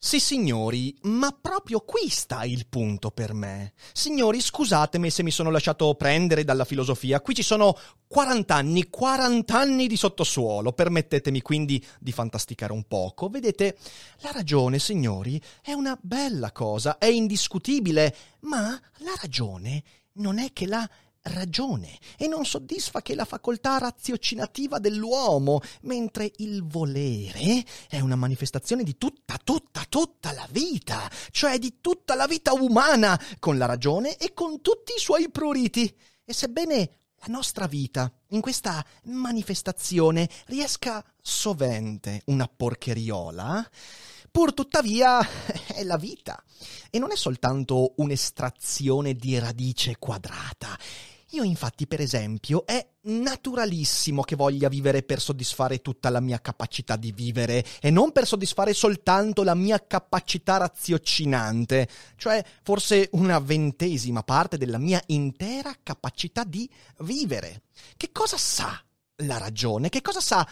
Sì, signori, ma proprio qui sta il punto per me. Signori, scusatemi se mi sono lasciato prendere dalla filosofia. Qui ci sono 40 anni, 40 anni di sottosuolo. Permettetemi quindi di fantasticare un poco. Vedete, la ragione, signori, è una bella cosa, è indiscutibile, ma la ragione non è che la ragione e non soddisfa che la facoltà raziocinativa dell'uomo, mentre il volere è una manifestazione di tutta, tutta, tutta la vita, cioè di tutta la vita umana, con la ragione e con tutti i suoi pruriti. E sebbene la nostra vita, in questa manifestazione, riesca sovente una porcheriola, pur tuttavia è la vita. E non è soltanto un'estrazione di radice quadrata, io infatti, per esempio, è naturalissimo che voglia vivere per soddisfare tutta la mia capacità di vivere e non per soddisfare soltanto la mia capacità raziocinante, cioè forse una ventesima parte della mia intera capacità di vivere. Che cosa sa la ragione? Che cosa sa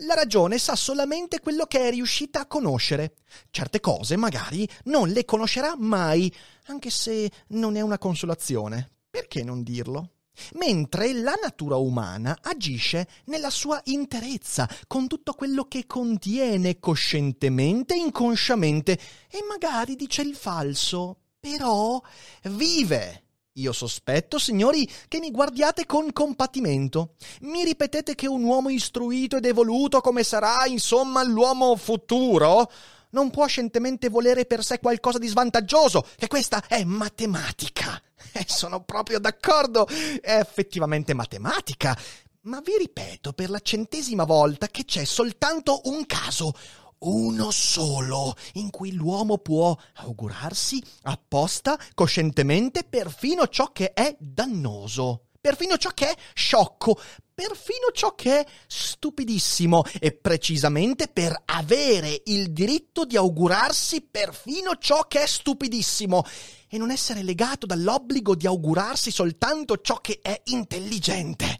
la ragione sa solamente quello che è riuscita a conoscere. Certe cose magari non le conoscerà mai, anche se non è una consolazione. Perché non dirlo? mentre la natura umana agisce nella sua interezza, con tutto quello che contiene coscientemente e inconsciamente, e magari dice il falso, però vive. Io sospetto, signori, che mi guardiate con compatimento. Mi ripetete che un uomo istruito ed evoluto come sarà, insomma, l'uomo futuro, non può scientemente volere per sé qualcosa di svantaggioso, che questa è matematica. Eh, sono proprio d'accordo, è effettivamente matematica. Ma vi ripeto per la centesima volta che c'è soltanto un caso, uno solo, in cui l'uomo può augurarsi apposta, coscientemente, perfino ciò che è dannoso perfino ciò che è sciocco, perfino ciò che è stupidissimo e precisamente per avere il diritto di augurarsi perfino ciò che è stupidissimo e non essere legato dall'obbligo di augurarsi soltanto ciò che è intelligente.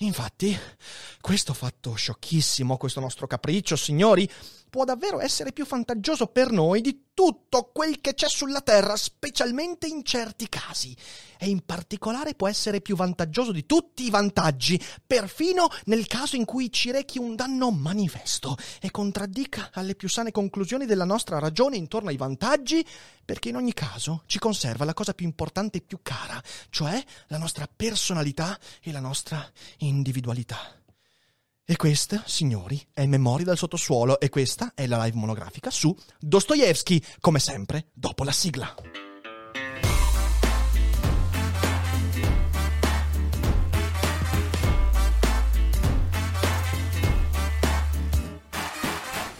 Infatti, questo fatto sciocchissimo, questo nostro capriccio, signori, può davvero essere più vantaggioso per noi di tutto quel che c'è sulla Terra, specialmente in certi casi. E in particolare può essere più vantaggioso di tutti i vantaggi, perfino nel caso in cui ci rechi un danno manifesto e contraddica alle più sane conclusioni della nostra ragione intorno ai vantaggi, perché in ogni caso ci conserva la cosa più importante e più cara, cioè la nostra personalità e la nostra individualità. E questa, signori, è Memoria dal sottosuolo e questa è la live monografica su Dostoevsky, come sempre, dopo la sigla.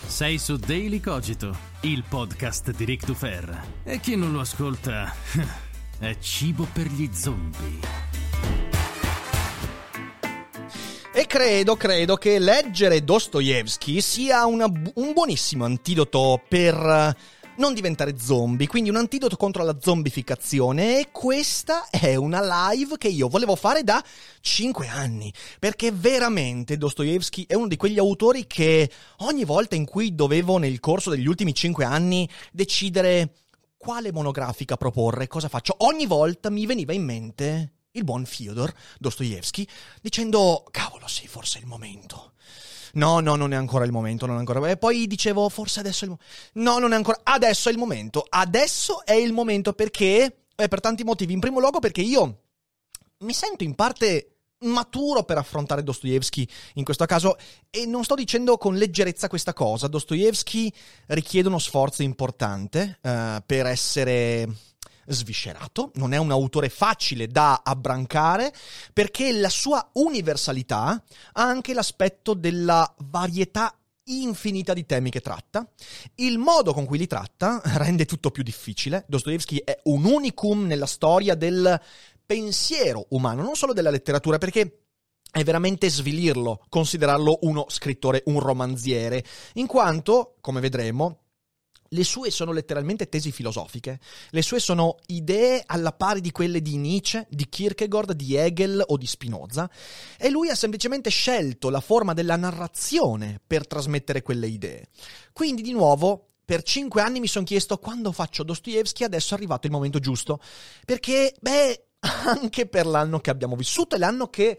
Sei su Daily Cogito, il podcast di Rick Dufer. E chi non lo ascolta è cibo per gli zombie. E credo, credo che leggere Dostoevsky sia una, un buonissimo antidoto per eh, non diventare zombie, quindi un antidoto contro la zombificazione e questa è una live che io volevo fare da 5 anni, perché veramente Dostoevsky è uno di quegli autori che ogni volta in cui dovevo nel corso degli ultimi 5 anni decidere quale monografica proporre, cosa faccio, ogni volta mi veniva in mente il buon Fyodor Dostoevsky, dicendo, cavolo, sì, forse è il momento. No, no, non è ancora il momento, non è ancora. E poi dicevo, forse adesso è il momento. No, non è ancora. Adesso è il momento. Adesso è il momento perché. Eh, per tanti motivi. In primo luogo perché io mi sento in parte maturo per affrontare Dostoevsky in questo caso e non sto dicendo con leggerezza questa cosa. Dostoevsky richiede uno sforzo importante uh, per essere sviscerato, non è un autore facile da abbrancare, perché la sua universalità ha anche l'aspetto della varietà infinita di temi che tratta. Il modo con cui li tratta rende tutto più difficile. Dostoevsky è un unicum nella storia del pensiero umano, non solo della letteratura, perché è veramente svilirlo, considerarlo uno scrittore, un romanziere, in quanto, come vedremo, le sue sono letteralmente tesi filosofiche, le sue sono idee alla pari di quelle di Nietzsche, di Kierkegaard, di Hegel o di Spinoza, e lui ha semplicemente scelto la forma della narrazione per trasmettere quelle idee. Quindi, di nuovo, per cinque anni mi sono chiesto quando faccio Dostoevsky, adesso è arrivato il momento giusto, perché, beh, anche per l'anno che abbiamo vissuto e l'anno che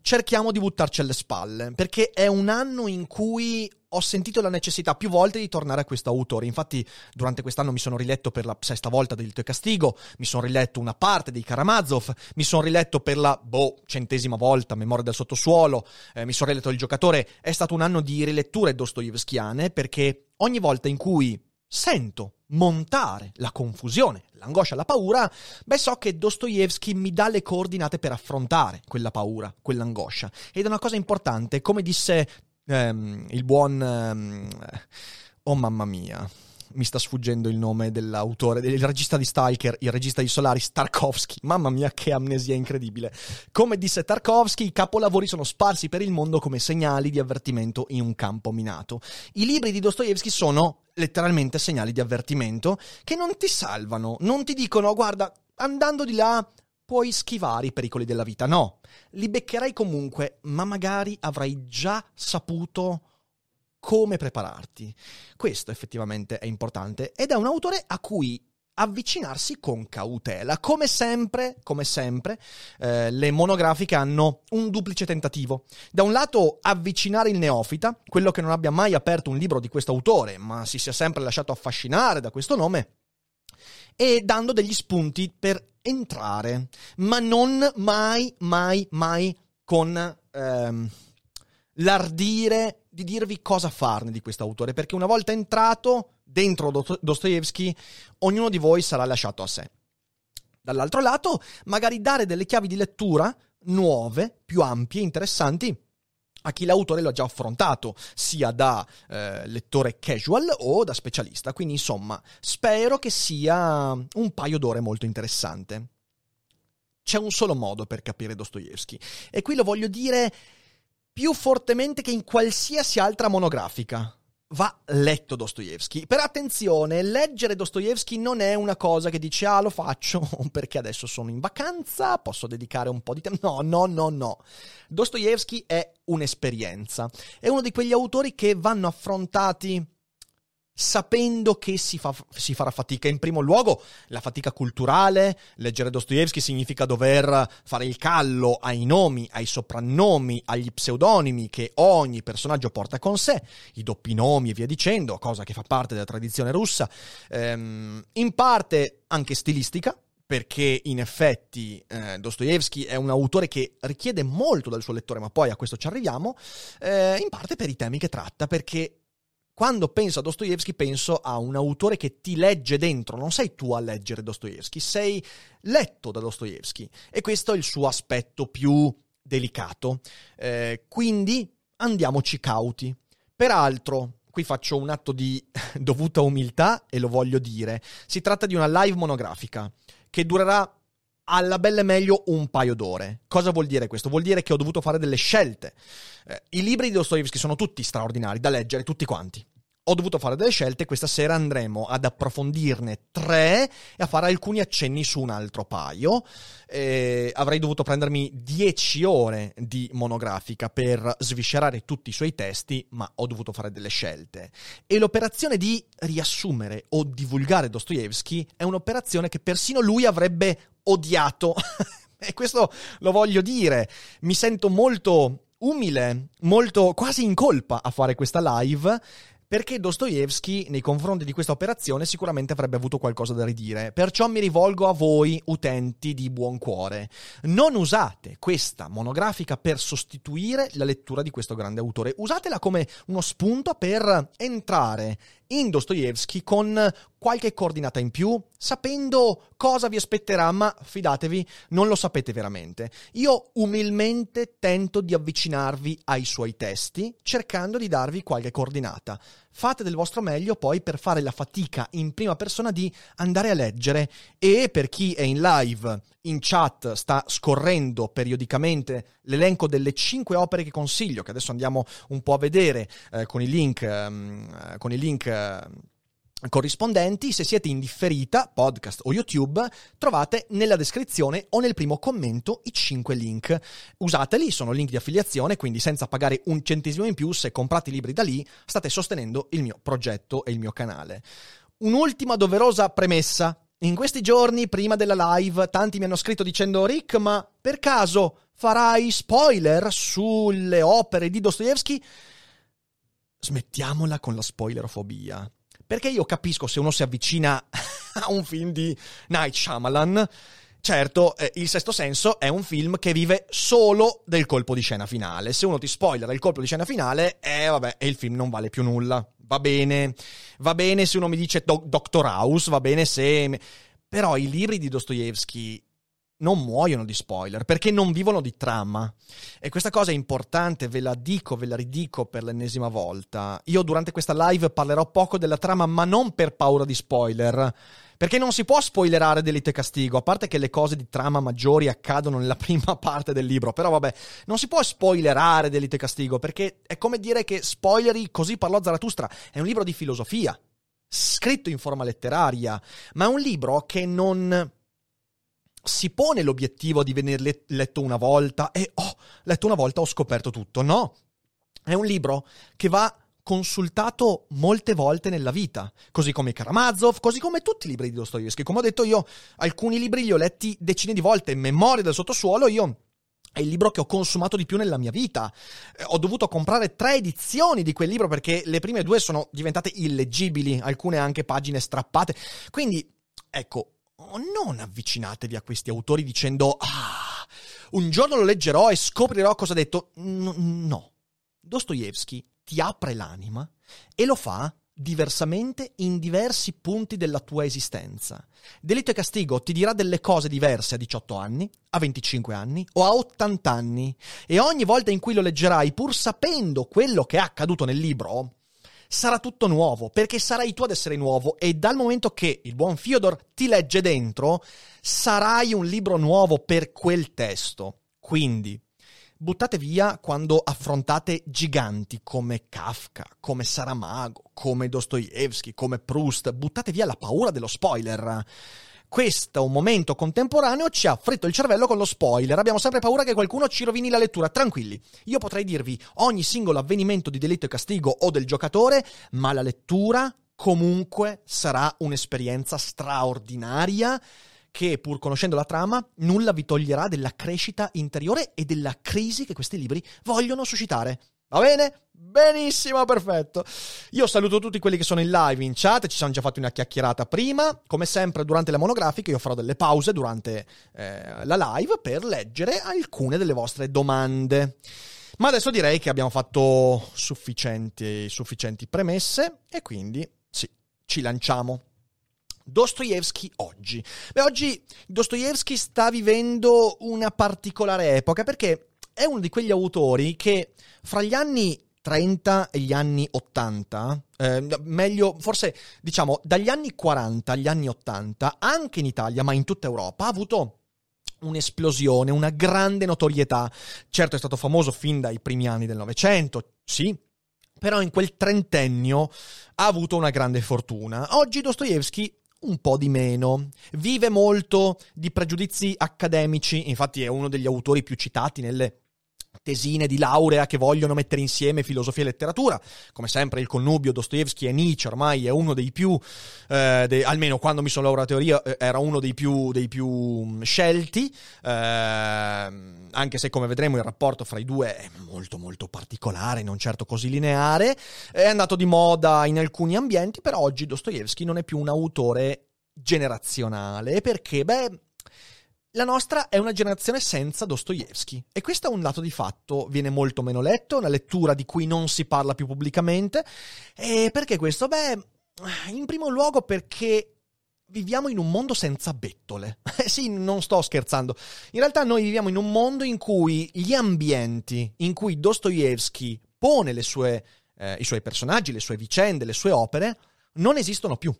cerchiamo di buttarci alle spalle, perché è un anno in cui ho sentito la necessità più volte di tornare a questo autore. Infatti, durante quest'anno mi sono riletto per la sesta volta Delitto e Castigo, mi sono riletto una parte dei Karamazov, mi sono riletto per la, boh, centesima volta Memoria del sottosuolo, eh, mi sono riletto Il giocatore. È stato un anno di riletture dostoevskiane perché ogni volta in cui sento montare la confusione, l'angoscia, la paura, beh so che Dostoevsky mi dà le coordinate per affrontare quella paura, quell'angoscia. Ed è una cosa importante, come disse ehm, il buon... Ehm, oh mamma mia, mi sta sfuggendo il nome dell'autore, del regista di Stalker, il regista di Solaris, Tarkovsky. Mamma mia, che amnesia incredibile. Come disse Tarkovsky, i capolavori sono sparsi per il mondo come segnali di avvertimento in un campo minato. I libri di Dostoevsky sono letteralmente segnali di avvertimento che non ti salvano, non ti dicono, guarda, andando di là puoi schivare i pericoli della vita. No, li beccherai comunque, ma magari avrai già saputo come prepararti. Questo effettivamente è importante ed è un autore a cui avvicinarsi con cautela. Come sempre, come sempre, eh, le monografiche hanno un duplice tentativo. Da un lato avvicinare il neofita, quello che non abbia mai aperto un libro di questo autore, ma si sia sempre lasciato affascinare da questo nome, e dando degli spunti per entrare, ma non mai, mai, mai con ehm, l'ardire di dirvi cosa farne di questo autore, perché una volta entrato dentro Dostoevsky, ognuno di voi sarà lasciato a sé. Dall'altro lato, magari dare delle chiavi di lettura nuove, più ampie, interessanti, a chi l'autore lo ha già affrontato, sia da eh, lettore casual o da specialista. Quindi, insomma, spero che sia un paio d'ore molto interessante. C'è un solo modo per capire Dostoevsky, e qui lo voglio dire più fortemente che in qualsiasi altra monografica. Va letto Dostoevsky. Per attenzione, leggere Dostoevsky non è una cosa che dice ah lo faccio perché adesso sono in vacanza, posso dedicare un po' di tempo. No, no, no, no. Dostoevsky è un'esperienza. È uno di quegli autori che vanno affrontati sapendo che si, fa, si, farà fatica. In primo luogo, la fatica culturale. Leggere Dostoevsky significa dover fare il callo ai nomi, ai soprannomi, agli pseudonimi che ogni personaggio porta con sé, i doppi nomi e via dicendo, cosa che fa parte della tradizione russa. Ehm, in parte anche stilistica, perché in effetti eh, Dostoevsky è un autore che richiede molto dal suo lettore, ma poi a questo ci arriviamo, eh, in parte per i temi che tratta, perché quando penso a Dostoevsky penso a un autore che ti legge dentro, non sei tu a leggere Dostoevsky, sei letto da Dostoevsky e questo è il suo aspetto più delicato. Eh, quindi andiamoci cauti. Peraltro, qui faccio un atto di dovuta umiltà e lo voglio dire, si tratta di una live monografica che durerà alla belle meglio un paio d'ore. Cosa vuol dire questo? Vuol dire che ho dovuto fare delle scelte. Eh, I libri di Dostoevsky sono tutti straordinari da leggere, tutti quanti ho dovuto fare delle scelte, questa sera andremo ad approfondirne tre e a fare alcuni accenni su un altro paio. Eh, avrei dovuto prendermi dieci ore di monografica per sviscerare tutti i suoi testi, ma ho dovuto fare delle scelte. E l'operazione di riassumere o divulgare Dostoevsky è un'operazione che persino lui avrebbe odiato. e questo lo voglio dire. Mi sento molto umile, molto quasi in colpa a fare questa live perché Dostoevsky nei confronti di questa operazione sicuramente avrebbe avuto qualcosa da ridire. Perciò mi rivolgo a voi, utenti di buon cuore. Non usate questa monografica per sostituire la lettura di questo grande autore, usatela come uno spunto per entrare in Dostoevsky con qualche coordinata in più, sapendo cosa vi aspetterà, ma fidatevi, non lo sapete veramente. Io umilmente tento di avvicinarvi ai suoi testi, cercando di darvi qualche coordinata. Fate del vostro meglio poi per fare la fatica in prima persona di andare a leggere. E per chi è in live, in chat, sta scorrendo periodicamente l'elenco delle 5 opere che consiglio, che adesso andiamo un po' a vedere eh, con i link, ehm, con i link eh, corrispondenti, se siete in differita, podcast o YouTube, trovate nella descrizione o nel primo commento i 5 link. Usateli, sono link di affiliazione, quindi senza pagare un centesimo in più, se comprate i libri da lì, state sostenendo il mio progetto e il mio canale. Un'ultima doverosa premessa. In questi giorni, prima della live, tanti mi hanno scritto dicendo Rick, ma per caso farai spoiler sulle opere di Dostoevsky? Smettiamola con la spoilerofobia perché io capisco se uno si avvicina a un film di Night Shyamalan. Certo, eh, Il Sesto Senso è un film che vive solo del colpo di scena finale. Se uno ti spoiler il colpo di scena finale, eh vabbè, e il film non vale più nulla. Va bene, va bene se uno mi dice Do- Doctor House, va bene se... Però i libri di Dostoevsky non muoiono di spoiler perché non vivono di trama. E questa cosa è importante, ve la dico, ve la ridico per l'ennesima volta. Io durante questa live parlerò poco della trama, ma non per paura di spoiler. Perché non si può spoilerare Delitto e Castigo, a parte che le cose di trama maggiori accadono nella prima parte del libro. Però vabbè, non si può spoilerare Delitto e Castigo, perché è come dire che spoileri Così parlò Zarathustra. È un libro di filosofia, scritto in forma letteraria, ma è un libro che non si pone l'obiettivo di venire letto una volta e oh, letto una volta ho scoperto tutto. No, è un libro che va consultato molte volte nella vita, così come Karamazov, così come tutti i libri di Dostoevsky. Come ho detto io, alcuni libri li ho letti decine di volte, Memoria del sottosuolo, io è il libro che ho consumato di più nella mia vita. Eh, ho dovuto comprare tre edizioni di quel libro perché le prime due sono diventate illeggibili, alcune anche pagine strappate. Quindi, ecco, non avvicinatevi a questi autori dicendo ah, un giorno lo leggerò e scoprirò cosa ha detto. no. Dostoevsky ti apre l'anima e lo fa diversamente in diversi punti della tua esistenza. Delitto e castigo ti dirà delle cose diverse a 18 anni, a 25 anni o a 80 anni e ogni volta in cui lo leggerai, pur sapendo quello che è accaduto nel libro, sarà tutto nuovo, perché sarai tu ad essere nuovo e dal momento che il buon Fyodor ti legge dentro, sarai un libro nuovo per quel testo. Quindi, buttate via quando affrontate giganti come Kafka, come Saramago, come Dostoevsky, come Proust, buttate via la paura dello spoiler questo momento contemporaneo ci ha fritto il cervello con lo spoiler. Abbiamo sempre paura che qualcuno ci rovini la lettura. Tranquilli, io potrei dirvi ogni singolo avvenimento di delitto e castigo o del giocatore, ma la lettura comunque sarà un'esperienza straordinaria che, pur conoscendo la trama, nulla vi toglierà della crescita interiore e della crisi che questi libri vogliono suscitare. Va bene? Benissimo, perfetto. Io saluto tutti quelli che sono in live, in chat, ci siamo già fatti una chiacchierata prima. Come sempre, durante le monografiche, io farò delle pause durante eh, la live per leggere alcune delle vostre domande. Ma adesso direi che abbiamo fatto sufficienti, sufficienti premesse e quindi sì, ci lanciamo. Dostoevsky oggi. Beh, oggi Dostoevsky sta vivendo una particolare epoca perché è uno di quegli autori che fra gli anni 30 e gli anni 80, eh, meglio, forse diciamo dagli anni 40 agli anni 80, anche in Italia, ma in tutta Europa, ha avuto un'esplosione, una grande notorietà. Certo è stato famoso fin dai primi anni del Novecento, sì, però in quel trentennio ha avuto una grande fortuna. Oggi Dostoevsky un po' di meno. Vive molto di pregiudizi accademici, infatti è uno degli autori più citati nelle tesine di laurea che vogliono mettere insieme filosofia e letteratura. Come sempre il connubio Dostoevsky e Nietzsche ormai è uno dei più, eh, de, almeno quando mi sono laureato teoria, eh, era uno dei più, dei più mm, scelti, eh, anche se come vedremo il rapporto fra i due è molto molto particolare, non certo così lineare. È andato di moda in alcuni ambienti, però oggi Dostoevsky non è più un autore generazionale. Perché? Beh la nostra è una generazione senza Dostoevsky e questo è un dato di fatto, viene molto meno letto, una lettura di cui non si parla più pubblicamente. E perché questo? Beh, In primo luogo perché viviamo in un mondo senza bettole. Sì, non sto scherzando. In realtà noi viviamo in un mondo in cui gli ambienti in cui Dostoevsky pone sue, eh, i suoi personaggi, le sue vicende, le sue opere, non esistono più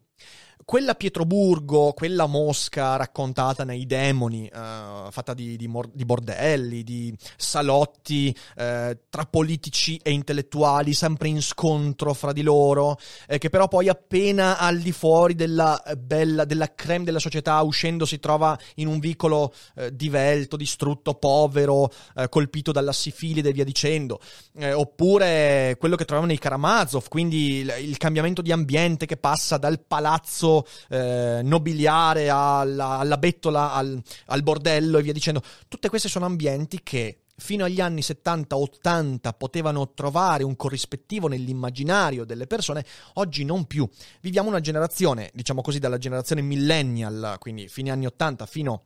quella Pietroburgo, quella Mosca raccontata nei demoni, uh, fatta di, di, mor- di, bordelli, di salotti uh, tra politici e intellettuali, sempre in scontro fra di loro, eh, che però poi appena al di fuori della bella, della creme della società, uscendo si trova in un vicolo uh, divelto, distrutto, povero, colpito dalla sifilide e via dicendo. oppure quello che troviamo nei Karamazov, quindi il, il cambiamento di ambiente che passa dal palazzo eh, nobiliare alla, alla bettola, al, al bordello e via dicendo. Tutte queste sono ambienti che fino agli anni 70-80 potevano trovare un corrispettivo nell'immaginario delle persone, oggi non più. Viviamo una generazione, diciamo così, dalla generazione millennial, quindi fine anni 80 fino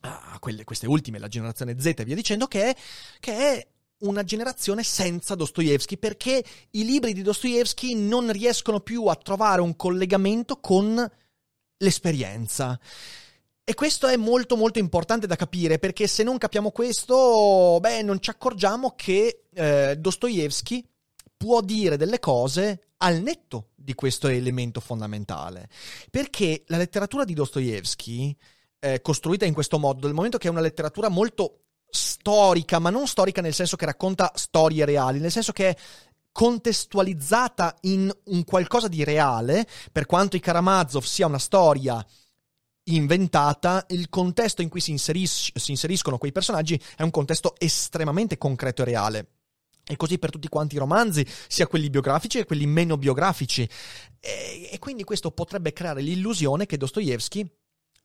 a quelle, queste ultime, la generazione Z e via dicendo, che che è una generazione senza Dostoevsky perché i libri di Dostoevsky non riescono più a trovare un collegamento con l'esperienza. E questo è molto molto importante da capire perché se non capiamo questo, beh, non ci accorgiamo che eh, Dostoevsky può dire delle cose al netto di questo elemento fondamentale. Perché la letteratura di Dostoevsky, eh, costruita in questo modo, dal momento che è una letteratura molto storica, ma non storica nel senso che racconta storie reali, nel senso che è contestualizzata in un qualcosa di reale, per quanto i Karamazov sia una storia inventata, il contesto in cui si, inseris- si inseriscono quei personaggi è un contesto estremamente concreto e reale. E così per tutti quanti i romanzi, sia quelli biografici che quelli meno biografici. E, e quindi questo potrebbe creare l'illusione che Dostoevsky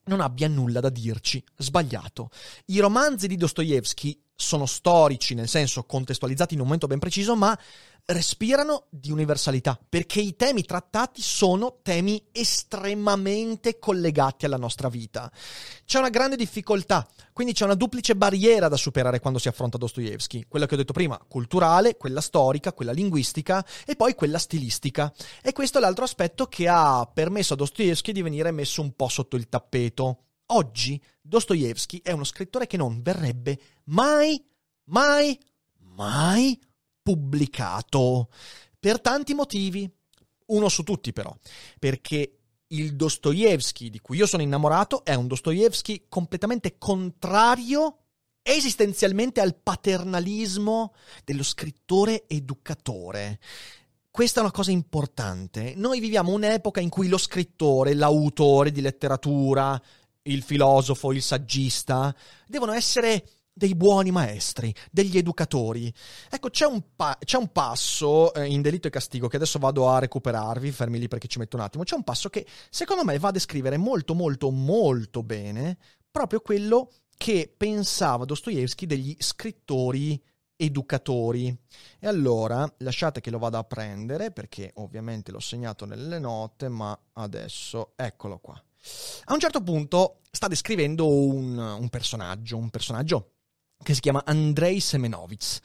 non abbia nulla da dirci. Sbagliato. I romanzi di Dostoevsky sono storici, nel senso contestualizzati in un momento ben preciso, ma respirano di universalità, perché i temi trattati sono temi estremamente collegati alla nostra vita. C'è una grande difficoltà, quindi c'è una duplice barriera da superare quando si affronta Dostoevsky, quella che ho detto prima, culturale, quella storica, quella linguistica e poi quella stilistica. E questo è l'altro aspetto che ha permesso a Dostoevsky di venire messo un po' sotto il tappeto. Oggi Dostoevsky è uno scrittore che non verrebbe mai, mai, mai pubblicato. Per tanti motivi. Uno su tutti però. Perché il Dostoevsky di cui io sono innamorato è un Dostoevsky completamente contrario esistenzialmente al paternalismo dello scrittore educatore. Questa è una cosa importante. Noi viviamo un'epoca in cui lo scrittore, l'autore di letteratura, il filosofo, il saggista, devono essere dei buoni maestri, degli educatori. Ecco, c'è un, pa- c'è un passo eh, in Delitto e Castigo che adesso vado a recuperarvi, fermi lì perché ci metto un attimo. C'è un passo che secondo me va a descrivere molto, molto, molto bene proprio quello che pensava Dostoevsky degli scrittori educatori. E allora lasciate che lo vada a prendere perché ovviamente l'ho segnato nelle note, ma adesso eccolo qua. A un certo punto sta descrivendo un, un personaggio, un personaggio che si chiama Andrei Semenovitz.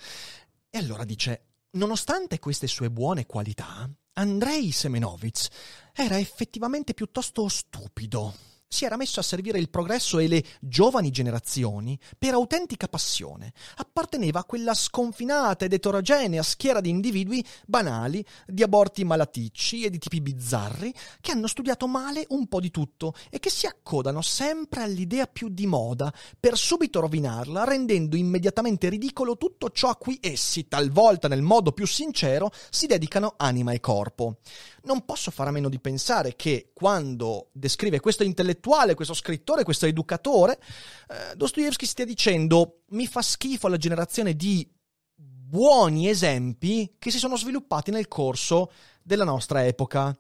E allora dice, nonostante queste sue buone qualità, Andrei Semenovitz era effettivamente piuttosto stupido si era messo a servire il progresso e le giovani generazioni per autentica passione. Apparteneva a quella sconfinata ed eterogenea schiera di individui banali, di aborti malaticci e di tipi bizzarri, che hanno studiato male un po' di tutto e che si accodano sempre all'idea più di moda per subito rovinarla, rendendo immediatamente ridicolo tutto ciò a cui essi, talvolta nel modo più sincero, si dedicano anima e corpo non posso fare a meno di pensare che quando descrive questo intellettuale, questo scrittore, questo educatore, eh, Dostoevsky stia dicendo mi fa schifo la generazione di buoni esempi che si sono sviluppati nel corso della nostra epoca.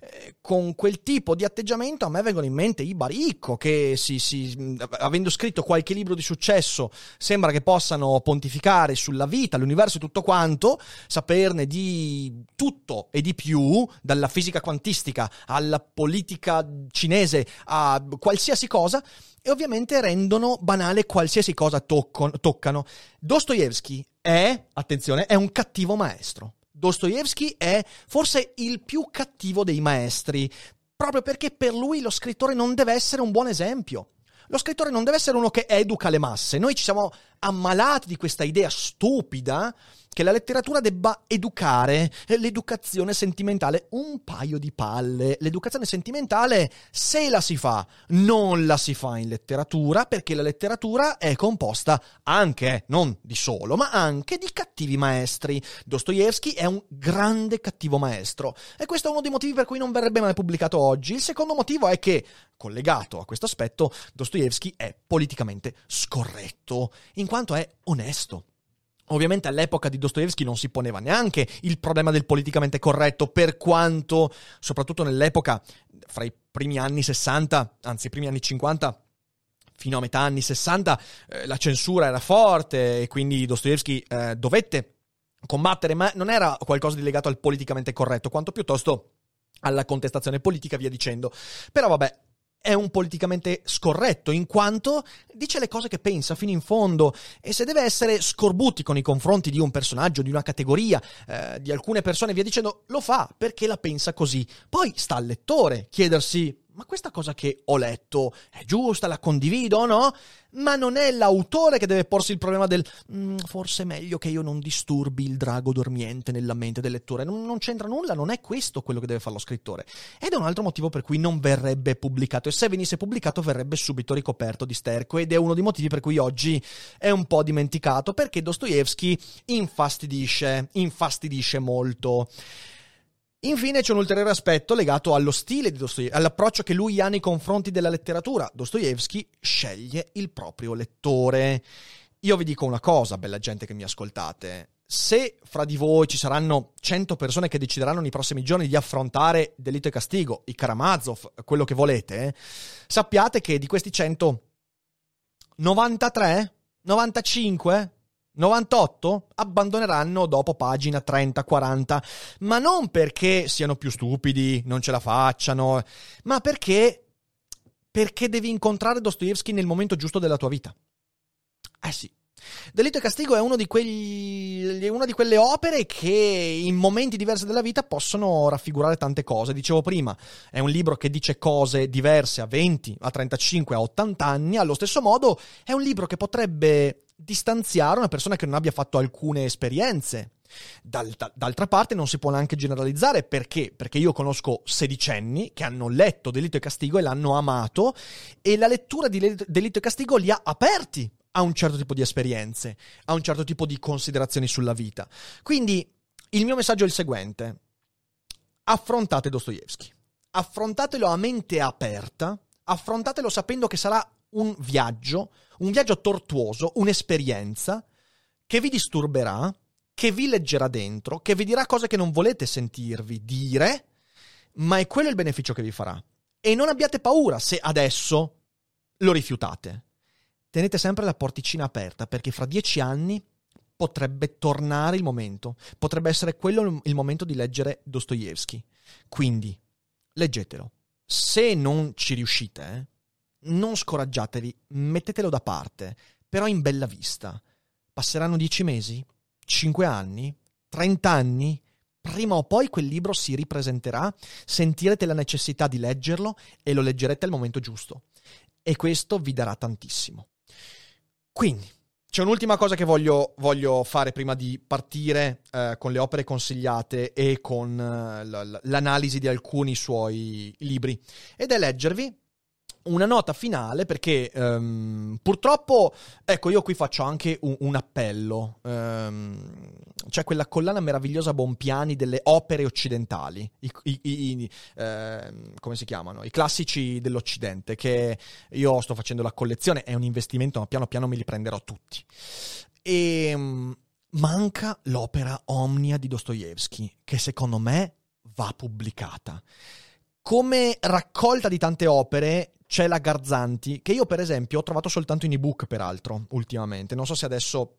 Eh, con quel tipo di atteggiamento a me vengono in mente i Baricco che si, si, avendo scritto qualche libro di successo sembra che possano pontificare sulla vita, l'universo e tutto quanto, saperne di tutto e di più, dalla fisica quantistica alla politica cinese a qualsiasi cosa, e ovviamente rendono banale qualsiasi cosa toccano. Dostoevsky è, attenzione, è un cattivo maestro. Dostoevsky è forse il più cattivo dei maestri, proprio perché per lui lo scrittore non deve essere un buon esempio. Lo scrittore non deve essere uno che educa le masse. Noi ci siamo ammalati di questa idea stupida che la letteratura debba educare l'educazione sentimentale. Un paio di palle. L'educazione sentimentale, se la si fa, non la si fa in letteratura, perché la letteratura è composta anche, non di solo, ma anche di cattivi maestri. Dostoevsky è un grande cattivo maestro. E questo è uno dei motivi per cui non verrebbe mai pubblicato oggi. Il secondo motivo è che, collegato a questo aspetto, Dostoevsky è politicamente scorretto, in quanto è onesto. Ovviamente all'epoca di Dostoevsky non si poneva neanche il problema del politicamente corretto, per quanto, soprattutto nell'epoca, fra i primi anni 60, anzi i primi anni 50, fino a metà anni 60, eh, la censura era forte e quindi Dostoevsky eh, dovette combattere, ma non era qualcosa di legato al politicamente corretto, quanto piuttosto alla contestazione politica, via dicendo. Però vabbè, è un politicamente scorretto, in quanto dice le cose che pensa fino in fondo e se deve essere scorbuti con i confronti di un personaggio, di una categoria, eh, di alcune persone, via dicendo, lo fa perché la pensa così. Poi sta al lettore chiedersi ma questa cosa che ho letto è giusta, la condivido o no? Ma non è l'autore che deve porsi il problema del mm, forse è meglio che io non disturbi il drago dormiente nella mente del lettore. Non, non, c'entra nulla, non è questo quello che deve fare lo scrittore. Ed è un altro motivo per cui non verrebbe pubblicato. E se venisse pubblicato verrebbe subito ricoperto di sterco. Ed è uno dei motivi per cui oggi è un po' dimenticato, perché Dostoevsky infastidisce, infastidisce molto. Infine c'è un ulteriore aspetto legato allo stile di Dostoevsky, all'approccio che lui ha nei confronti della letteratura. Dostoevsky sceglie il proprio lettore. Io vi dico una cosa, bella gente che mi ascoltate. Se fra di voi ci saranno 100 persone che decideranno nei prossimi giorni di affrontare Delitto e Castigo, i Karamazov, quello che volete, sappiate che di questi 100, 93, 95 98 abbandoneranno dopo pagina 30-40, ma non perché siano più stupidi, non ce la facciano, ma perché perché devi incontrare Dostoevsky nel momento giusto della tua vita. Eh sì. Delitto e Castigo è di quegli, una di quelle opere che in momenti diversi della vita possono raffigurare tante cose. Dicevo prima, è un libro che dice cose diverse a 20, a 35, a 80 anni. Allo stesso modo, è un libro che potrebbe distanziare una persona che non abbia fatto alcune esperienze. d'altra parte non si può neanche generalizzare perché? Perché io conosco sedicenni che hanno letto Delitto e Castigo e l'hanno amato e la lettura di Delitto e Castigo li ha aperti a un certo tipo di esperienze, a un certo tipo di considerazioni sulla vita. Quindi il mio messaggio è il seguente. Affrontate Dostoevsky. Affrontatelo a mente aperta, affrontatelo sapendo che sarà un viaggio, un viaggio tortuoso, un'esperienza che vi disturberà, che vi leggerà dentro, che vi dirà cose che non volete sentirvi dire, ma è quello il beneficio che vi farà. E non abbiate paura se adesso lo rifiutate. Tenete sempre la porticina aperta perché fra dieci anni potrebbe tornare il momento, potrebbe essere quello il momento di leggere Dostoevsky. Quindi, leggetelo. Se non ci riuscite, eh, non scoraggiatevi, mettetelo da parte, però in bella vista. Passeranno dieci mesi? Cinque anni? Trent'anni? Prima o poi quel libro si ripresenterà, sentirete la necessità di leggerlo e lo leggerete al momento giusto. E questo vi darà tantissimo. Quindi, c'è un'ultima cosa che voglio, voglio fare prima di partire eh, con le opere consigliate e con eh, l'analisi di alcuni suoi libri, ed è leggervi una nota finale perché um, purtroppo, ecco, io qui faccio anche un, un appello. Um, c'è quella collana meravigliosa Bompiani delle opere occidentali, i, i, i, eh, come si chiamano? I classici dell'Occidente, che io sto facendo la collezione, è un investimento, ma piano piano me li prenderò tutti. E um, manca l'opera Omnia di Dostoevsky, che secondo me va pubblicata come raccolta di tante opere c'è la Garzanti, che io per esempio ho trovato soltanto in ebook, peraltro, ultimamente. Non so se adesso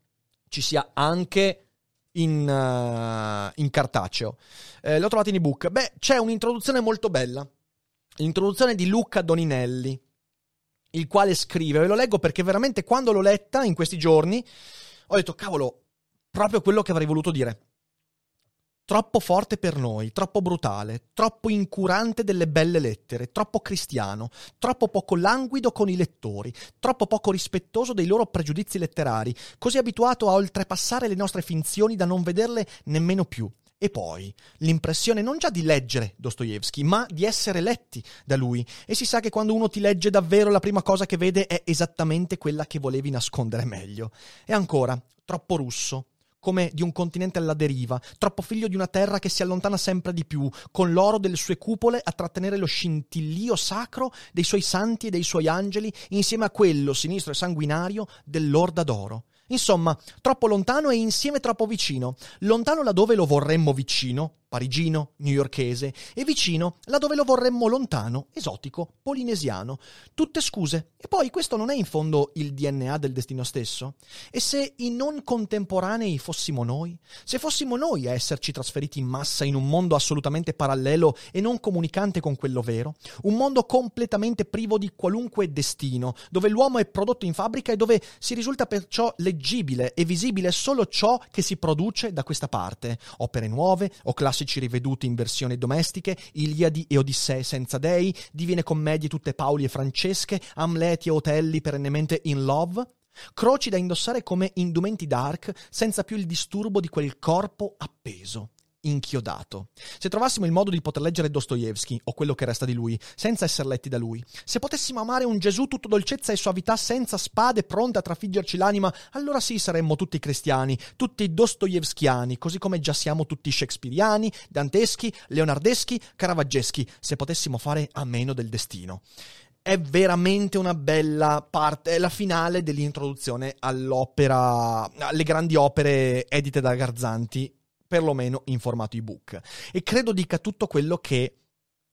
ci sia anche in, uh, in cartaceo. Eh, l'ho trovato in ebook. Beh, c'è un'introduzione molto bella. L'introduzione di Luca Doninelli, il quale scrive, ve lo leggo perché veramente quando l'ho letta in questi giorni ho detto, cavolo, proprio quello che avrei voluto dire. Troppo forte per noi, troppo brutale, troppo incurante delle belle lettere, troppo cristiano, troppo poco languido con i lettori, troppo poco rispettoso dei loro pregiudizi letterari, così abituato a oltrepassare le nostre finzioni da non vederle nemmeno più. E poi l'impressione non già di leggere Dostoevsky, ma di essere letti da lui. E si sa che quando uno ti legge davvero la prima cosa che vede è esattamente quella che volevi nascondere meglio. E ancora, troppo russo, come di un continente alla deriva, troppo figlio di una terra che si allontana sempre di più, con l'oro delle sue cupole a trattenere lo scintillio sacro dei suoi santi e dei suoi angeli, insieme a quello sinistro e sanguinario dell'orda d'oro. Insomma, troppo lontano e insieme troppo vicino. Lontano laddove lo vorremmo vicino, parigino, newyorkese, e vicino laddove lo vorremmo lontano, esotico, polinesiano. Tutte scuse. E poi questo non è in fondo il DNA del destino stesso? E se i non contemporanei fossimo noi? Se fossimo noi a esserci trasferiti in massa in un mondo assolutamente parallelo e non comunicante con quello vero? Un mondo completamente privo di qualunque destino, dove l'uomo è prodotto in fabbrica e dove si risulta perciò leggibile e visibile solo ciò che si produce da questa parte. Opere nuove o classici classici riveduti in versioni domestiche, Iliadi e Odissee senza dei, Divine Commedie tutte Paoli e Francesche, Amleti e Otelli perennemente in love? Croci da indossare come indumenti dark, senza più il disturbo di quel corpo appeso inchiodato. Se trovassimo il modo di poter leggere Dostoevsky, o quello che resta di lui, senza essere letti da lui, se potessimo amare un Gesù tutto dolcezza e suavità, senza spade pronte a trafiggerci l'anima, allora sì saremmo tutti cristiani, tutti dostoevskiani, così come già siamo tutti shakespeariani, danteschi, leonardeschi, caravaggeschi, se potessimo fare a meno del destino è veramente una bella parte, è la finale dell'introduzione all'opera, alle grandi opere edite da Garzanti perlomeno in formato ebook. E credo dica tutto quello che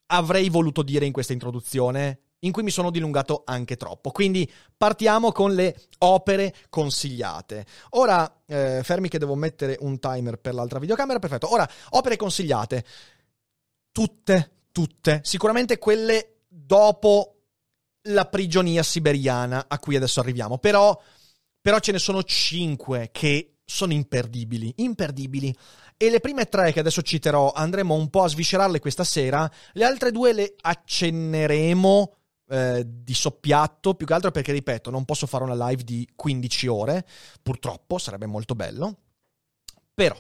avrei voluto dire in questa introduzione in cui mi sono dilungato anche troppo. Quindi partiamo con le opere consigliate. Ora, eh, fermi che devo mettere un timer per l'altra videocamera, perfetto. Ora, opere consigliate. Tutte, tutte. Sicuramente quelle dopo la prigionia siberiana a cui adesso arriviamo. Però, però ce ne sono cinque che sono imperdibili, imperdibili. E le prime tre che adesso citerò andremo un po' a sviscerarle questa sera, le altre due le accenneremo eh, di soppiatto, più che altro perché, ripeto, non posso fare una live di 15 ore, purtroppo, sarebbe molto bello. Però,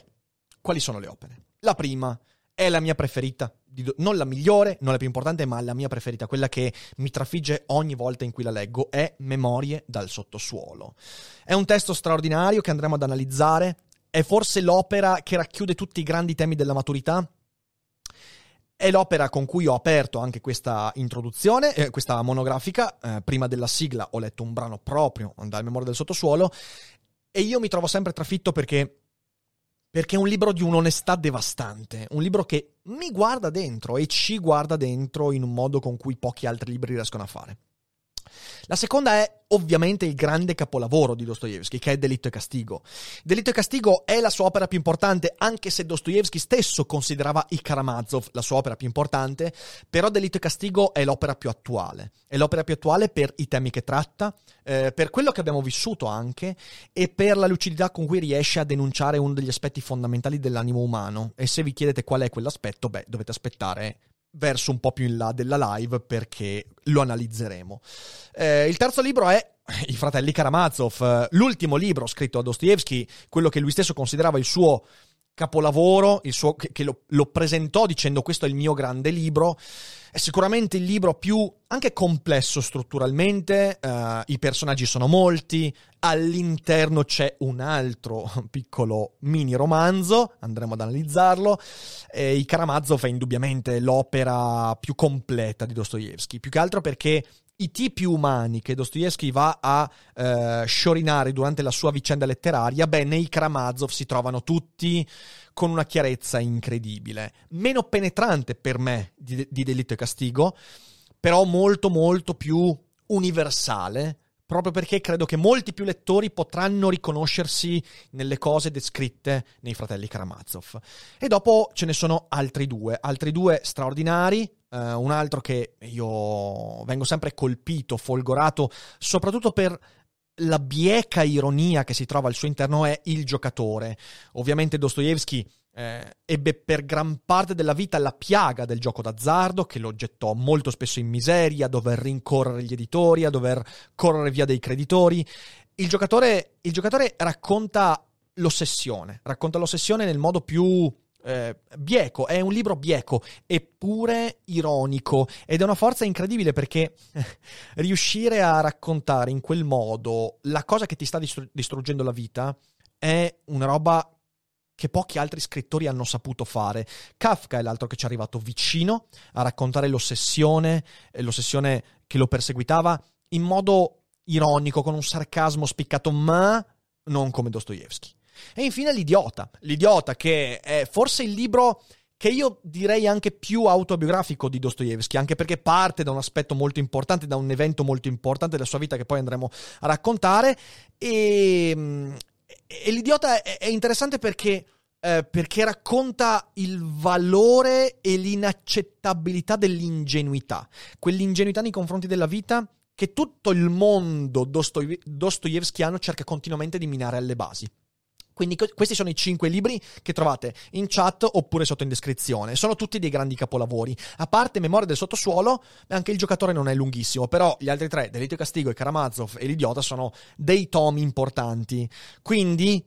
quali sono le opere? La prima è la mia preferita, non la migliore, non la più importante, ma la mia preferita, quella che mi trafigge ogni volta in cui la leggo, è Memorie dal sottosuolo. È un testo straordinario che andremo ad analizzare, è forse l'opera che racchiude tutti i grandi temi della maturità, è l'opera con cui ho aperto anche questa introduzione, eh, questa monografica. Eh, prima della sigla ho letto un brano proprio dal Memoria del sottosuolo e io mi trovo sempre trafitto perché perché è un libro di un'onestà devastante, un libro che mi guarda dentro e ci guarda dentro in un modo con cui pochi altri libri riescono a fare. La seconda è ovviamente il grande capolavoro di Dostoevsky, che è Delitto e Castigo. Delitto e Castigo è la sua opera più importante, anche se Dostoevsky stesso considerava i Karamazov la sua opera più importante, però Delitto e Castigo è l'opera più attuale. È l'opera più attuale per i temi che tratta, eh, per quello che abbiamo vissuto anche e per la lucidità con cui riesce a denunciare uno degli aspetti fondamentali dell'animo umano. E se vi chiedete qual è quell'aspetto, beh, dovete aspettare verso un po' più in là della live perché lo analizzeremo. Eh, il terzo libro è I fratelli Karamazov, l'ultimo libro scritto da Dostoevsky, quello che lui stesso considerava il suo capolavoro, il suo, che, che lo, lo, presentò dicendo questo è il mio grande libro. È sicuramente il libro più anche complesso strutturalmente, uh, i personaggi sono molti, all'interno c'è un altro piccolo mini romanzo, andremo ad analizzarlo. E I Karamazov è indubbiamente l'opera più completa di Dostoevsky, più che altro perché i tipi umani che Dostoevsky va a eh, sciorinare durante la sua vicenda letteraria, beh, nei Karamazov si trovano tutti con una chiarezza incredibile. Meno penetrante per me di, di Delitto e Castigo, però molto molto più universale, proprio perché credo che molti più lettori potranno riconoscersi nelle cose descritte nei fratelli Karamazov. E dopo ce ne sono altri due, altri due straordinari, Uh, un altro che io vengo sempre colpito, folgorato, soprattutto per la bieca ironia che si trova al suo interno è il giocatore. Ovviamente Dostoevsky eh, ebbe per gran parte della vita la piaga del gioco d'azzardo che lo gettò molto spesso in miseria, a dover rincorrere gli editori, a dover correre via dei creditori. Il giocatore, il giocatore racconta l'ossessione, racconta l'ossessione nel modo più eh, bieco, è un libro bieco, eppure ironico ed è una forza incredibile perché riuscire a raccontare in quel modo la cosa che ti sta distru- distruggendo la vita è una roba che pochi altri scrittori hanno saputo fare. Kafka è l'altro che ci è arrivato vicino a raccontare l'ossessione, eh, l'ossessione che lo perseguitava in modo ironico, con un sarcasmo spiccato, ma non come Dostoevsky. E infine L'idiota. L'idiota che è forse il libro che io direi anche più autobiografico di Dostoevsky, anche perché parte da un aspetto molto importante, da un evento molto importante della sua vita che poi andremo a raccontare. E, e L'idiota è, è interessante perché, eh, perché racconta il valore e l'inaccettabilità dell'ingenuità, quell'ingenuità nei confronti della vita che tutto il mondo dostoevskiano cerca continuamente di minare alle basi. Quindi questi sono i cinque libri che trovate in chat oppure sotto in descrizione. Sono tutti dei grandi capolavori. A parte Memoria del sottosuolo, anche il giocatore non è lunghissimo, però gli altri tre, Delitto e Castigo, e Karamazov e l'Idiota, sono dei tomi importanti. Quindi,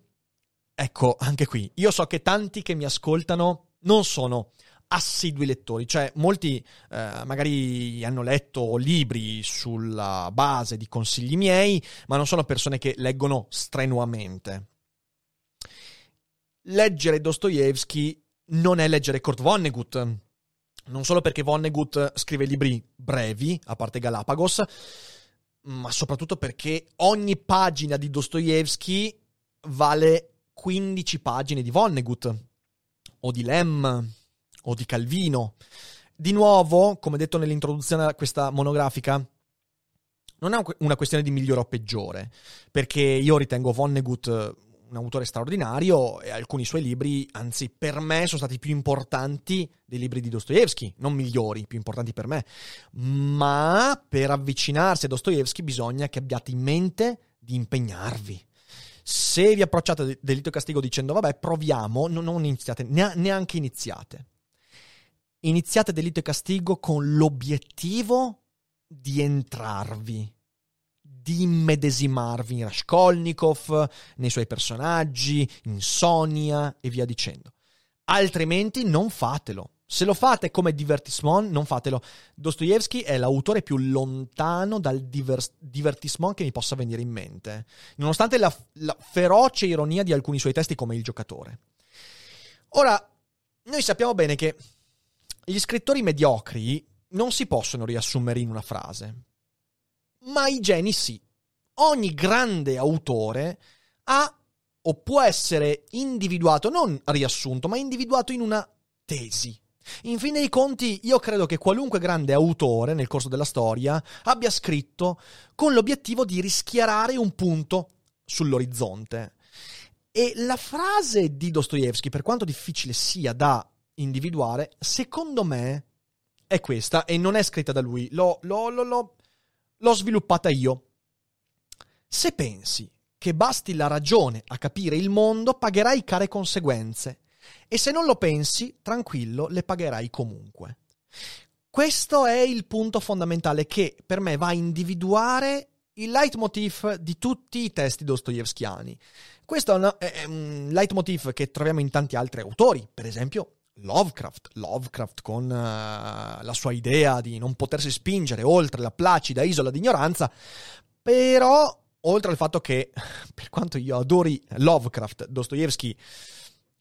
ecco, anche qui, io so che tanti che mi ascoltano non sono assidui lettori, cioè molti eh, magari hanno letto libri sulla base di consigli miei, ma non sono persone che leggono strenuamente leggere Dostoevsky non è leggere Kurt Vonnegut. Non solo perché Vonnegut scrive libri brevi, a parte Galapagos, ma soprattutto perché ogni pagina di Dostoevsky vale 15 pagine di Vonnegut, o di Lem, o di Calvino. Di nuovo, come detto nell'introduzione a questa monografica, non è una questione di migliore o peggiore, perché io ritengo Vonnegut un autore straordinario e alcuni suoi libri, anzi per me, sono stati più importanti dei libri di Dostoevsky, non migliori, più importanti per me. Ma per avvicinarsi a Dostoevsky bisogna che abbiate in mente di impegnarvi. Se vi approcciate a Delitto e Castigo dicendo vabbè proviamo, non, non iniziate, neanche iniziate. Iniziate Delitto e Castigo con l'obiettivo di entrarvi di immedesimarvi in Raskolnikov, nei suoi personaggi, in Sonia e via dicendo. Altrimenti non fatelo. Se lo fate come divertissement, non fatelo. Dostoevsky è l'autore più lontano dal diver- divertissement che mi possa venire in mente, nonostante la, la feroce ironia di alcuni suoi testi come Il giocatore. Ora, noi sappiamo bene che gli scrittori mediocri non si possono riassumere in una frase, ma i geni sì. Ogni grande autore ha o può essere individuato, non riassunto, ma individuato in una tesi. In fin dei conti, io credo che qualunque grande autore nel corso della storia abbia scritto con l'obiettivo di rischiarare un punto sull'orizzonte. E la frase di Dostoevsky, per quanto difficile sia da individuare, secondo me è questa e non è scritta da lui. L'ho, l'ho, l'ho, l'ho sviluppata io. Se pensi che basti la ragione a capire il mondo, pagherai care conseguenze. E se non lo pensi, tranquillo, le pagherai comunque. Questo è il punto fondamentale che per me va a individuare il leitmotiv di tutti i testi dostoevskiani. Questo è, un leitmotiv che troviamo in tanti altri autori, per esempio Lovecraft, Lovecraft con uh, la sua idea di non potersi spingere oltre la placida isola d'ignoranza, però oltre al fatto che, per quanto io adori Lovecraft, Dostoevsky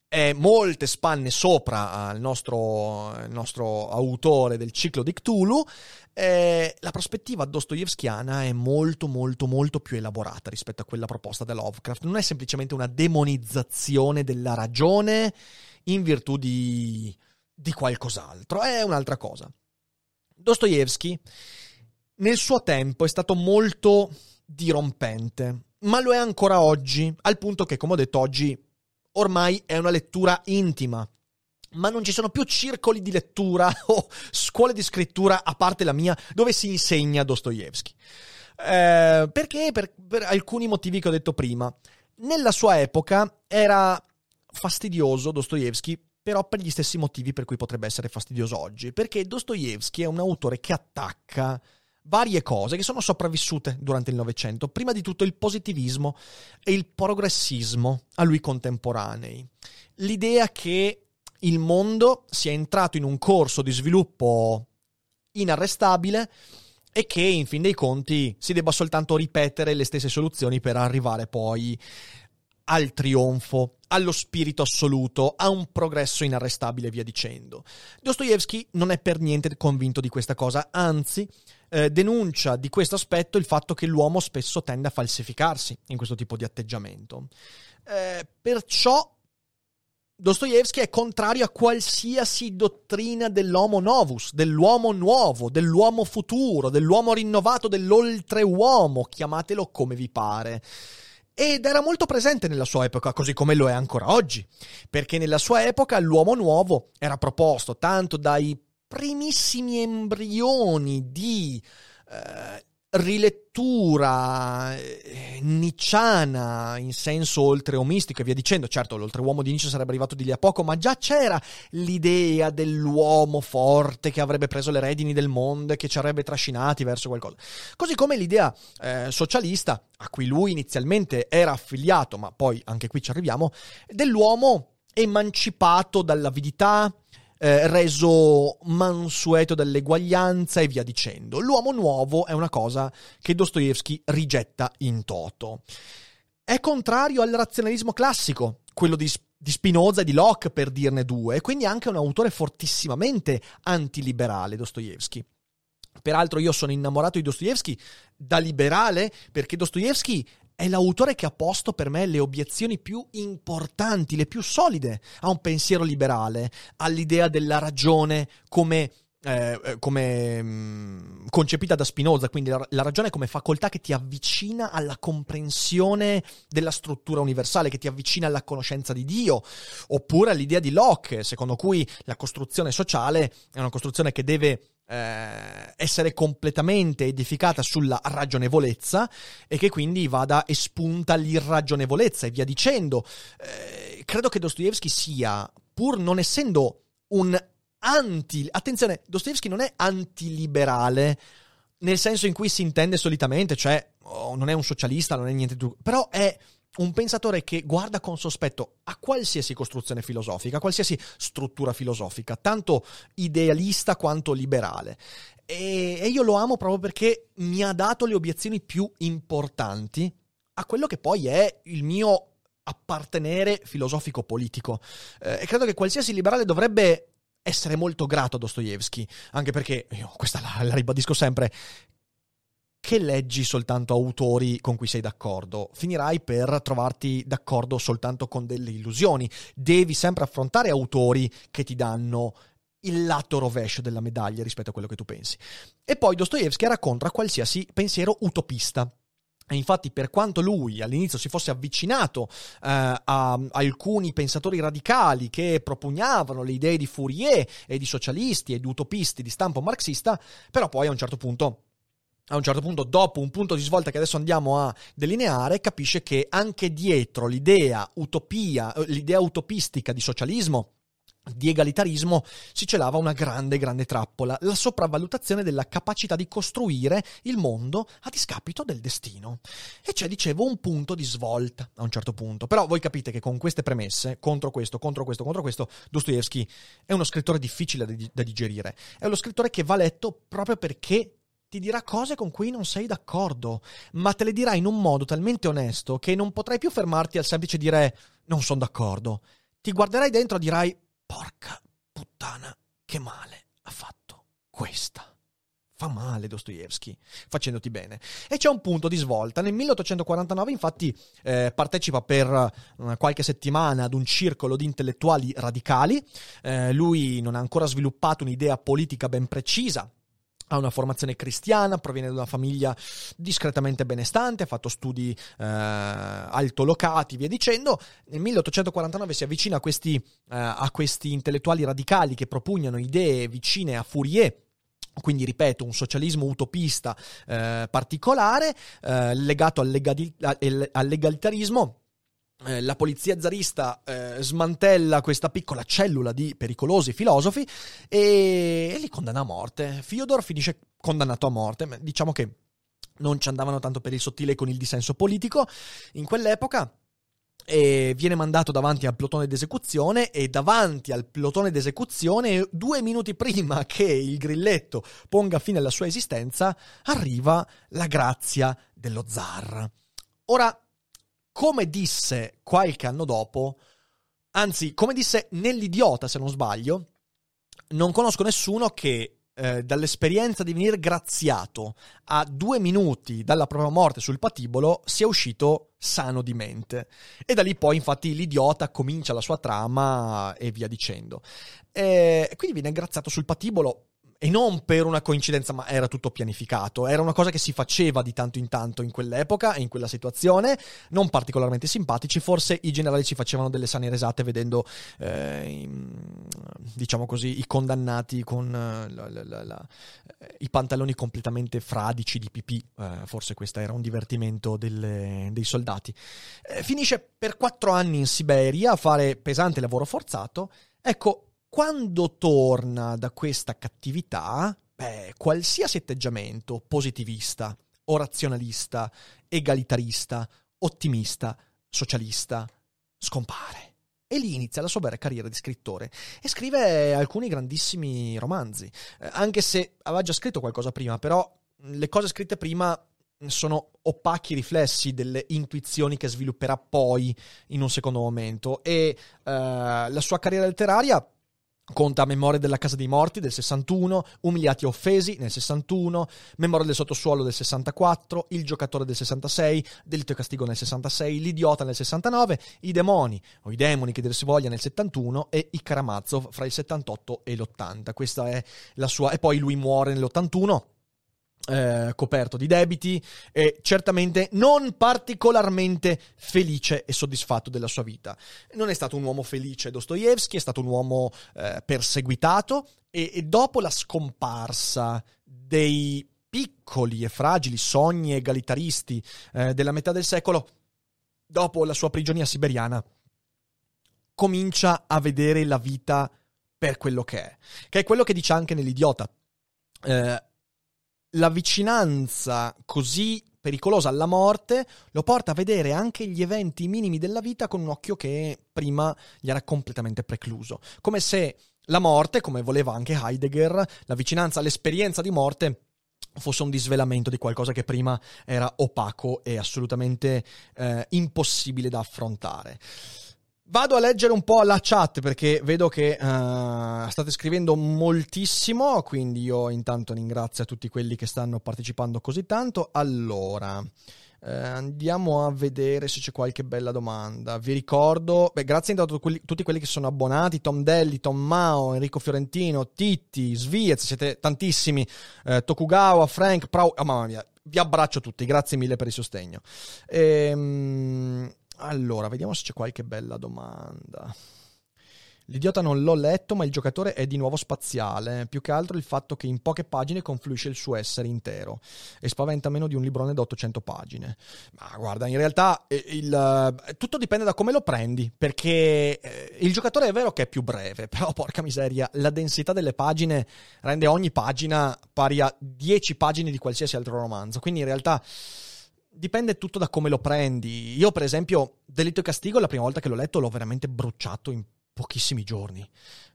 è molte spanne sopra al nostro, al nostro autore del ciclo di Cthulhu, eh, la prospettiva dostoevskiana è molto molto molto più elaborata rispetto a quella proposta da Lovecraft. Non è semplicemente una demonizzazione della ragione in virtù di, di qualcos'altro, è un'altra cosa. Dostoevsky nel suo tempo è stato molto dirompente, ma lo è ancora oggi, al punto che, come ho detto oggi, ormai è una lettura intima. Ma non ci sono più circoli di lettura o scuole di scrittura, a parte la mia, dove si insegna Dostoevsky. Eh, perché? Per, per alcuni motivi che ho detto prima. Nella sua epoca era fastidioso Dostoevsky però per gli stessi motivi per cui potrebbe essere fastidioso oggi, perché Dostoevsky è un autore che attacca varie cose che sono sopravvissute durante il Novecento, prima di tutto il positivismo e il progressismo a lui contemporanei. L'idea che il mondo sia entrato in un corso di sviluppo inarrestabile e che in fin dei conti si debba soltanto ripetere le stesse soluzioni per arrivare poi al trionfo, allo spirito assoluto, a un progresso inarrestabile e via dicendo. Dostoevsky non è per niente convinto di questa cosa, anzi eh, denuncia di questo aspetto il fatto che l'uomo spesso tende a falsificarsi in questo tipo di atteggiamento. Eh, perciò Dostoevsky è contrario a qualsiasi dottrina dell'homo novus, dell'uomo nuovo, dell'uomo futuro, dell'uomo rinnovato, dell'oltreuomo, chiamatelo come vi pare. Ed era molto presente nella sua epoca, così come lo è ancora oggi, perché nella sua epoca l'uomo nuovo era proposto tanto dai primissimi embrioni di eh, rilettura eh, nicciana in senso oltreomistico e via dicendo. Certo, l'oltreuomo di Nietzsche sarebbe arrivato di lì a poco, ma già c'era l'idea dell'uomo forte che avrebbe preso le redini del mondo e che ci avrebbe trascinati verso qualcosa. Così come l'idea eh, socialista, a cui lui inizialmente era affiliato, ma poi anche qui ci arriviamo, dell'uomo emancipato dall'avidità, eh, reso mansueto dall'eguaglianza e via dicendo. L'uomo nuovo è una cosa che Dostoevsky rigetta in toto. È contrario al razionalismo classico, quello di, di Spinoza e di Locke per dirne due, quindi anche un autore fortissimamente antiliberale Dostoevsky. Peraltro io sono innamorato di Dostoevsky da liberale perché Dostoevsky è l'autore che ha posto per me le obiezioni più importanti, le più solide a un pensiero liberale, all'idea della ragione come eh, eh, come mm, concepita da Spinoza, quindi la, la, ragione come facoltà che ti avvicina alla comprensione della struttura universale, che ti avvicina alla conoscenza di Dio, oppure all'idea di Locke, secondo cui la costruzione sociale è una costruzione che deve eh, essere completamente edificata sulla ragionevolezza e che quindi vada espunta l'irragionevolezza e via dicendo. Eh, credo che Dostoevsky sia, pur non essendo un anti... Attenzione, Dostoevsky non è antiliberale nel senso in cui si intende solitamente, cioè oh, non è un socialista, non è niente di... però è un pensatore che guarda con sospetto a qualsiasi costruzione filosofica, a qualsiasi struttura filosofica, tanto idealista quanto liberale. E, e io lo amo proprio perché mi ha dato le obiezioni più importanti a quello che poi è il mio appartenere filosofico-politico. Eh, e credo che qualsiasi liberale dovrebbe essere molto grato a Dostoevsky, anche perché, io questa la, la ribadisco sempre, che leggi soltanto autori con cui sei d'accordo, finirai per trovarti d'accordo soltanto con delle illusioni. Devi sempre affrontare autori che ti danno il lato rovescio della medaglia rispetto a quello che tu pensi. E poi Dostoevsky era contro qualsiasi pensiero utopista. E infatti, per quanto lui all'inizio si fosse avvicinato eh, a, alcuni pensatori radicali che propugnavano le idee di Fourier e di socialisti e di utopisti di stampo marxista, però poi a un certo punto a un certo punto, dopo un punto di svolta che adesso andiamo a delineare, capisce che anche dietro l'idea utopia, eh, l'idea utopistica di socialismo, di egalitarismo, si celava una grande, grande trappola, la sopravvalutazione della capacità di costruire il mondo a discapito del destino. E c'è, dicevo, un punto di svolta a un certo punto. Però voi capite che con queste premesse, contro questo, contro questo, contro questo, Dostoevsky è uno scrittore difficile da digerire. È uno scrittore che va letto proprio perché ti dirà cose con cui non sei d'accordo, ma te le dirà in un modo talmente onesto che non potrai più fermarti al semplice dire non sono d'accordo. Ti guarderai dentro e dirai porca puttana, che male ha fatto questa. Fa male Dostoevsky, facendoti bene. E c'è un punto di svolta. Nel 1849, infatti, eh, partecipa per uh, qualche settimana ad un circolo di intellettuali radicali. Eh, lui non ha ancora sviluppato un'idea politica ben precisa, ha una formazione cristiana, proviene da una famiglia discretamente benestante, ha fatto studi eh, altolocati, via dicendo. Nel 1849 si avvicina a questi, eh, a questi intellettuali radicali che propugnano idee vicine a Fourier, quindi ripeto, un socialismo utopista eh, particolare, eh, legato al, legali- al legalitarismo eh, la polizia zarista eh, smantella questa piccola cellula di pericolosi filosofi e, li condanna a morte. Fyodor finisce condannato a morte. Diciamo che non ci andavano tanto per il sottile con il dissenso politico in quell'epoca e viene mandato davanti al plotone d'esecuzione e davanti al plotone d'esecuzione, due minuti prima che il grilletto ponga fine alla sua esistenza, arriva la grazia dello zar. Ora, come disse qualche anno dopo, anzi, come disse nell'idiota se non sbaglio, non conosco nessuno che eh, dall'esperienza di venire graziato a due minuti dalla propria morte sul patibolo sia uscito sano di mente. E da lì poi, infatti, l'idiota comincia la sua trama e via dicendo. E quindi viene graziato sul patibolo e non per una coincidenza, ma era tutto pianificato. Era una cosa che si faceva di tanto in tanto in quell'epoca e in quella situazione, non particolarmente simpatici. Forse i generali ci facevano delle sane resate vedendo, eh, diciamo così, i condannati con eh, la, la, la, i pantaloni completamente fradici di pipì. Eh, forse questo era un divertimento delle, dei soldati. Eh, finisce per quattro anni in Siberia a fare pesante lavoro forzato. Ecco, quando torna da questa cattività, beh, qualsiasi atteggiamento positivista, o razionalista, egalitarista, ottimista, socialista, scompare. E lì inizia la sua vera carriera di scrittore e scrive alcuni grandissimi romanzi, eh, anche se aveva già scritto qualcosa prima, però le cose scritte prima sono opachi riflessi delle intuizioni che svilupperà poi in un secondo momento e uh, la sua carriera letteraria Conta Memoria della Casa dei Morti del 61, Umiliati e Offesi nel 61, Memoria del Sottosuolo del 64, Il Giocatore del 66, Delitto e Castigo nel 66, L'Idiota nel 69, I Demoni o I Demoni che dir si voglia nel 71 e I Karamazov fra il 78 e l'80. Questa è la sua... e poi lui muore nell'81 eh, coperto di debiti e certamente non particolarmente felice e soddisfatto della sua vita. Non è stato un uomo felice Dostoevsky, è stato un uomo eh, perseguitato e, e dopo la scomparsa dei piccoli e fragili sogni egalitaristi eh, della metà del secolo, dopo la sua prigionia siberiana, comincia a vedere la vita per quello che è, che è quello che dice anche nell'idiota. Eh, la vicinanza così pericolosa alla morte lo porta a vedere anche gli eventi minimi della vita con un occhio che prima gli era completamente precluso. Come se la morte, come voleva anche Heidegger, la vicinanza all'esperienza di morte fosse un disvelamento di qualcosa che prima era opaco e assolutamente eh, impossibile da affrontare. Vado a leggere un po' la chat perché vedo che uh, state scrivendo moltissimo, quindi io intanto ringrazio tutti quelli che stanno partecipando così tanto. Allora, uh, andiamo a vedere se c'è qualche bella domanda. Vi ricordo, beh, grazie intanto a quelli, tutti quelli che sono abbonati, Tom Delli, Tom Mao, Enrico Fiorentino, Titti, Sviez, siete tantissimi, uh, Tokugawa, Frank, Prau, oh, mamma mia, vi abbraccio tutti, grazie mille per il sostegno. Ehm... Allora, vediamo se c'è qualche bella domanda. L'idiota non l'ho letto, ma il giocatore è di nuovo spaziale. Più che altro il fatto che in poche pagine confluisce il suo essere intero e spaventa meno di un librone da 800 pagine. Ma guarda, in realtà eh, il, eh, tutto dipende da come lo prendi, perché eh, il giocatore è vero che è più breve, però porca miseria, la densità delle pagine rende ogni pagina pari a 10 pagine di qualsiasi altro romanzo. Quindi in realtà dipende tutto da come lo prendi. Io, per esempio, Delitto e Castigo, la prima volta che l'ho letto, l'ho veramente bruciato in pochissimi giorni.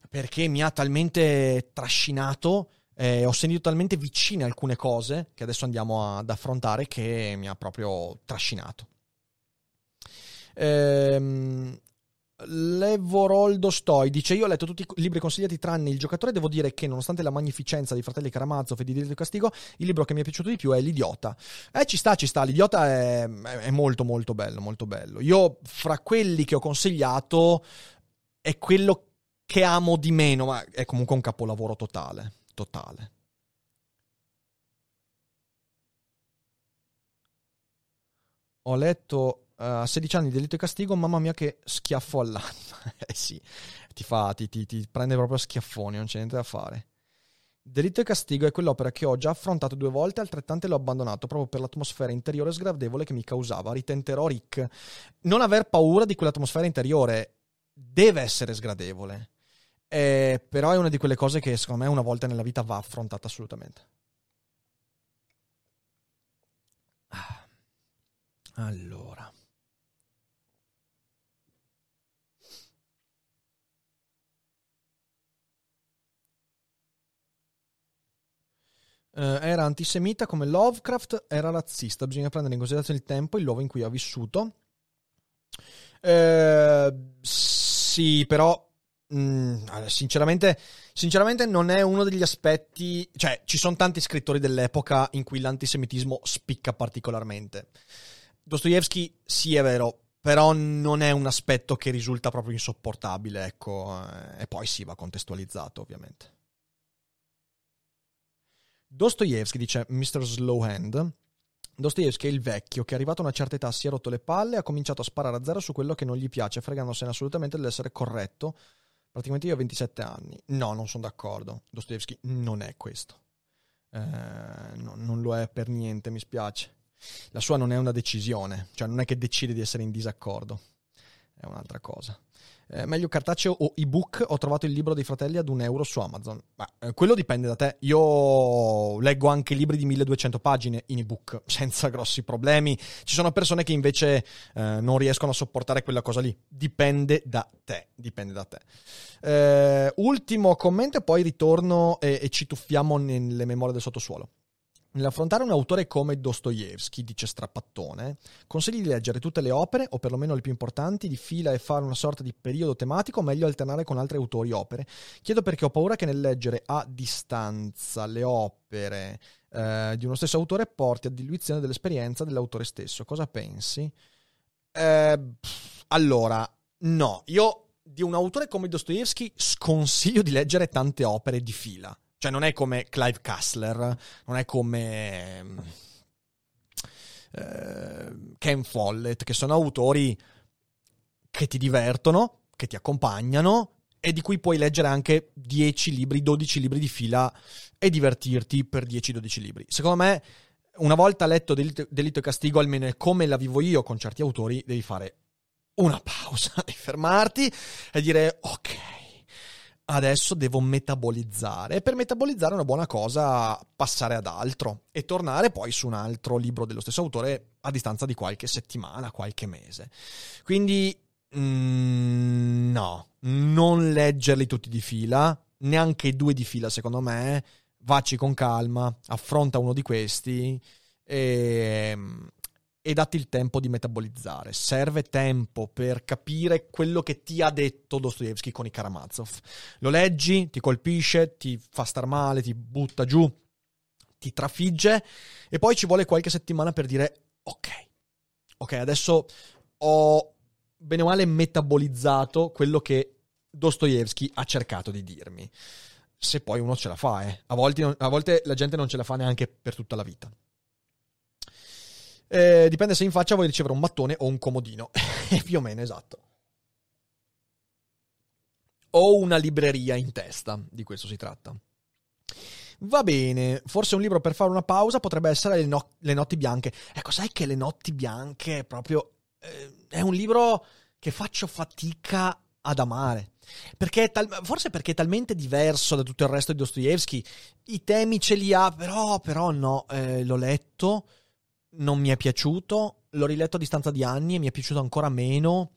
Perché mi ha talmente trascinato. Eh, ho sentito talmente vicine alcune cose che adesso andiamo ad affrontare che mi ha proprio trascinato. Ehm, Levoroldo Stoi dice: Io ho letto tutti i libri consigliati tranne il giocatore. Devo dire che, nonostante la magnificenza di Fratelli Karamazov e di Diritto e Castigo, il libro che mi è piaciuto di più è L'Idiota. Eh, ci sta, ci sta. L'Idiota è, è molto, molto bello. Molto bello. Io, fra quelli che ho consigliato, è quello che amo di meno, ma è comunque un capolavoro totale. Totale. Ho letto a 16 anni delitto e castigo, mamma mia che schiaffo all'anima. eh sì, ti fa, ti, ti, ti prende proprio schiaffoni, non c'è niente da fare. Delitto e castigo è quell'opera che ho già affrontato due volte, altrettante l'ho abbandonato proprio per l'atmosfera interiore sgradevole che mi causava. Ritenterò Rick. Non aver paura di quell'atmosfera interiore deve essere sgradevole. Eh, però è una di quelle cose che secondo me una volta nella vita va affrontata assolutamente. Ah. Allora. Uh, era antisemita come Lovecraft, era razzista. Bisogna prendere in considerazione il tempo, il luogo in cui ha vissuto. Uh, sì, però Mm, sinceramente, sinceramente, non è uno degli aspetti. Cioè, ci sono tanti scrittori dell'epoca in cui l'antisemitismo spicca particolarmente. Dostoevsky, sì, è vero, però non è un aspetto che risulta proprio insopportabile, ecco. Eh, e poi sì, va contestualizzato, ovviamente. Dostoevsky, dice Mr. Slowhand, Dostoevsky è il vecchio che arrivato a una certa età si è rotto le palle e ha cominciato a sparare a zero su quello che non gli piace, fregandosene assolutamente dell'essere corretto Praticamente io ho 27 anni. No, non sono d'accordo. Dostoevsky non è questo. Eh, no, non lo è per niente, mi spiace. La sua non è una decisione, cioè non è che decide di essere in disaccordo. È un'altra cosa. Eh, meglio cartaceo o ebook? Ho trovato il libro dei fratelli ad un euro su Amazon. Ma eh, quello dipende da te. Io leggo anche libri di 1200 pagine in ebook senza grossi problemi. Ci sono persone che invece eh, non riescono a sopportare quella cosa lì. Dipende da te. Dipende da te. Eh, ultimo commento e poi ritorno e, e ci tuffiamo nelle memorie del sottosuolo. Nell'affrontare un autore come Dostoevsky, dice Strappattone, consigli di leggere tutte le opere, o perlomeno le più importanti, di fila e fare una sorta di periodo tematico, o meglio alternare con altri autori opere. Chiedo perché ho paura che nel leggere a distanza le opere eh, di uno stesso autore porti a diluizione dell'esperienza dell'autore stesso. Cosa pensi? Eh, allora, no, io di un autore come Dostoevsky sconsiglio di leggere tante opere di fila cioè non è come Clive Kassler, non è come eh, Ken Follett, che sono autori che ti divertono, che ti accompagnano e di cui puoi leggere anche 10 libri, 12 libri di fila e divertirti per 10-12 libri. Secondo me, una volta letto Delitto, Delitto e Castigo, almeno è come la vivo io con certi autori, devi fare una pausa, devi fermarti e dire ok adesso devo metabolizzare. E per metabolizzare è una buona cosa passare ad altro e tornare poi su un altro libro dello stesso autore a distanza di qualche settimana, qualche mese. Quindi, mm, no, non leggerli tutti di fila, neanche due di fila secondo me. Vacci con calma, affronta uno di questi e, e datti il tempo di metabolizzare. Serve tempo per capire quello che ti ha detto Dostoevsky con i Karamazov. Lo leggi, ti colpisce, ti fa star male, ti butta giù, ti trafigge e poi ci vuole qualche settimana per dire ok, ok, adesso ho bene o male metabolizzato quello che Dostoevsky ha cercato di dirmi. Se poi uno ce la fa, eh. A volte, a volte la gente non ce la fa neanche per tutta la vita. Eh, dipende se in faccia vuoi ricevere un mattone o un comodino. Più o meno, esatto. O una libreria in testa, di questo si tratta. Va bene, forse un libro per fare una pausa potrebbe essere Le, no- le notti bianche. Ecco, sai che Le notti bianche proprio eh, è un libro che faccio fatica ad amare. Perché tal- forse perché è talmente diverso da tutto il resto di Dostoevsky. I temi ce li ha, però, però no, eh, l'ho letto non mi è piaciuto, l'ho riletto a distanza di anni e mi è piaciuto ancora meno.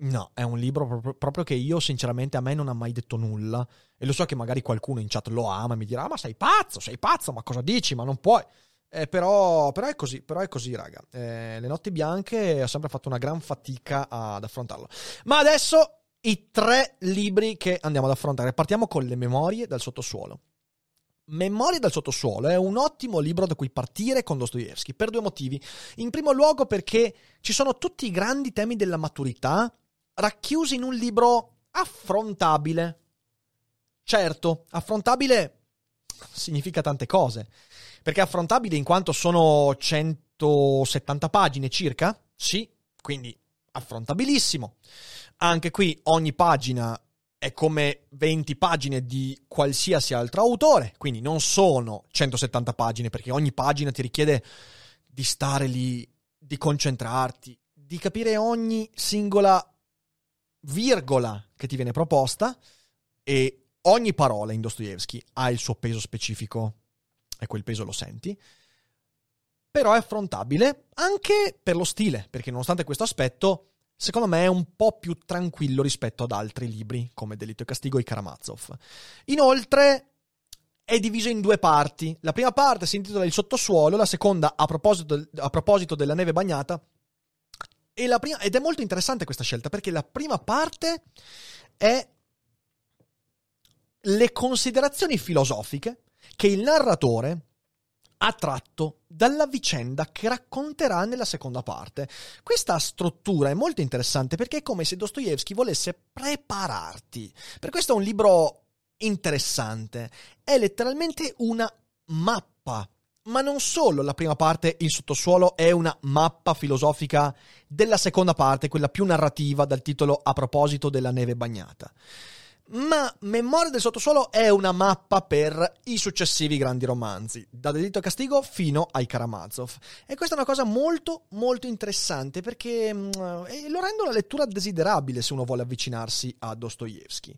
No, è un libro proprio che io sinceramente a me non ha mai detto nulla e lo so che magari qualcuno in chat lo ama e mi dirà ma sei pazzo, sei pazzo, ma cosa dici, ma non puoi. Eh, però, però, è così, però è così, raga. Eh, le notti bianche ho sempre fatto una gran fatica ad affrontarlo. Ma adesso i tre libri che andiamo ad affrontare. Partiamo con le memorie dal sottosuolo. Memorie dal sottosuolo è un ottimo libro da cui partire con Dostoevsky per due motivi. In primo luogo perché ci sono tutti i grandi temi della maturità racchiusi in un libro affrontabile. Certo, affrontabile significa tante cose. Perché affrontabile in quanto sono 170 pagine circa? Sì, quindi affrontabilissimo. Anche qui ogni pagina è come 20 pagine di qualsiasi altro autore, quindi non sono 170 pagine, perché ogni pagina ti richiede di stare lì, di concentrarti, di capire ogni singola virgola che ti viene proposta e ogni parola in Dostoevsky ha il suo peso specifico e quel peso lo senti. Però è affrontabile anche per lo stile, perché nonostante questo aspetto, secondo me è un po' più tranquillo rispetto ad altri libri come Delitto e Castigo e Karamazov. Inoltre è diviso in due parti. La prima parte si intitola Il sottosuolo, la seconda a proposito, a proposito della neve bagnata. Prima, ed è molto interessante questa scelta perché la prima parte è le considerazioni filosofiche che il narratore ha tratto dalla vicenda che racconterà nella seconda parte. Questa struttura è molto interessante perché è come se Dostoevsky volesse prepararti. Per questo è un libro interessante. È letteralmente una mappa. Ma non solo la prima parte, il sottosuolo, è una mappa filosofica della seconda parte, quella più narrativa, dal titolo A proposito della neve bagnata ma Memoria del sottosuolo è una mappa per i successivi grandi romanzi, da Delitto e Castigo fino ai Karamazov. E questa è una cosa molto molto interessante perché mm, eh, lo rende una lettura desiderabile se uno vuole avvicinarsi a Dostoevsky.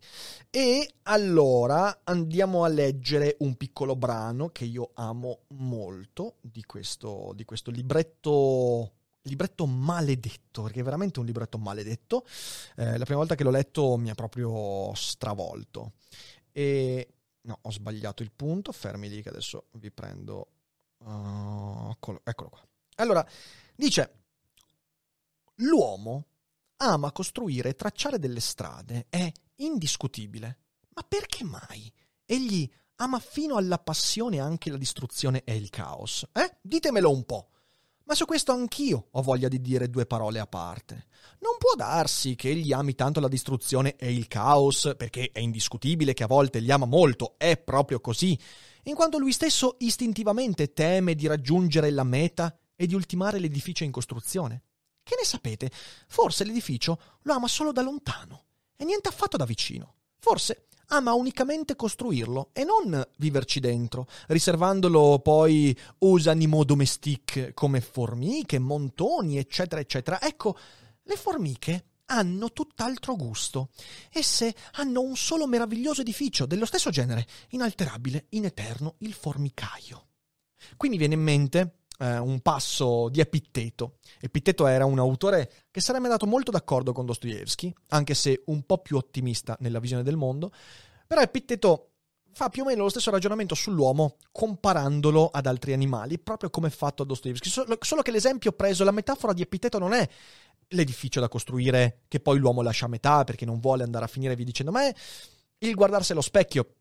E allora andiamo a leggere un piccolo brano che io amo molto di questo, di questo libretto libretto maledetto, perché è veramente un libretto maledetto. Eh, la prima volta che l'ho letto mi ha proprio stravolto. E no, ho sbagliato il punto, fermi lì che adesso vi prendo. Uh, eccolo, eccolo qua. Allora, dice, l'uomo ama costruire e tracciare delle strade, è indiscutibile. Ma perché mai? Egli ama fino alla passione anche la distruzione e il caos. Eh? Ditemelo un po'. Ma su questo anch'io ho voglia di dire due parole a parte. Non può darsi che egli ami tanto la distruzione e il caos, perché è indiscutibile che a volte li ama molto, è proprio così, in quanto lui stesso istintivamente teme di raggiungere la meta e di ultimare l'edificio in costruzione. Che ne sapete? Forse l'edificio lo ama solo da lontano e niente affatto da vicino. Forse ama unicamente costruirlo e non viverci dentro, riservandolo poi aux animaux domestiques come formiche, montoni, eccetera, eccetera. Ecco, le formiche hanno tutt'altro gusto. Esse hanno un solo meraviglioso edificio dello stesso genere, inalterabile, in eterno, il formicaio. Qui mi viene in mente eh, un passo di Epitteto. Epitteto era un autore che sarebbe andato molto d'accordo con Dostoevsky, anche se un po' più ottimista nella visione del mondo, però Epitteto fa più o meno lo stesso ragionamento sull'uomo comparandolo ad altri animali, proprio come fatto a Dostoevsky. Solo che l'esempio preso, la metafora di Epitteto non è l'edificio da costruire che poi l'uomo lascia a metà perché non vuole andare a finire via dicendo, ma è il guardarsi allo specchio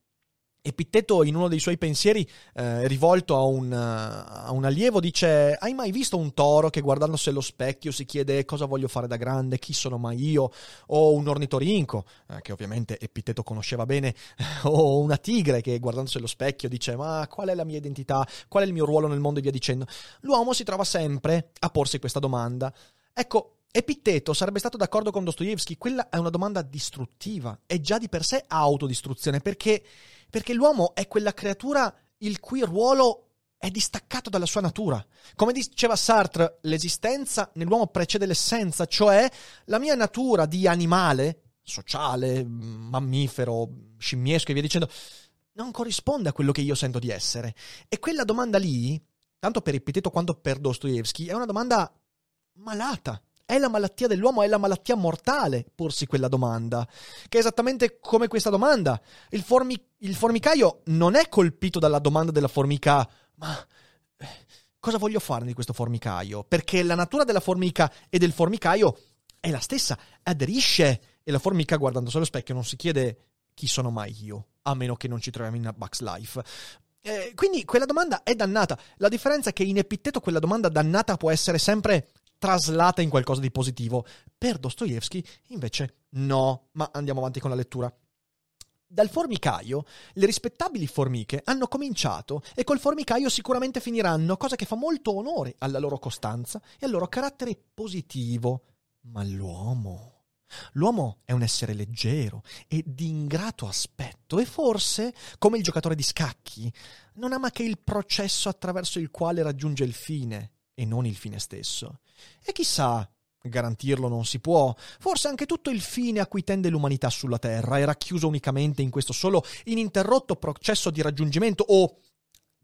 Epitteto in uno dei suoi pensieri eh, rivolto a un, a un, allievo dice hai mai visto un toro che guardandosi allo specchio si chiede cosa voglio fare da grande, chi sono mai io? O un ornitorinco eh, che ovviamente Epitteto conosceva bene o una tigre che guardandosi allo specchio dice ma qual è la mia identità, qual è il mio ruolo nel mondo? E via dicendo. L'uomo si trova sempre a porsi questa domanda. Ecco Epitteto sarebbe stato d'accordo con Dostoevsky, quella è una domanda distruttiva, è già di per sé autodistruzione, perché, perché l'uomo è quella creatura il cui ruolo è distaccato dalla sua natura. Come diceva Sartre, l'esistenza nell'uomo precede l'essenza, cioè la mia natura di animale, sociale, mammifero, scimmiesco e via dicendo, non corrisponde a quello che io sento di essere. E quella domanda lì, tanto per Epitteto quanto per Dostoevsky, è una domanda malata. È la malattia dell'uomo, è la malattia mortale porsi quella domanda. Che è esattamente come questa domanda. Il, formi- il formicaio non è colpito dalla domanda della formica, ma eh, cosa voglio fare di questo formicaio? Perché la natura della formica e del formicaio è la stessa, aderisce e la formica guardando allo specchio non si chiede chi sono mai io, a meno che non ci troviamo in Bugs Life. Eh, quindi quella domanda è dannata. La differenza è che in Epitteto quella domanda dannata può essere sempre traslata in qualcosa di positivo. Per Dostoevsky invece no, ma andiamo avanti con la lettura. Dal formicaio, le rispettabili formiche hanno cominciato e col formicaio sicuramente finiranno, cosa che fa molto onore alla loro costanza e al loro carattere positivo. Ma l'uomo, L'uomo è un essere leggero e di ingrato aspetto e forse, come il giocatore di scacchi, non ama che il processo attraverso il quale raggiunge il fine e non il fine stesso. E chissà, garantirlo non si può, forse anche tutto il fine a cui tende l'umanità sulla Terra è racchiuso unicamente in questo solo ininterrotto processo di raggiungimento o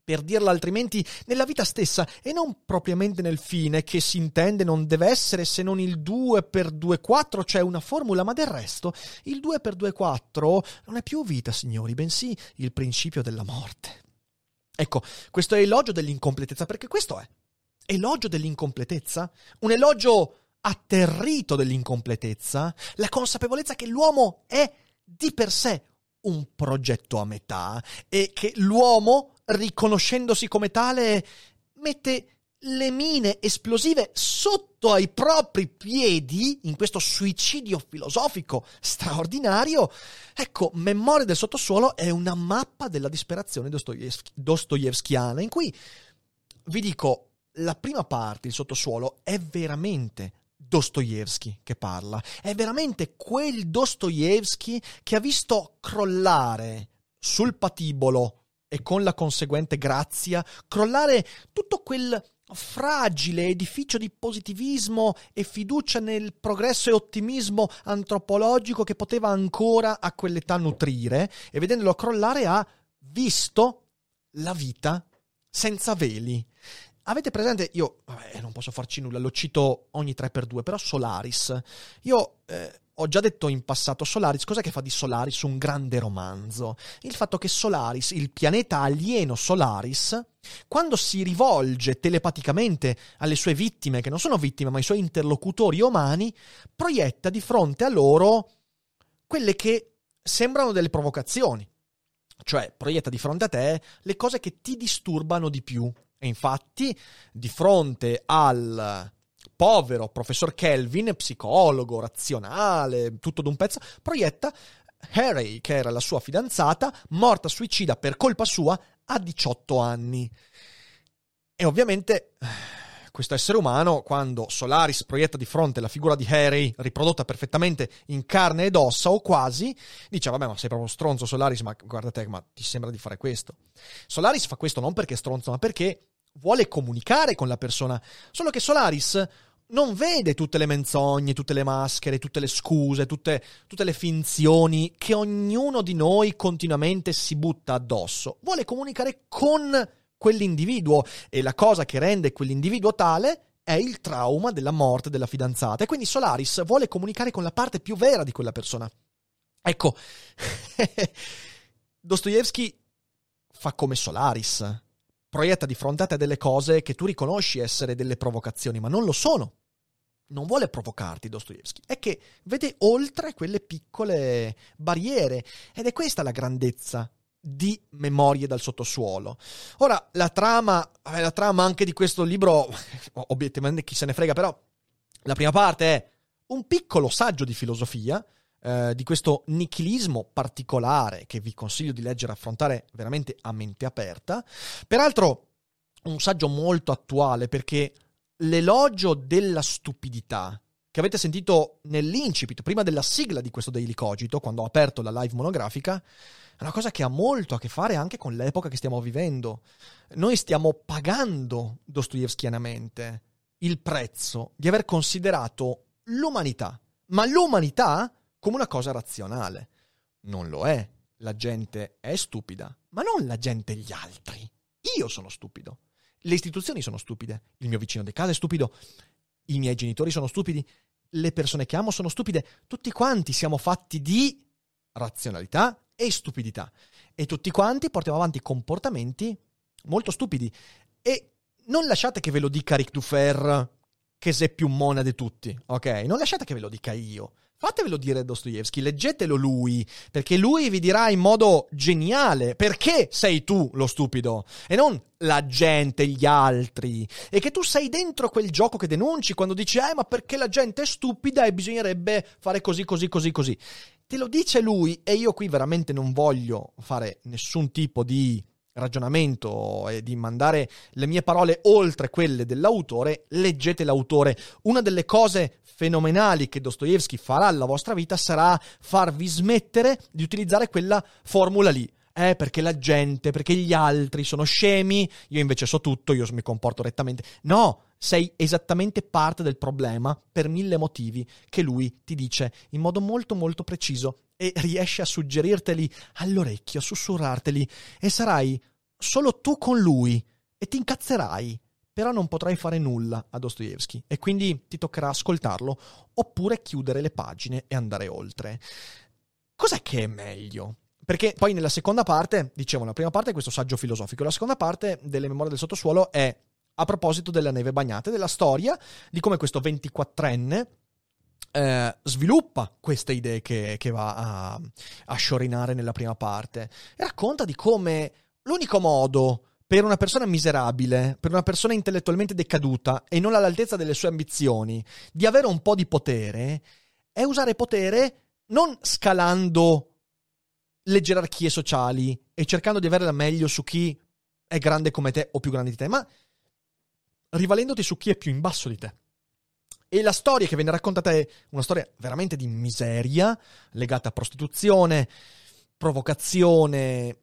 per dirla altrimenti, nella vita stessa e non propriamente nel fine che si intende non deve essere se non il 2 per 2 4, cioè una formula, ma del resto il 2 per 2 4 non è più vita, signori, bensì il principio della morte. Ecco, questo è elogio dell'incompletezza, perché questo è. Elogio dell'incompletezza? Un elogio atterrito dell'incompletezza? La consapevolezza che l'uomo è di per sé un progetto a metà e che l'uomo riconoscendosi come tale, mette le mine esplosive sotto ai propri piedi in questo suicidio filosofico straordinario. Ecco, Memoria del sottosuolo è una mappa della disperazione dostoevskiana in cui vi dico, la prima parte, il sottosuolo, è veramente Dostoevsky che parla, è veramente quel Dostoevsky che ha visto crollare sul patibolo e con la conseguente grazia crollare tutto quel fragile edificio di positivismo e fiducia nel progresso e ottimismo antropologico che poteva ancora a quell'età nutrire e vedendolo crollare ha visto la vita senza veli. Avete presente? Io vabbè, non posso farci nulla, lo cito ogni 3x2, però Solaris. Io eh, ho già detto in passato Solaris, cos'è che fa di Solaris un grande romanzo? Il fatto che Solaris, il pianeta alieno Solaris, quando si rivolge telepaticamente alle sue vittime, che non sono vittime ma i suoi interlocutori umani, proietta di fronte a loro quelle che sembrano delle provocazioni. Cioè, proietta di fronte a te le cose che ti disturbano di più. E infatti, di fronte al povero professor Kelvin, psicologo, razionale, tutto d'un pezzo, proietta Harry, che era la sua fidanzata, morta suicida per colpa sua a 18 anni. E ovviamente questo essere umano, quando Solaris proietta di fronte la figura di Harry, riprodotta perfettamente in carne ed ossa o quasi, dice: Vabbè, ma sei proprio stronzo, Solaris, ma guarda te, ma ti sembra di fare questo. Solaris fa questo non perché è stronzo, ma perché vuole comunicare con la persona. Solo che Solaris non vede tutte le menzogne, tutte le maschere, tutte le scuse, tutte, tutte, le finzioni che ognuno di noi continuamente si butta addosso. Vuole comunicare con quell'individuo e la cosa che rende quell'individuo tale è il trauma della morte della fidanzata. E quindi Solaris vuole comunicare con la parte più vera di quella persona. Ecco, Dostoevsky fa come Solaris proietta di fronte a te delle cose che tu riconosci essere delle provocazioni, ma non lo sono. Non vuole provocarti Dostoevsky, è che vede oltre quelle piccole barriere ed è questa la grandezza di Memorie dal sottosuolo. Ora, la trama, la trama anche di questo libro, obiettivamente chi se ne frega, però la prima parte è un piccolo saggio di filosofia eh, di questo nichilismo particolare che vi consiglio di leggere e affrontare veramente a mente aperta. Peraltro, un saggio molto attuale perché l'elogio della stupidità che avete sentito nell'incipit, prima della sigla di questo Daily Cogito, quando ho aperto la live monografica, è una cosa che ha molto a che fare anche con l'epoca che stiamo vivendo. Noi stiamo pagando dostoevskianamente il prezzo di aver considerato l'umanità, ma l'umanità come una cosa razionale. Non lo è. La gente è stupida, ma non la gente gli altri. Io sono stupido. Le istituzioni sono stupide. Il mio vicino di casa è stupido. I miei genitori sono stupidi. Le persone che amo sono stupide. Tutti quanti siamo fatti di razionalità e stupidità. E tutti quanti portiamo avanti comportamenti molto stupidi. E non lasciate che ve lo dica Ric Dufer, che sei più mona di tutti, ok? Non lasciate che ve lo dica io. Fatevelo dire Dostoevsky, leggetelo lui, perché lui vi dirà in modo geniale perché sei tu lo stupido e non la gente, gli altri. E che tu sei dentro quel gioco che denunci quando dici, eh, ma perché la gente è stupida e bisognerebbe fare così, così, così, così. Te lo dice lui e io qui veramente non voglio fare nessun tipo di ragionamento e di mandare le mie parole oltre quelle dell'autore, leggete l'autore. Una delle cose fenomenali che Dostoevsky farà alla vostra vita sarà farvi smettere di utilizzare quella formula lì. Eh, perché la gente, perché gli altri sono scemi, io invece so tutto, io mi comporto rettamente. No, sei esattamente parte del problema per mille motivi che lui ti dice in modo molto molto preciso e riesce a suggerirteli all'orecchio, a sussurrarteli e sarai solo tu con lui e ti incazzerai, però non potrai fare nulla a Dostoevsky e quindi ti toccherà ascoltarlo oppure chiudere le pagine e andare oltre. Cos'è che è meglio? Perché poi nella seconda parte, dicevo, la prima parte è questo saggio filosofico, la seconda parte delle memorie del sottosuolo è a proposito della neve bagnata, della storia di come questo 24enne eh, sviluppa queste idee che, che va a, a, sciorinare nella prima parte e racconta di come l'unico modo per una persona miserabile, per una persona intellettualmente decaduta e non all'altezza delle sue ambizioni, di avere un po' di potere, è usare potere non scalando le gerarchie sociali e cercando di avere la meglio su chi è grande come te o più grande di te, ma rivalendoti su chi è più in basso di te. E la storia che viene raccontata è una storia veramente di miseria, legata a prostituzione, provocazione,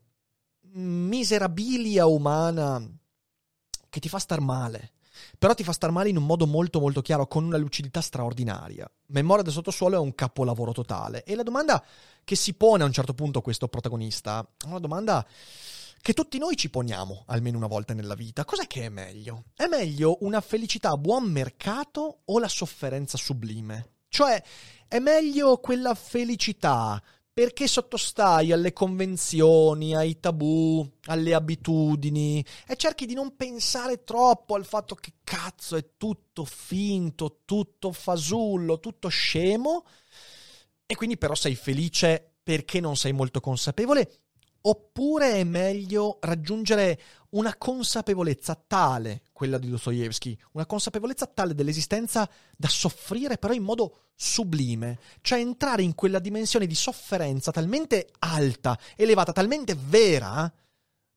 miserabilia umana che ti fa star male. Però ti fa star male in un modo molto molto chiaro, con una lucidità straordinaria. Memoria del sottosuolo è un capolavoro totale. E la domanda che si pone a un certo punto questo protagonista è una domanda che tutti noi ci poniamo almeno una volta nella vita. Cos'è che è meglio? È meglio una felicità a buon mercato o la sofferenza sublime? Cioè, è meglio quella felicità perché sottostai alle convenzioni, ai tabù, alle abitudini e cerchi di non pensare troppo al fatto che cazzo è tutto finto, tutto fasullo, tutto scemo e quindi però sei felice perché non sei molto consapevole Oppure è meglio raggiungere una consapevolezza tale, quella di Dostoevsky, una consapevolezza tale dell'esistenza da soffrire però in modo sublime, cioè entrare in quella dimensione di sofferenza talmente alta, elevata, talmente vera,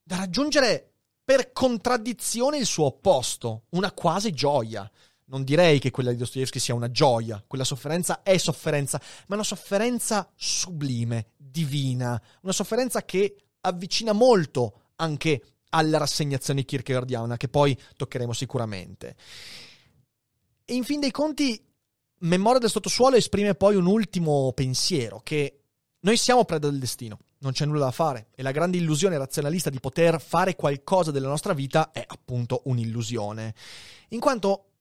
da raggiungere per contraddizione il suo opposto, una quasi gioia. Non direi che quella di Dostoevsky sia una gioia, quella sofferenza è sofferenza, ma una sofferenza sublime, divina, una sofferenza che avvicina molto anche alla rassegnazione kierkegaardiana, che poi toccheremo sicuramente. E in fin dei conti, Memoria del sottosuolo esprime poi un ultimo pensiero, che noi siamo preda del destino, non c'è nulla da fare, e la grande illusione razionalista di poter fare qualcosa della nostra vita è appunto un'illusione, in quanto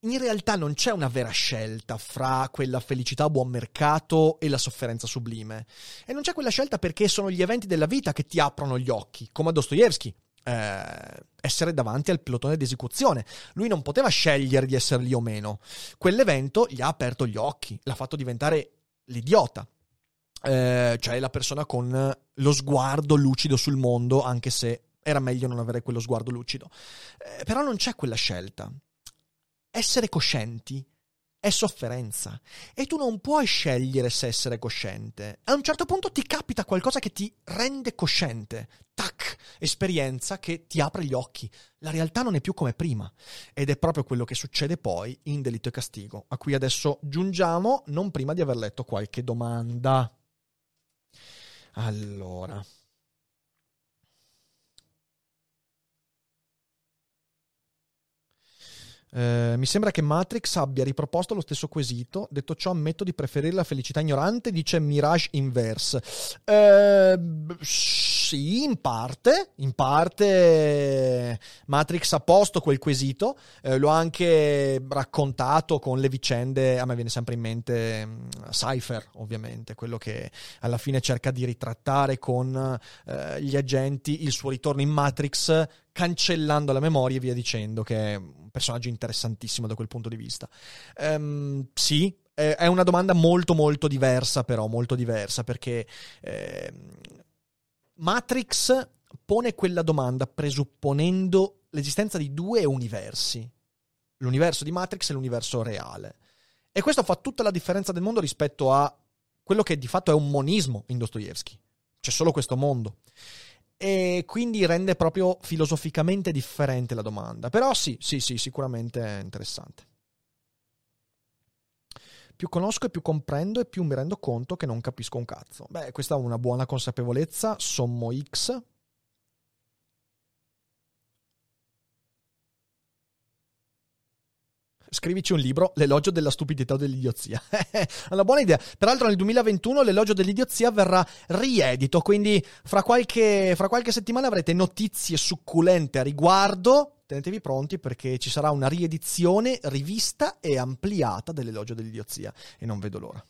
in realtà non c'è una vera scelta fra quella felicità a buon mercato e la sofferenza sublime. E non c'è quella scelta perché sono gli eventi della vita che ti aprono gli occhi, come a Dostoevsky. Eh, essere davanti al pelotone di esecuzione. Lui non poteva scegliere di essere lì o meno. Quell'evento gli ha aperto gli occhi, l'ha fatto diventare l'idiota. Eh, cioè la persona con lo sguardo lucido sul mondo, anche se era meglio non avere quello sguardo lucido. Eh, però non c'è quella scelta essere coscienti è sofferenza e tu non puoi scegliere se essere cosciente. A un certo punto ti capita qualcosa che ti rende cosciente. Tac, esperienza che ti apre gli occhi. La realtà non è più come prima. Ed è proprio quello che succede poi in Delitto e Castigo, a cui adesso giungiamo non prima di aver letto qualche domanda. Allora. Eh, mi sembra che Matrix abbia riproposto lo stesso quesito. Detto ciò, ammetto di preferire la felicità ignorante, dice Mirage Inverse. Eh, sì, in parte. In parte Matrix ha posto quel quesito. Eh, l'ho anche raccontato con le vicende. A me viene sempre in mente um, Cypher, ovviamente, quello che alla fine cerca di ritrattare con eh, gli agenti il suo ritorno in Matrix cancellando la memoria e via dicendo, che è un personaggio interessantissimo da quel punto di vista. Um, sì, è una domanda molto molto diversa però, molto diversa perché eh, Matrix pone quella domanda presupponendo l'esistenza di due universi, l'universo di Matrix e l'universo reale. E questo fa tutta la differenza del mondo rispetto a quello che di fatto è un monismo in Dostoevsky. C'è solo questo mondo. e quindi rende proprio filosoficamente differente la domanda. Però sì, sì, sì, sicuramente è interessante. Più conosco e più comprendo e più mi rendo conto che non capisco un cazzo. Beh, questa è una buona consapevolezza, sommo X, scrivici un libro, L'elogio della stupidità o dell'idiozia. È una buona idea. Peraltro nel 2021 l'elogio dell'idiozia verrà riedito, quindi fra qualche, fra qualche settimana avrete notizie succulente a riguardo. Tenetevi pronti perché ci sarà una riedizione, rivista e ampliata dell'elogio dell'idiozia e non vedo l'ora.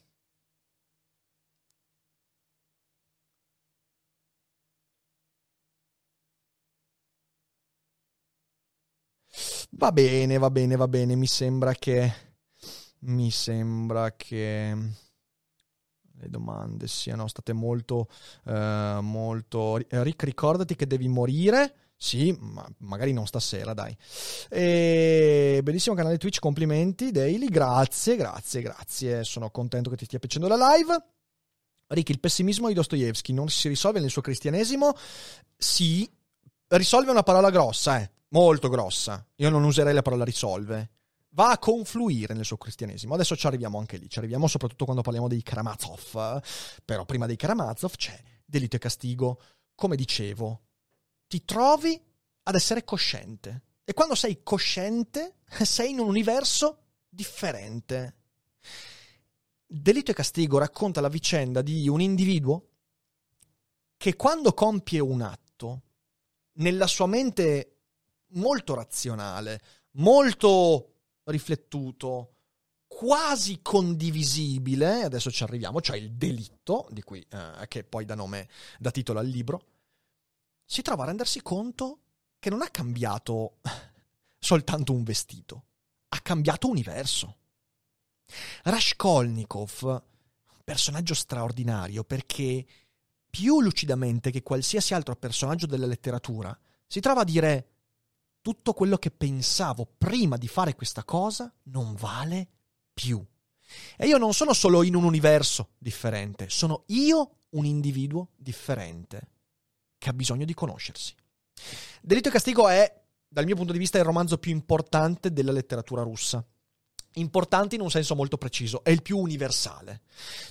Va bene, va bene, va bene. Mi sembra che. Mi sembra che. Le domande siano state molto. Uh, molto. Rick, ricordati che devi morire. Sì, ma magari non stasera, dai. E... Bellissimo canale Twitch, complimenti, Daily. Grazie, grazie, grazie. Sono contento che ti stia piacendo la live. Rick, il pessimismo di Dostoevsky non si risolve nel suo cristianesimo? Sì, risolve una parola grossa, eh molto grossa. Io non userei la parola risolve. Va a confluire nel suo cristianesimo. Adesso ci arriviamo anche lì. Ci arriviamo soprattutto quando parliamo dei Karamazov. Però prima dei Karamazov c'è delitto e castigo. Come dicevo, ti trovi ad essere cosciente. E quando sei cosciente, sei in un universo differente. Delitto e castigo racconta la vicenda di un individuo che quando compie un atto, nella sua mente molto razionale, molto riflettuto, quasi condivisibile, adesso ci arriviamo, cioè il delitto, di cui, eh, che poi dà nome, dà titolo al libro, si trova a rendersi conto che non ha cambiato soltanto un vestito, ha cambiato universo. Raskolnikov, personaggio straordinario perché più lucidamente che qualsiasi altro personaggio della letteratura si trova a dire tutto quello che pensavo prima di fare questa cosa non vale più. E io non sono solo in un universo differente, sono io un individuo differente che ha bisogno di conoscersi. Delitto e castigo è, dal mio punto di vista, il romanzo più importante della letteratura russa. Importante in un senso molto preciso, è il più universale.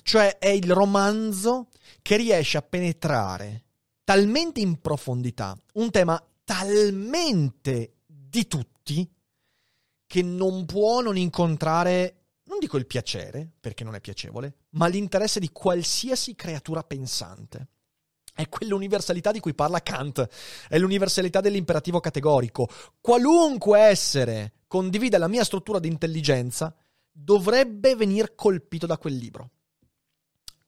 Cioè è il romanzo che riesce a penetrare talmente in profondità un tema talmente di tutti che non può non incontrare, non dico il piacere, perché non è piacevole, ma l'interesse di qualsiasi creatura pensante. È quell'universalità di cui parla Kant, è l'universalità dell'imperativo categorico. Qualunque essere condivida la mia struttura di intelligenza dovrebbe venir colpito da quel libro.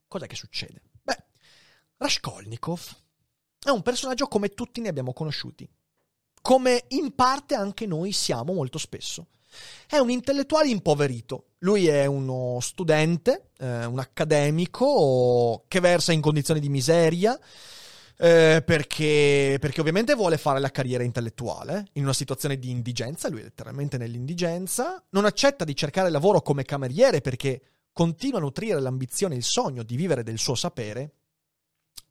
Cos'è che succede? Beh, Raskolnikov è un personaggio come tutti ne abbiamo conosciuti, come in parte anche noi siamo molto spesso. È un intellettuale impoverito. Lui è uno studente, eh, un accademico che versa in condizioni di miseria. Eh, perché, perché, ovviamente vuole fare la carriera intellettuale in una situazione di indigenza, lui è letteralmente nell'indigenza, non accetta di cercare lavoro come cameriere perché continua a nutrire l'ambizione e il sogno di vivere del suo sapere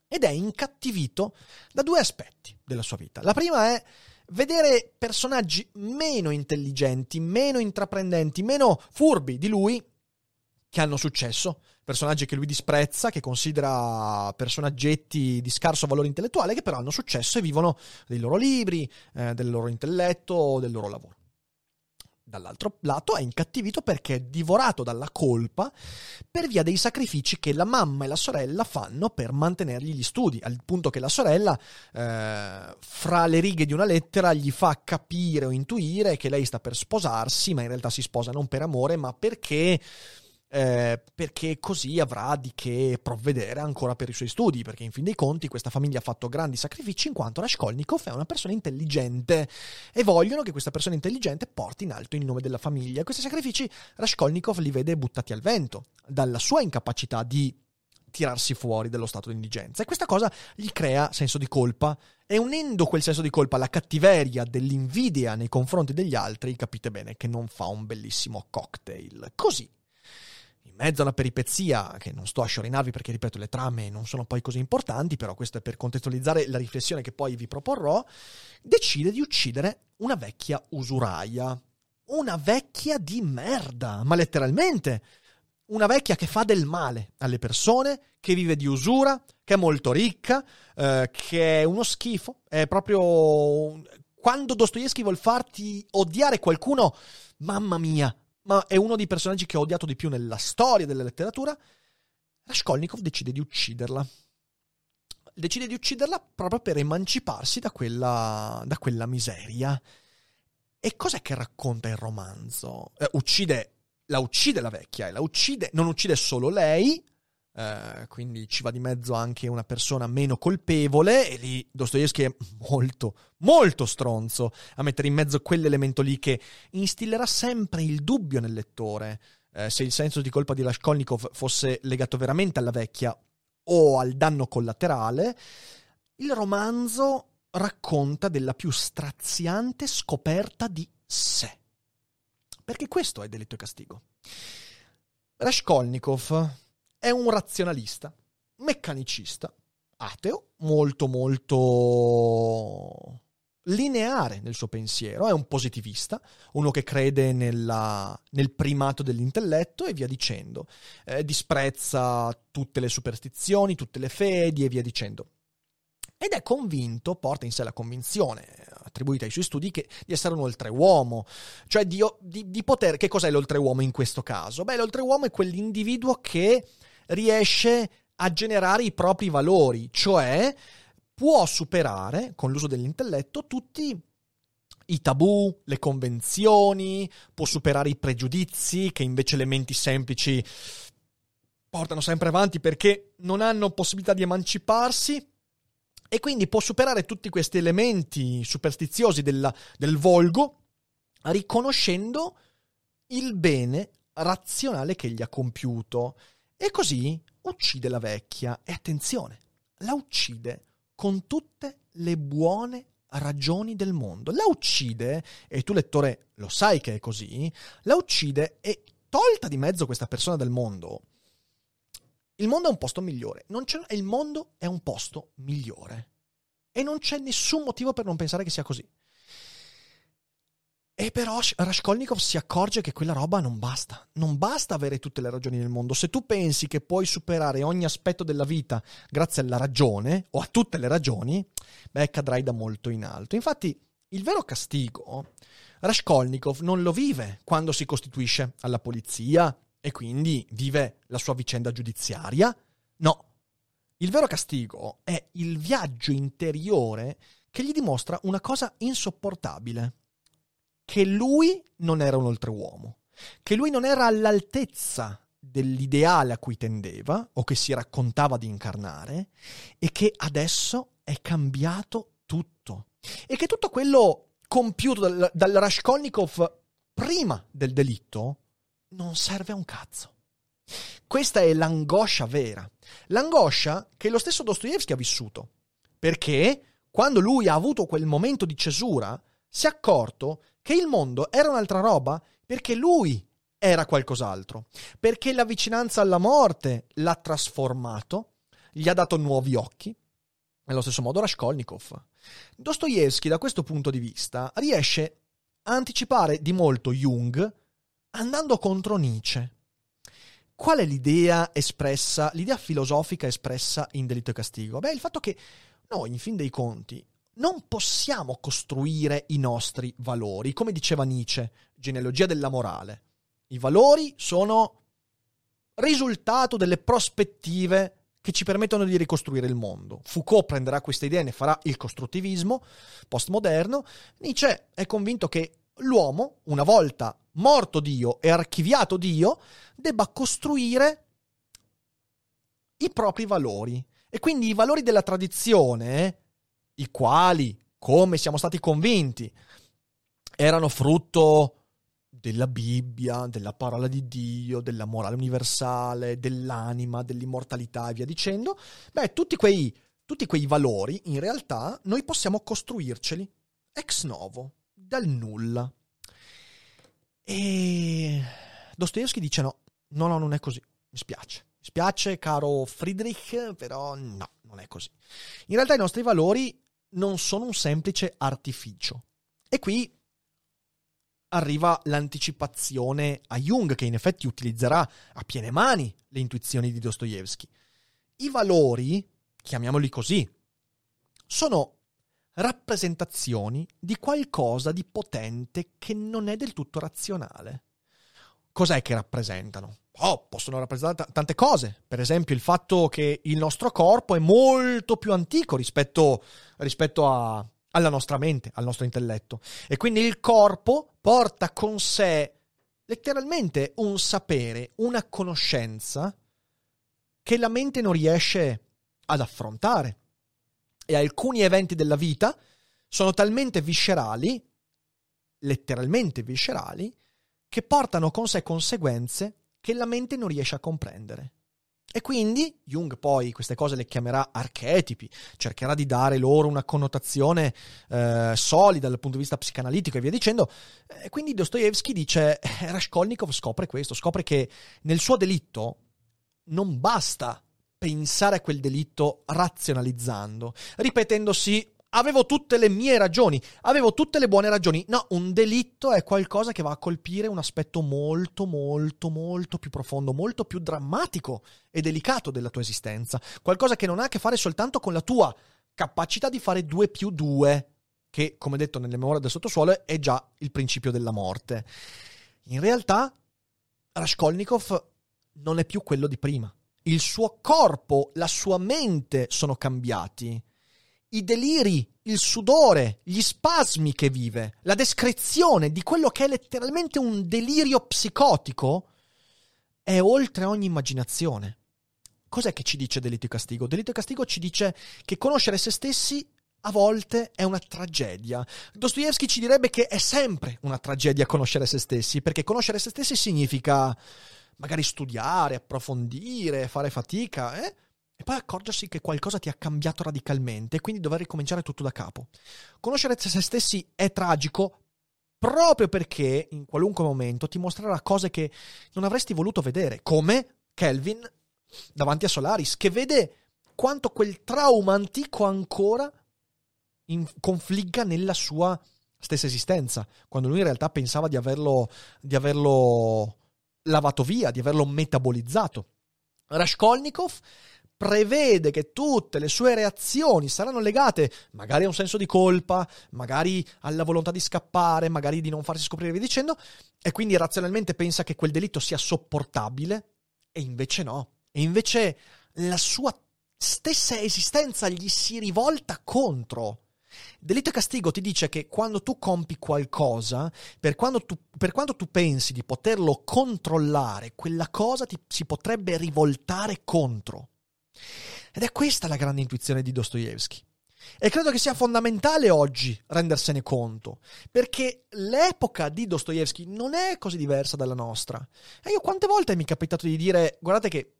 ed è incattivito da due aspetti della sua vita. La prima è vedere personaggi meno intelligenti, meno intraprendenti, meno furbi di lui che hanno successo, personaggi che lui disprezza, che considera personaggetti di scarso valore intellettuale, che però hanno successo e vivono dei loro libri, eh, del loro intelletto, del loro lavoro dall'altro lato è incattivito perché è divorato dalla colpa per via dei sacrifici che la mamma e la sorella fanno per mantenergli gli studi, al punto che la sorella, eh, fra le righe di una lettera, gli fa capire o intuire che lei sta per sposarsi, ma in realtà si sposa non per amore, ma perché eh, perché così avrà di che provvedere ancora per i suoi studi, perché in fin dei conti questa famiglia ha fatto grandi sacrifici in quanto Raskolnikov è una persona intelligente e vogliono che questa persona intelligente porti in alto il nome della famiglia. Questi sacrifici Raskolnikov li vede buttati al vento dalla sua incapacità di tirarsi fuori dallo stato di indigenza e questa cosa gli crea senso di colpa e unendo quel senso di colpa alla cattiveria dell'invidia nei confronti degli altri capite bene che non fa un bellissimo cocktail. Così mezzo a una peripezia che non sto a sciorinarvi perché, ripeto, le trame non sono poi così importanti, però questo è per contestualizzare la riflessione che poi vi proporrò, decide di uccidere una vecchia usuraia. Una vecchia di merda, ma letteralmente. Una vecchia che fa del male alle persone, che vive di usura, che è molto ricca, eh, che è uno schifo, è proprio... Quando Dostoevsky vuol farti odiare qualcuno, mamma mia, ma è uno dei personaggi che ho odiato di più nella storia della letteratura, Raskolnikov decide di ucciderla. Decide di ucciderla proprio per emanciparsi da quella, da quella miseria. E cos'è che racconta il romanzo? Eh, uccide, la uccide la vecchia, e la uccide, non uccide solo lei, eh, quindi ci va di mezzo anche una persona meno colpevole e lì Dostoevsky è molto, molto stronzo a mettere in mezzo quell'elemento lì che instillerà sempre il dubbio nel lettore. Eh, se il senso di colpa di Raskolnikov fosse legato veramente alla vecchia o al danno collaterale, il romanzo racconta della più straziante scoperta di sé. Perché questo è delitto e castigo. Raskolnikov è un razionalista, meccanicista, ateo, molto molto lineare nel suo pensiero, è un positivista, uno che crede nella, nel primato dell'intelletto e via dicendo, eh, disprezza tutte le superstizioni, tutte le fedi e via dicendo. Ed è convinto, porta in sé la convinzione, attribuita ai suoi studi, che, di essere un oltreuomo, cioè di, di, di poter... Che cos'è l'oltreuomo in questo caso? Beh, l'oltreuomo è quell'individuo che riesce a generare i propri valori, cioè può superare con l'uso dell'intelletto tutti i tabù, le convenzioni, può superare i pregiudizi che invece le menti semplici portano sempre avanti perché non hanno possibilità di emanciparsi. E quindi può superare tutti questi elementi superstiziosi della, del volgo riconoscendo il bene razionale che gli ha compiuto e così uccide la vecchia. E attenzione, la uccide con tutte le buone ragioni del mondo. La uccide, e tu lettore lo sai che è così, la uccide e tolta di mezzo questa persona del mondo, il mondo è un posto migliore. il mondo è un posto migliore. E non c'è nessun motivo per non pensare che sia così. E però Raskolnikov si accorge che quella roba non basta. Non basta avere tutte le ragioni del mondo. Se tu pensi che puoi superare ogni aspetto della vita grazie alla ragione, o a tutte le ragioni, beh, cadrai da molto in alto. Infatti, il vero castigo, Raskolnikov non lo vive quando si costituisce alla polizia e quindi vive la sua vicenda giudiziaria. No. Il vero castigo è il viaggio interiore che gli dimostra una cosa insopportabile che lui non era un oltreuomo, che lui non era all'altezza dell'ideale a cui tendeva o che si raccontava di incarnare e che adesso è cambiato tutto. E che tutto quello compiuto dal, dal Raskolnikov prima del delitto non serve a un cazzo. Questa è l'angoscia vera, l'angoscia che lo stesso Dostoevsky ha vissuto, perché quando lui ha avuto quel momento di cesura si è accorto che il mondo era un'altra roba perché lui era qualcos'altro, perché la vicinanza alla morte l'ha trasformato, gli ha dato nuovi occhi. Nello stesso modo Raskolnikov. Dostoevsky, da questo punto di vista, riesce a anticipare di molto Jung andando contro Nietzsche. Qual è l'idea espressa, l'idea filosofica espressa in Delitto e Castigo? Beh, il fatto che noi, in fin dei conti, non possiamo costruire i nostri valori. Come diceva Nietzsche, genealogia della morale. I valori sono risultato delle prospettive che ci permettono di ricostruire il mondo. Foucault prenderà questa idea e ne farà il costruttivismo postmoderno. Nietzsche è convinto che l'uomo, una volta morto Dio e archiviato Dio, debba costruire i propri valori. E quindi i valori della tradizione i quali, come siamo stati convinti, erano frutto della Bibbia, della parola di Dio, della morale universale, dell'anima, dell'immortalità e via dicendo, beh, tutti quei, tutti quei valori in realtà noi possiamo costruirceli ex novo, dal nulla. E Dostoevsky dice no, No, no, non è così. Mi spiace. Mi spiace, caro Friedrich, però no, non è così. In realtà i nostri valori non sono un semplice artificio. E qui arriva l'anticipazione a Jung, che in effetti utilizzerà a piene mani le intuizioni di Dostoevsky. I valori, chiamiamoli così, sono rappresentazioni di qualcosa di potente che non è del tutto razionale. Cos'è che rappresentano? Oh, possono rappresentare t- tante cose. Per esempio, il fatto che il nostro corpo è molto più antico rispetto, rispetto a, alla nostra mente, al nostro intelletto. E quindi il corpo porta con sé letteralmente un sapere, una conoscenza che la mente non riesce ad affrontare. E alcuni eventi della vita sono talmente viscerali, letteralmente viscerali, che portano con sé conseguenze che la mente non riesce a comprendere. E quindi Jung poi queste cose le chiamerà archetipi, cercherà di dare loro una connotazione eh, solida dal punto di vista psicanalitico e via dicendo. E quindi Dostoevsky dice, eh, Raskolnikov scopre questo, scopre che nel suo delitto non basta pensare a quel delitto razionalizzando, ripetendosi avevo tutte le mie ragioni, avevo tutte le buone ragioni. No, un delitto è qualcosa che va a colpire un aspetto molto, molto, molto più profondo, molto più drammatico e delicato della tua esistenza. Qualcosa che non ha a che fare soltanto con la tua capacità di fare due più due, che, come detto nelle memorie del sottosuolo, è già il principio della morte. In realtà, Raskolnikov non è più quello di prima. Il suo corpo, la sua mente sono cambiati i deliri, il sudore, gli spasmi che vive, la descrizione di quello che è letteralmente un delirio psicotico è oltre ogni immaginazione. Cos'è che ci dice Delitto e Castigo? Delitto e Castigo ci dice che conoscere se stessi a volte è una tragedia. Dostoevsky ci direbbe che è sempre una tragedia conoscere se stessi, perché conoscere se stessi significa magari studiare, approfondire, fare fatica, eh? E poi accorgersi che qualcosa ti ha cambiato radicalmente e quindi dover ricominciare tutto da capo. Conoscere se stessi è tragico proprio perché in qualunque momento ti mostrerà cose che non avresti voluto vedere, come Kelvin davanti a Solaris, che vede quanto quel trauma antico ancora in, confligga nella sua stessa esistenza, quando lui in realtà pensava di averlo, di averlo lavato via, di averlo metabolizzato. Raskolnikov prevede che tutte le sue reazioni saranno legate magari a un senso di colpa, magari alla volontà di scappare, magari di non farsi scoprire via dicendo, e quindi razionalmente pensa che quel delitto sia sopportabile, e invece no. E invece la sua stessa esistenza gli si rivolta contro. Delitto e castigo ti dice che quando tu compi qualcosa, per, tu, per quanto tu pensi di poterlo controllare, quella cosa ti si potrebbe rivoltare contro. Ed è questa la grande intuizione di Dostoevsky. E credo che sia fondamentale oggi rendersene conto, perché l'epoca di Dostoevsky non è così diversa dalla nostra. E io quante volte mi è capitato di dire, guardate che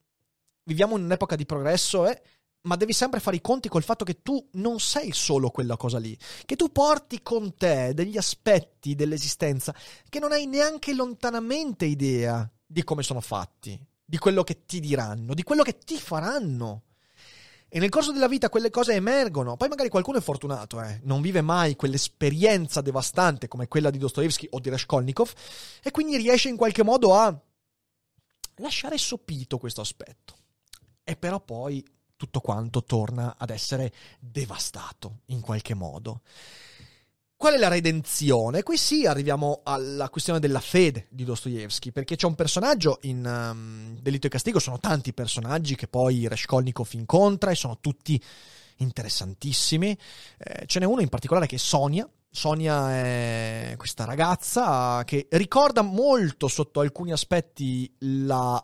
viviamo in un'epoca di progresso, eh, ma devi sempre fare i conti col fatto che tu non sei solo quella cosa lì, che tu porti con te degli aspetti dell'esistenza che non hai neanche lontanamente idea di come sono fatti di quello che ti diranno, di quello che ti faranno. E nel corso della vita quelle cose emergono. Poi magari qualcuno è fortunato, eh? non vive mai quell'esperienza devastante come quella di Dostoevsky o di Raskolnikov e quindi riesce in qualche modo a lasciare sopito questo aspetto. E però poi tutto quanto torna ad essere devastato in qualche modo. Qual è la redenzione? Qui sì arriviamo alla questione della fede di Dostoevsky, perché c'è un personaggio in um, Delitto e Castigo, sono tanti personaggi che poi Raskolnikov incontra e sono tutti interessantissimi. Eh, ce n'è uno in particolare che è Sonia. Sonia è questa ragazza che ricorda molto sotto alcuni aspetti la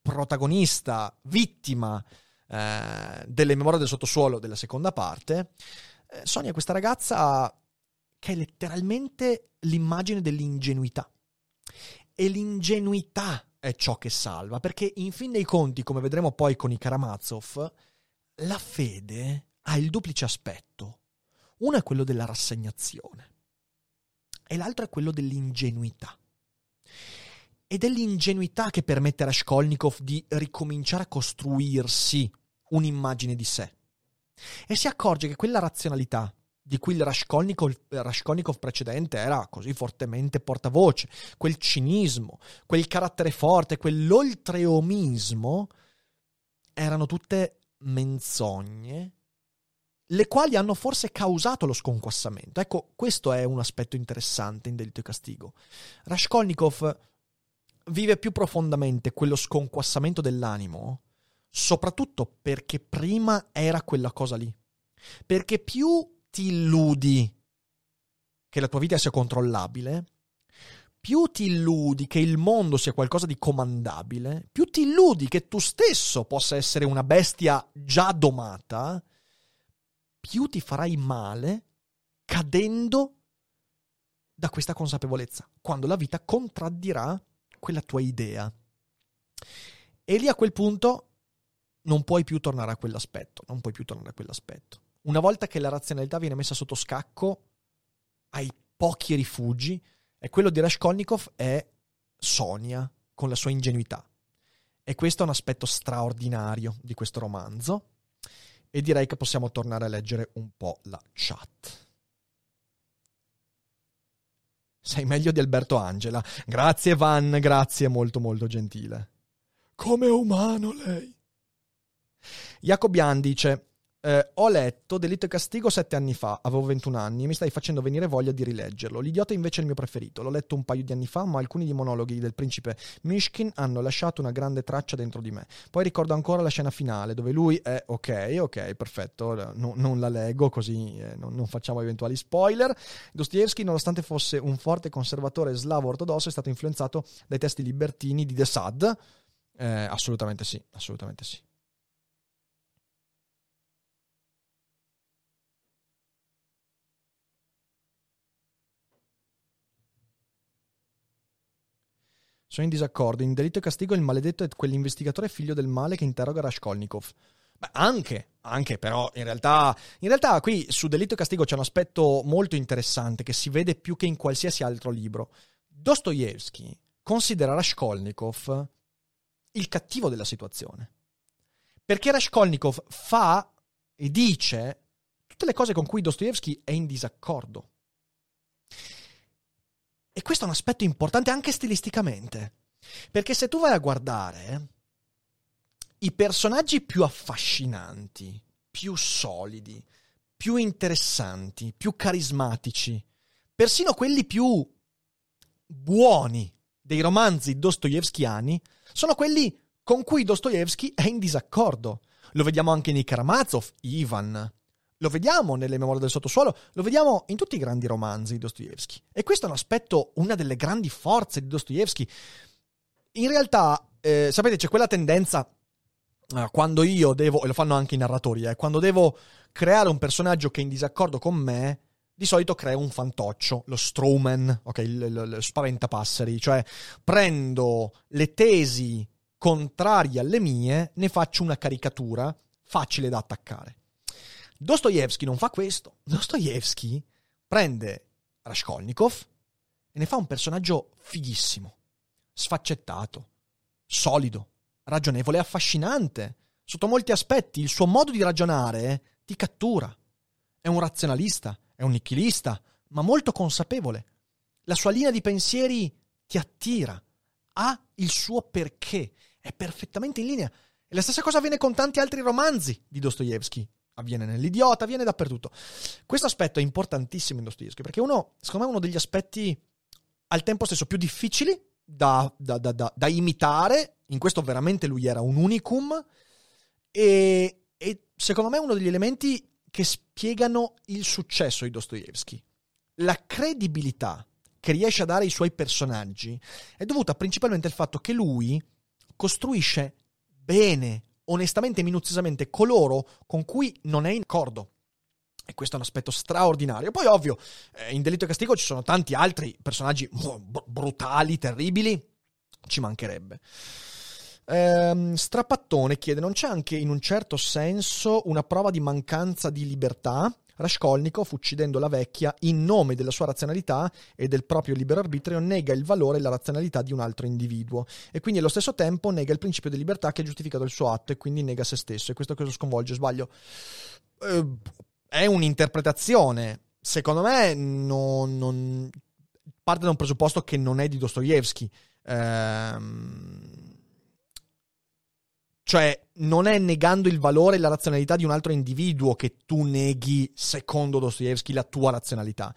protagonista, vittima eh, delle memorie del sottosuolo della seconda parte. Eh, Sonia è questa ragazza che è letteralmente l'immagine dell'ingenuità. E l'ingenuità è ciò che salva, perché in fin dei conti, come vedremo poi con i Karamazov, la fede ha il duplice aspetto. Uno è quello della rassegnazione e l'altro è quello dell'ingenuità. ed è l'ingenuità che permette a Raskolnikov di ricominciare a costruirsi un'immagine di sé. E si accorge che quella razionalità di cui il Raskolnikov, Raskolnikov precedente era così fortemente portavoce, quel cinismo, quel carattere forte, quell'oltreomismo, erano tutte menzogne le quali hanno forse causato lo sconquassamento. Ecco, questo è un aspetto interessante in Delitto e Castigo. Raskolnikov vive più profondamente quello sconquassamento dell'animo, soprattutto perché prima era quella cosa lì. Perché più ti illudi che la tua vita sia controllabile, più ti illudi che il mondo sia qualcosa di comandabile, più ti illudi che tu stesso possa essere una bestia già domata, più ti farai male cadendo da questa consapevolezza, quando la vita contraddirà quella tua idea. E lì a quel punto non puoi più tornare a quell'aspetto, non puoi più tornare a quell'aspetto. Una volta che la razionalità viene messa sotto scacco, hai pochi rifugi e quello di Raskolnikov è Sonia con la sua ingenuità. E questo è un aspetto straordinario di questo romanzo e direi che possiamo tornare a leggere un po' la chat. Sei meglio di Alberto Angela. Grazie Van, grazie, molto molto gentile. Come umano lei. Jacobian dice: eh, ho letto Delitto e Castigo sette anni fa, avevo 21 anni e mi stai facendo venire voglia di rileggerlo. L'idiota invece è il mio preferito, l'ho letto un paio di anni fa, ma alcuni dei monologhi del principe Mishkin hanno lasciato una grande traccia dentro di me. Poi ricordo ancora la scena finale dove lui è ok, ok, perfetto, no, non la leggo così eh, non, non, facciamo eventuali spoiler. Dostoevsky, nonostante fosse un forte conservatore slavo ortodosso, è stato influenzato dai testi libertini di De Sade. Eh, assolutamente sì, assolutamente sì. Sono in disaccordo. In Delitto e Castigo il maledetto è quell'investigatore figlio del male che interroga Raskolnikov. Beh, anche, anche però in realtà, in realtà qui su Delitto e Castigo c'è un aspetto molto interessante che si vede più che in qualsiasi altro libro. Dostoevsky considera Raskolnikov il cattivo della situazione. Perché Raskolnikov fa e dice tutte le cose con cui Dostoevsky è in disaccordo. E questo è un aspetto importante anche stilisticamente. Perché se tu vai a guardare i personaggi più affascinanti, più solidi, più interessanti, più carismatici, persino quelli più buoni dei romanzi dostoevskiani, sono quelli con cui Dostoevsky è in disaccordo. Lo vediamo anche nei Karamazov, Ivan, lo vediamo nelle memorie del sottosuolo, lo vediamo in tutti i grandi romanzi di Dostoevsky. E questo è un aspetto, una delle grandi forze di Dostoevsky. In realtà, eh, sapete, c'è quella tendenza eh, quando io devo, e lo fanno anche i narratori, eh, quando devo creare un personaggio che è in disaccordo con me, di solito creo un fantoccio, lo strawman, ok, il, il, il spaventapasseri, cioè prendo le tesi contrarie alle mie, ne faccio una caricatura facile da attaccare. Dostoevsky non fa questo. Dostoevsky prende Raskolnikov e ne fa un personaggio fighissimo, sfaccettato, solido, ragionevole affascinante. Sotto molti aspetti il suo modo di ragionare ti cattura. È un razionalista, è un nichilista, ma molto consapevole. La sua linea di pensieri ti attira, ha il suo perché, è perfettamente in linea. E la stessa cosa avviene con tanti altri romanzi di Dostoevsky avviene nell'idiota, avviene dappertutto. Questo aspetto è importantissimo in Dostoevsky perché uno, secondo me, uno degli aspetti al tempo stesso più difficili da, da, da, da imitare. In questo veramente lui era un unicum. E, e secondo me uno degli elementi che spiegano il successo di Dostoevsky. La credibilità che riesce a dare ai suoi personaggi è dovuta principalmente al fatto che lui costruisce bene onestamente e minuziosamente coloro con cui non è in accordo. E questo è un aspetto straordinario. Poi, ovvio, eh, in Delitto e Castigo ci sono tanti altri personaggi brutali, terribili. Ci mancherebbe. Ehm, Strapattone chiede: Non c'è anche in un certo senso una prova di mancanza di libertà? Raskolnikov, uccidendo la vecchia, in nome della sua razionalità e del proprio libero arbitrio, nega il valore e la razionalità di un altro individuo e quindi allo stesso tempo nega il principio di libertà che ha giustificato il suo atto e quindi nega se stesso. E questo cosa sconvolge? Sbaglio? Eh, è un'interpretazione. Secondo me non, non, parte da un presupposto che non è di Dostoevsky. Ehm cioè, non è negando il valore e la razionalità di un altro individuo che tu neghi, secondo Dostoevsky, la tua razionalità.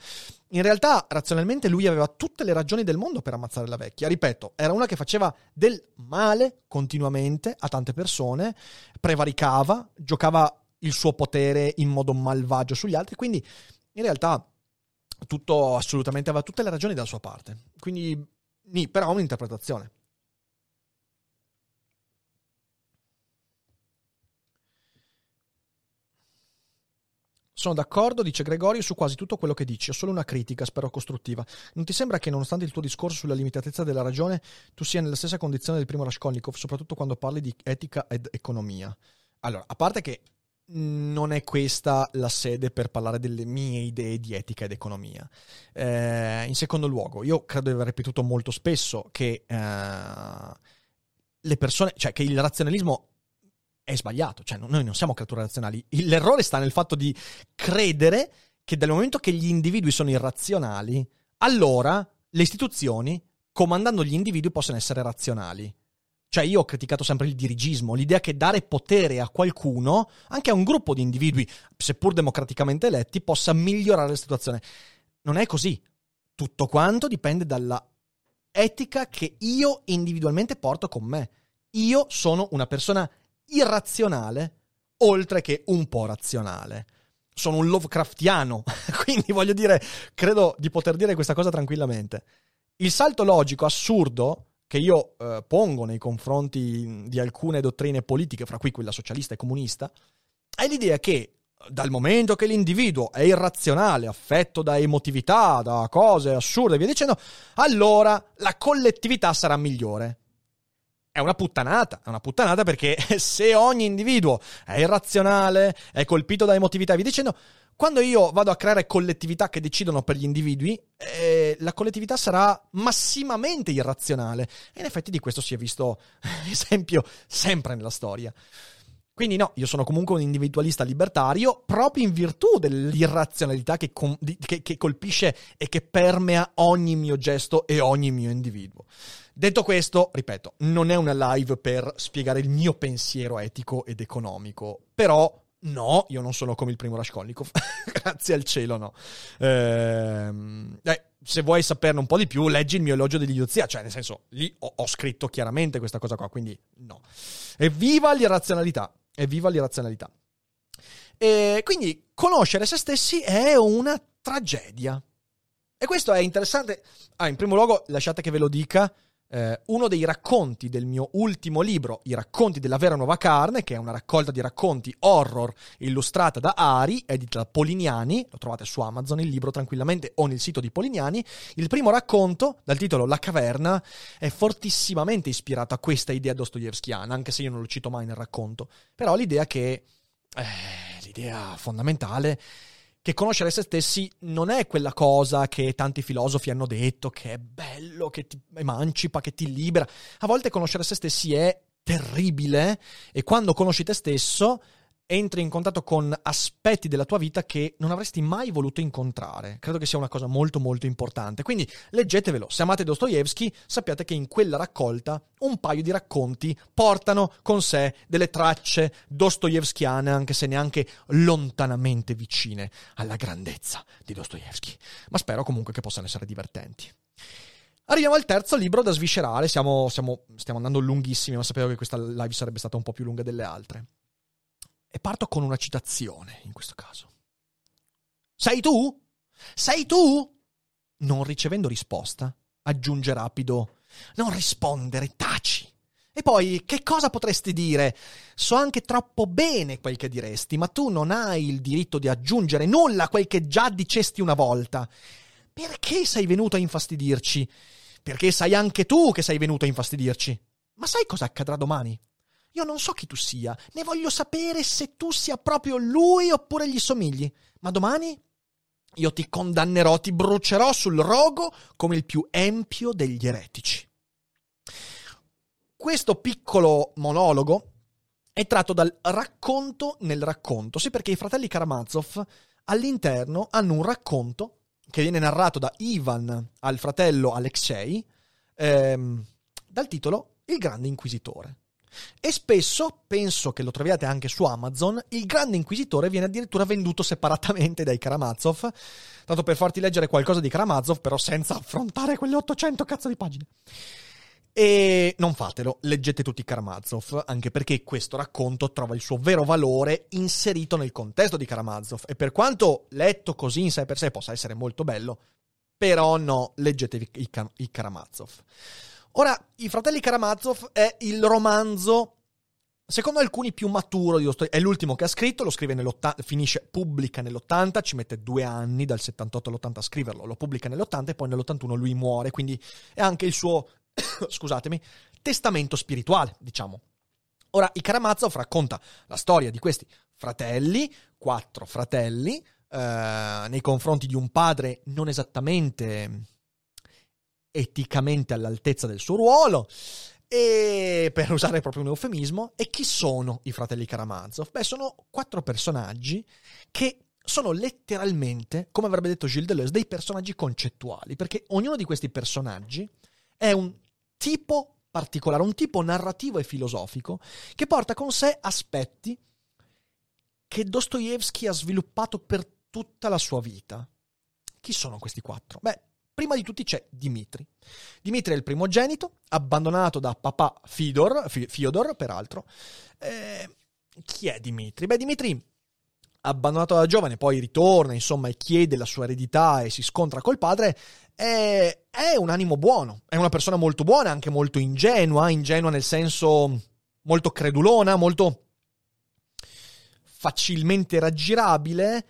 In realtà, razionalmente, lui aveva tutte le ragioni del mondo per ammazzare la vecchia. Ripeto, era una che faceva del male continuamente a tante persone, prevaricava, giocava il suo potere in modo malvagio sugli altri, quindi in realtà tutto assolutamente aveva tutte le ragioni dalla sua parte. Quindi, però, un'interpretazione. Sono d'accordo, dice Gregorio, su quasi tutto quello che dici. Ho solo una critica, spero costruttiva. Non ti sembra che, nonostante il tuo discorso sulla limitatezza della ragione, tu sia nella stessa condizione del primo Raskolnikov, soprattutto quando parli di etica ed economia? Allora, a parte che non è questa la sede per parlare delle mie idee di etica ed economia. Eh, in secondo luogo, io credo di aver ripetuto molto spesso che eh, le persone, cioè che il razionalismo è sbagliato, cioè noi non siamo creature razionali. L'errore sta nel fatto di credere che dal momento che gli individui sono irrazionali, allora le istituzioni, comandando gli individui, possono essere razionali. Cioè io ho criticato sempre il dirigismo, l'idea che dare potere a qualcuno, anche a un gruppo di individui, seppur democraticamente eletti, possa migliorare la situazione. Non è così. Tutto quanto dipende dalla etica che io individualmente porto con me. Io sono una persona irrazionale, oltre che un po' razionale. Sono un Lovecraftiano, quindi voglio dire, credo di poter dire questa cosa tranquillamente. Il salto logico assurdo che io eh, pongo nei confronti di alcune dottrine politiche, fra cui quella socialista e comunista, è l'idea che dal momento che l'individuo è irrazionale, affetto da emotività, da cose assurde e via dicendo, allora la collettività sarà migliore è una puttanata, è una puttanata perché se ogni individuo è irrazionale, è colpito da emotività via dicendo, quando io vado a creare collettività che decidono per gli individui, eh, la collettività sarà massimamente irrazionale. E in effetti di questo si è visto esempio sempre nella storia. Quindi no, io sono comunque un individualista libertario proprio in virtù dell'irrazionalità che, com- che, che colpisce e che permea ogni mio gesto e ogni mio individuo. Detto questo, ripeto, non è una live per spiegare il mio pensiero etico ed economico, però no, io non sono come il primo Raskolnikov, grazie al cielo no. Ehm, eh, se vuoi saperne un po' di più, leggi il mio elogio dell'idiozia, cioè nel senso, lì ho, ho scritto chiaramente questa cosa qua, quindi no. Evviva l'irrazionalità! Evviva l'irrazionalità. E quindi conoscere se stessi è una tragedia. E questo è interessante. Ah, in primo luogo, lasciate che ve lo dica. Eh, uno dei racconti del mio ultimo libro, I racconti della vera nuova carne, che è una raccolta di racconti horror illustrata da Ari, edita da Polignani, lo trovate su Amazon il libro tranquillamente o nel sito di Polignani. Il primo racconto, dal titolo La caverna, è fortissimamente ispirato a questa idea dostoevskiana, anche se io non lo cito mai nel racconto. Però l'idea che... Eh, l'idea fondamentale che conoscere se stessi non è quella cosa che tanti filosofi hanno detto, che è bello, che ti emancipa, che ti libera. A volte conoscere se stessi è terribile e quando conosci te stesso entri in contatto con aspetti della tua vita che non avresti mai voluto incontrare. Credo che sia una cosa molto molto importante. Quindi leggetevelo. Se amate Dostoevsky, sappiate che in quella raccolta un paio di racconti portano con sé delle tracce dostoevskiane, anche se neanche lontanamente vicine alla grandezza di Dostoevsky. Ma spero comunque che possano essere divertenti. Arriviamo al terzo libro da sviscerare. Siamo, siamo, stiamo andando lunghissimi, ma sapevo che questa live sarebbe stata un po' più lunga delle altre. E parto con una citazione in questo caso. Sei tu? Sei tu? Non ricevendo risposta, aggiunge rapido. Non rispondere, taci. E poi, che cosa potresti dire? So anche troppo bene quel che diresti, ma tu non hai il diritto di aggiungere nulla a quel che già dicesti una volta. Perché sei venuto a infastidirci? Perché sai anche tu che sei venuto a infastidirci. Ma sai cosa accadrà domani? Io non so chi tu sia, né voglio sapere se tu sia proprio lui oppure gli somigli. Ma domani io ti condannerò, ti brucerò sul rogo come il più empio degli eretici. Questo piccolo monologo è tratto dal racconto nel racconto, sì perché i fratelli Karamazov all'interno hanno un racconto che viene narrato da Ivan al fratello Alexei, ehm, dal titolo Il Grande Inquisitore. E spesso, penso che lo troviate anche su Amazon, il Grande Inquisitore viene addirittura venduto separatamente dai Karamazov, tanto per farti leggere qualcosa di Karamazov, però senza affrontare quelle 800 cazzo di pagine. E non fatelo, leggete tutti i Karamazov, anche perché questo racconto trova il suo vero valore inserito nel contesto di Karamazov. E per quanto letto così in sé per sé possa essere molto bello, però no, leggetevi i, Karamazov. Ora, I fratelli Karamazov è il romanzo Secondo alcuni più maturo di Dostoevsky, è l'ultimo che ha scritto, lo scrive nell'80, finisce, pubblica nell'80, ci mette due anni dal 78 all'80 a scriverlo, lo pubblica nell'80 e poi nell'81 lui muore, quindi è anche il suo, scusatemi, testamento spirituale, diciamo. Ora, i Karamazov racconta la storia di questi fratelli, quattro fratelli, eh, nei confronti di un padre non esattamente eticamente all'altezza del suo ruolo. E per usare proprio un eufemismo, e chi sono i fratelli Karamazov? Beh, sono quattro personaggi che sono letteralmente, come avrebbe detto Gilles Deleuze, dei personaggi concettuali, perché ognuno di questi personaggi è un tipo particolare, un tipo narrativo e filosofico che porta con sé aspetti che Dostoevsky ha sviluppato per tutta la sua vita. Chi sono questi quattro? Beh, Prima di tutti c'è Dimitri. Dimitri è il primogenito, abbandonato da papà Fidor, Fyodor peraltro. Eh, chi è Dimitri? Beh, Dimitri, abbandonato da giovane, poi ritorna, insomma, e chiede la sua eredità e si scontra col padre, è, è un animo buono, è una persona molto buona, anche molto ingenua, ingenua nel senso molto credulona, molto facilmente raggirabile,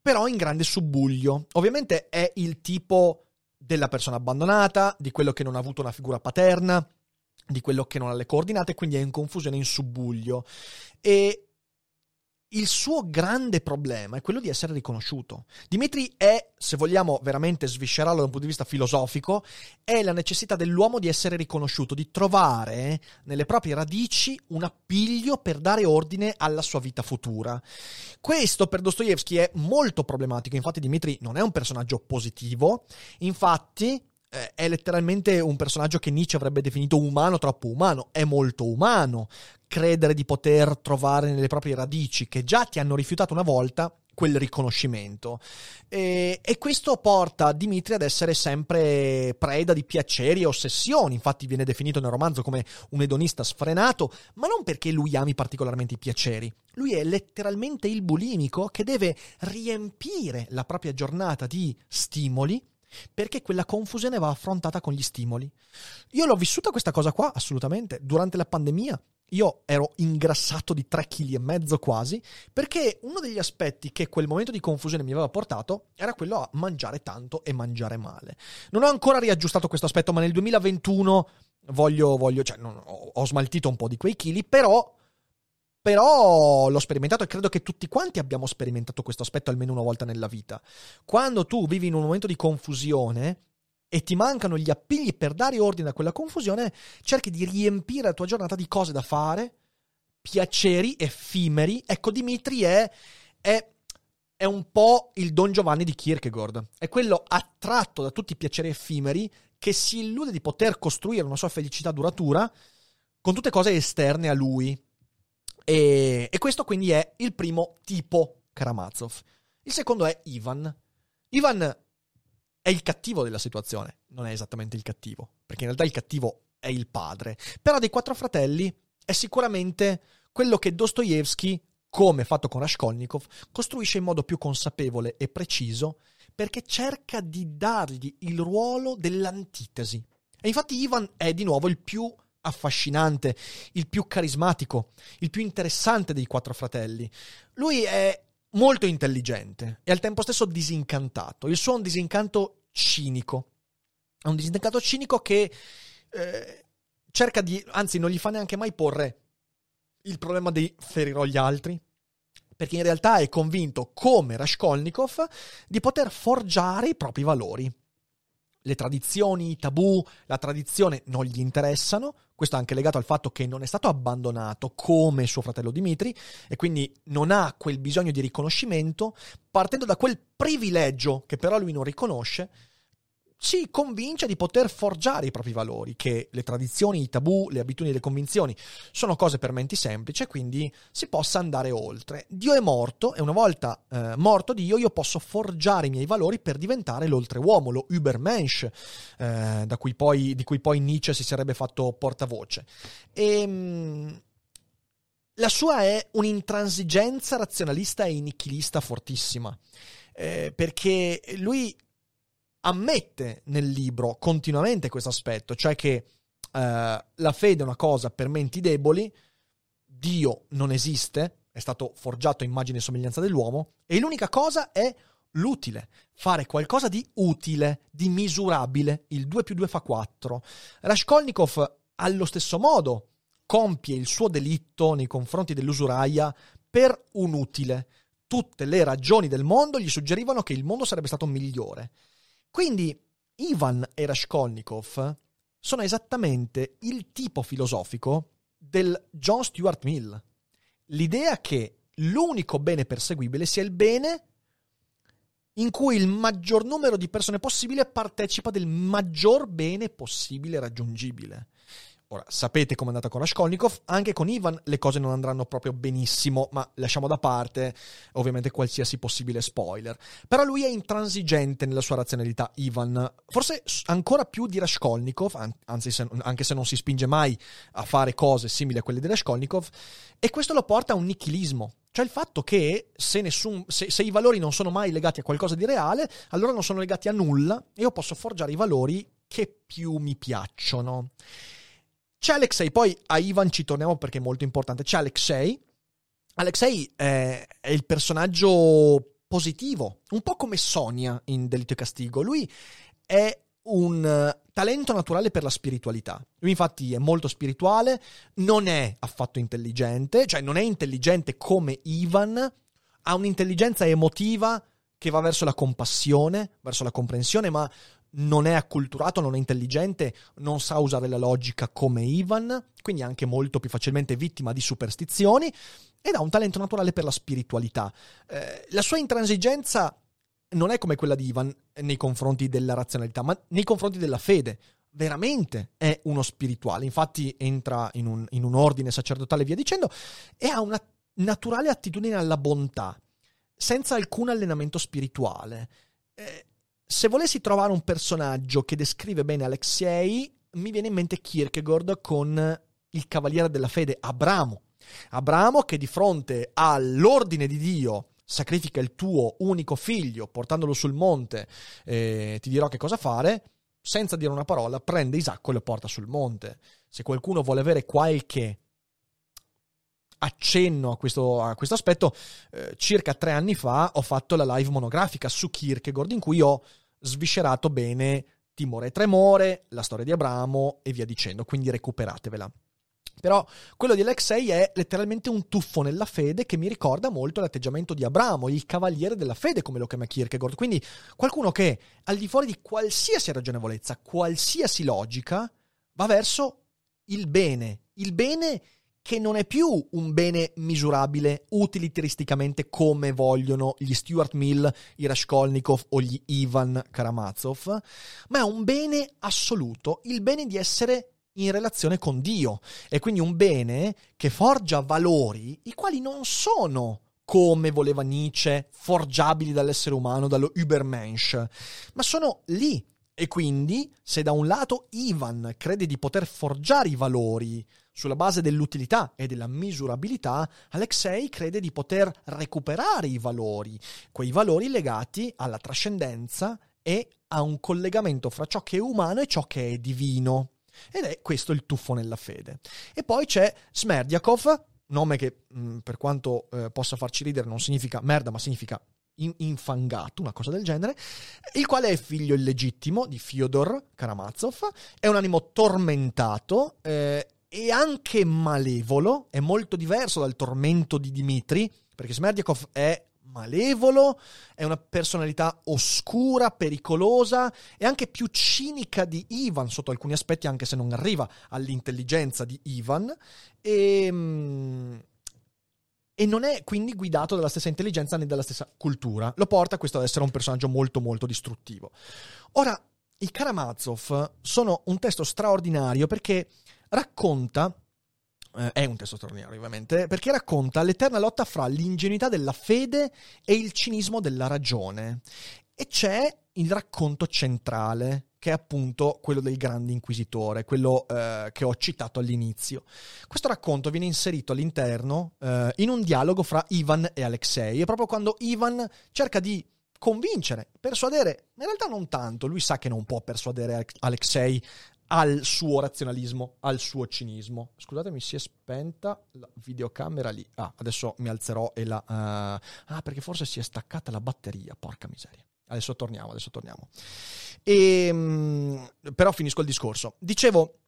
però in grande subbuglio. Ovviamente è il tipo della persona abbandonata, di quello che non ha avuto una figura paterna, di quello che non ha le coordinate, quindi è in confusione, in subbuglio. E il suo grande problema è quello di essere riconosciuto. Dimitri è, se vogliamo veramente sviscerarlo da un punto di vista filosofico, è la necessità dell'uomo di essere riconosciuto, di trovare nelle proprie radici un appiglio per dare ordine alla sua vita futura. Questo per Dostoevsky è molto problematico, infatti Dimitri non è un personaggio positivo, infatti è letteralmente un personaggio che Nietzsche avrebbe definito umano, troppo umano. È molto umano credere di poter trovare nelle proprie radici, che già ti hanno rifiutato una volta, quel riconoscimento. E, e, questo porta Dimitri ad essere sempre preda di piaceri e ossessioni. Infatti, viene definito nel romanzo come un edonista sfrenato, ma non perché lui ami particolarmente i piaceri. Lui è letteralmente il bulimico che deve riempire la propria giornata di stimoli perché quella confusione va affrontata con gli stimoli. Io l'ho vissuta questa cosa qua, assolutamente, durante la pandemia. Io ero ingrassato di 3 kg quasi, perché uno degli aspetti che quel momento di confusione mi aveva portato era quello a mangiare tanto e mangiare male. Non ho ancora riaggiustato questo aspetto, ma nel 2021 voglio, voglio cioè, non, ho, ho smaltito un po' di quei chili, però però l'ho sperimentato e credo che tutti quanti abbiamo sperimentato questo aspetto almeno una volta nella vita. Quando tu vivi in un momento di confusione e ti mancano gli appigli per dare ordine a quella confusione, cerchi di riempire la tua giornata di cose da fare, piaceri effimeri. Ecco, Dimitri è, è, è un po' il Don Giovanni di Kierkegaard. È quello attratto da tutti i piaceri effimeri che si illude di poter costruire una sua felicità duratura con tutte cose esterne a lui e, e questo quindi è il primo tipo Karamazov. Il secondo è Ivan. Ivan è il cattivo della situazione, non è esattamente il cattivo, perché in realtà il cattivo è il padre. Però dei quattro fratelli è sicuramente quello che Dostoevsky, come fatto con Raskolnikov, costruisce in modo più consapevole e preciso perché cerca di dargli il ruolo dell'antitesi. E infatti Ivan è di nuovo il più affascinante, il più carismatico, il più interessante dei quattro fratelli. Lui è molto intelligente e al tempo stesso disincantato. Il suo è un disincanto cinico. È un disincanto cinico che eh, cerca di, anzi non gli fa neanche mai porre il problema di ferirò gli altri, perché in realtà è convinto, come Raskolnikov, di poter forgiare i propri valori. Le tradizioni, i tabù, la tradizione non gli interessano, questo è anche legato al fatto che non è stato abbandonato come suo fratello Dimitri e quindi non ha quel bisogno di riconoscimento, partendo da quel privilegio che però lui non riconosce, si convince di poter forgiare i propri valori, che le tradizioni, i tabù, le abitudini le convinzioni sono cose per menti semplici e quindi si possa andare oltre. Dio è morto e una volta eh, morto Dio io posso forgiare i miei valori per diventare l'oltreuomo, lo Übermensch, eh, cui poi, di cui poi Nietzsche si sarebbe fatto portavoce. E, ehm, la sua è un'intransigenza razionalista e nichilista fortissima, eh, perché lui ammette nel libro continuamente questo aspetto, cioè che eh, la fede è una cosa per menti deboli, Dio non esiste, è stato forgiato a immagine e somiglianza dell'uomo, e l'unica cosa è l'utile, fare qualcosa di utile, di misurabile, il 2 più 2 fa 4. Raskolnikov allo stesso modo compie il suo delitto nei confronti dell'usuraia per un utile. Tutte le ragioni del mondo gli suggerivano che il mondo sarebbe stato migliore. Quindi Ivan e Raskolnikov sono esattamente il tipo filosofico del John Stuart Mill. L'idea che l'unico bene perseguibile sia il bene in cui il maggior numero di persone possibile partecipa del maggior bene possibile raggiungibile. Ora, sapete com'è andata con Raskolnikov, anche con Ivan le cose non andranno proprio benissimo, ma lasciamo da parte ovviamente qualsiasi possibile spoiler. Però lui è intransigente nella sua razionalità, Ivan, forse ancora più di Raskolnikov, anzi se, anche se non si spinge mai a fare cose simili a quelle di Raskolnikov, e questo lo porta a un nichilismo, cioè il fatto che se, nessun, se, se, i valori non sono mai legati a qualcosa di reale, allora non sono legati a nulla e io posso forgiare i valori che più mi piacciono. C'è Alexei, poi a Ivan ci torniamo perché è molto importante. C'è Alexei. Alexei è, è il personaggio positivo, un po' come Sonia in Delitto e Castigo. Lui è un talento naturale per la spiritualità. Lui infatti è molto spirituale, non è affatto intelligente, cioè non è intelligente come Ivan, ha un'intelligenza emotiva che va verso la compassione, verso la comprensione, ma non è acculturato, non è intelligente, non sa usare la logica come Ivan, quindi è anche molto più facilmente vittima di superstizioni ed ha un talento naturale per la spiritualità. Eh, la sua intransigenza non è come quella di Ivan nei confronti della razionalità, ma nei confronti della fede. Veramente è uno spirituale, infatti entra in un, in un ordine sacerdotale e via dicendo, e ha una naturale attitudine alla bontà, senza alcun allenamento spirituale. Eh, se volessi trovare un personaggio che descrive bene Alexei, mi viene in mente Kierkegaard con il Cavaliere della Fede, Abramo. Abramo che di fronte all'ordine di Dio sacrifica il tuo unico figlio portandolo sul monte, eh, ti dirò che cosa fare, senza dire una parola, prende Isacco e lo porta sul monte. Se qualcuno vuole avere qualche accenno a questo, a questo aspetto, eh, circa tre anni fa ho fatto la live monografica su Kierkegaard in cui ho sviscerato bene Timore e Tremore, la storia di Abramo e via dicendo, quindi recuperatevela. Però quello di Alexei è letteralmente un tuffo nella fede che mi ricorda molto l'atteggiamento di Abramo, il cavaliere della fede, come lo chiama Kierkegaard. Quindi qualcuno che al di fuori di qualsiasi ragionevolezza, qualsiasi logica, va verso il bene. Il bene che non è più un bene misurabile utilitaristicamente come vogliono gli Stuart Mill, i Raskolnikov o gli Ivan Karamazov, ma è un bene assoluto, il bene di essere in relazione con Dio. E quindi un bene che forgia valori i quali non sono come voleva Nietzsche, forgiabili dall'essere umano, dallo Übermensch, ma sono lì. E quindi, se da un lato Ivan crede di poter forgiare i valori sulla base dell'utilità e della misurabilità, Alexei crede di poter recuperare i valori, quei valori legati alla trascendenza e a un collegamento fra ciò che è umano e ciò che è divino. Ed è questo il tuffo nella fede. E poi c'è Smerdiakov, nome che mh, per quanto eh, possa farci ridere non significa merda, ma significa infangato, una cosa del genere, il quale è figlio illegittimo di Fyodor Karamazov, è un animo tormentato, eh, è anche malevolo, è molto diverso dal tormento di Dimitri, perché Smerdiakov è malevolo, è una personalità oscura, pericolosa e anche più cinica di Ivan sotto alcuni aspetti, anche se non arriva all'intelligenza di Ivan. E, ehm, e non è quindi guidato dalla stessa intelligenza né dalla stessa cultura. Lo porta questo ad essere un personaggio molto molto distruttivo. Ora, i Karamazov sono un testo straordinario perché racconta eh, è un testo straordinario ovviamente, perché racconta l'eterna lotta fra l'ingenuità della fede e il cinismo della ragione. E c'è il racconto centrale, che è appunto quello del grande inquisitore, quello eh, che ho citato all'inizio. Questo racconto viene inserito all'interno eh, in un dialogo fra Ivan e Alexei, e proprio quando Ivan cerca di convincere, persuadere, in realtà non tanto, lui sa che non può persuadere Alexei al suo razionalismo, al suo cinismo. Scusate, mi si è spenta la videocamera lì. Ah, adesso mi alzerò e la... Uh... Ah, perché forse si è staccata la batteria, porca miseria. Adesso torniamo, adesso torniamo. E, ehm, però finisco il discorso. Dicevo,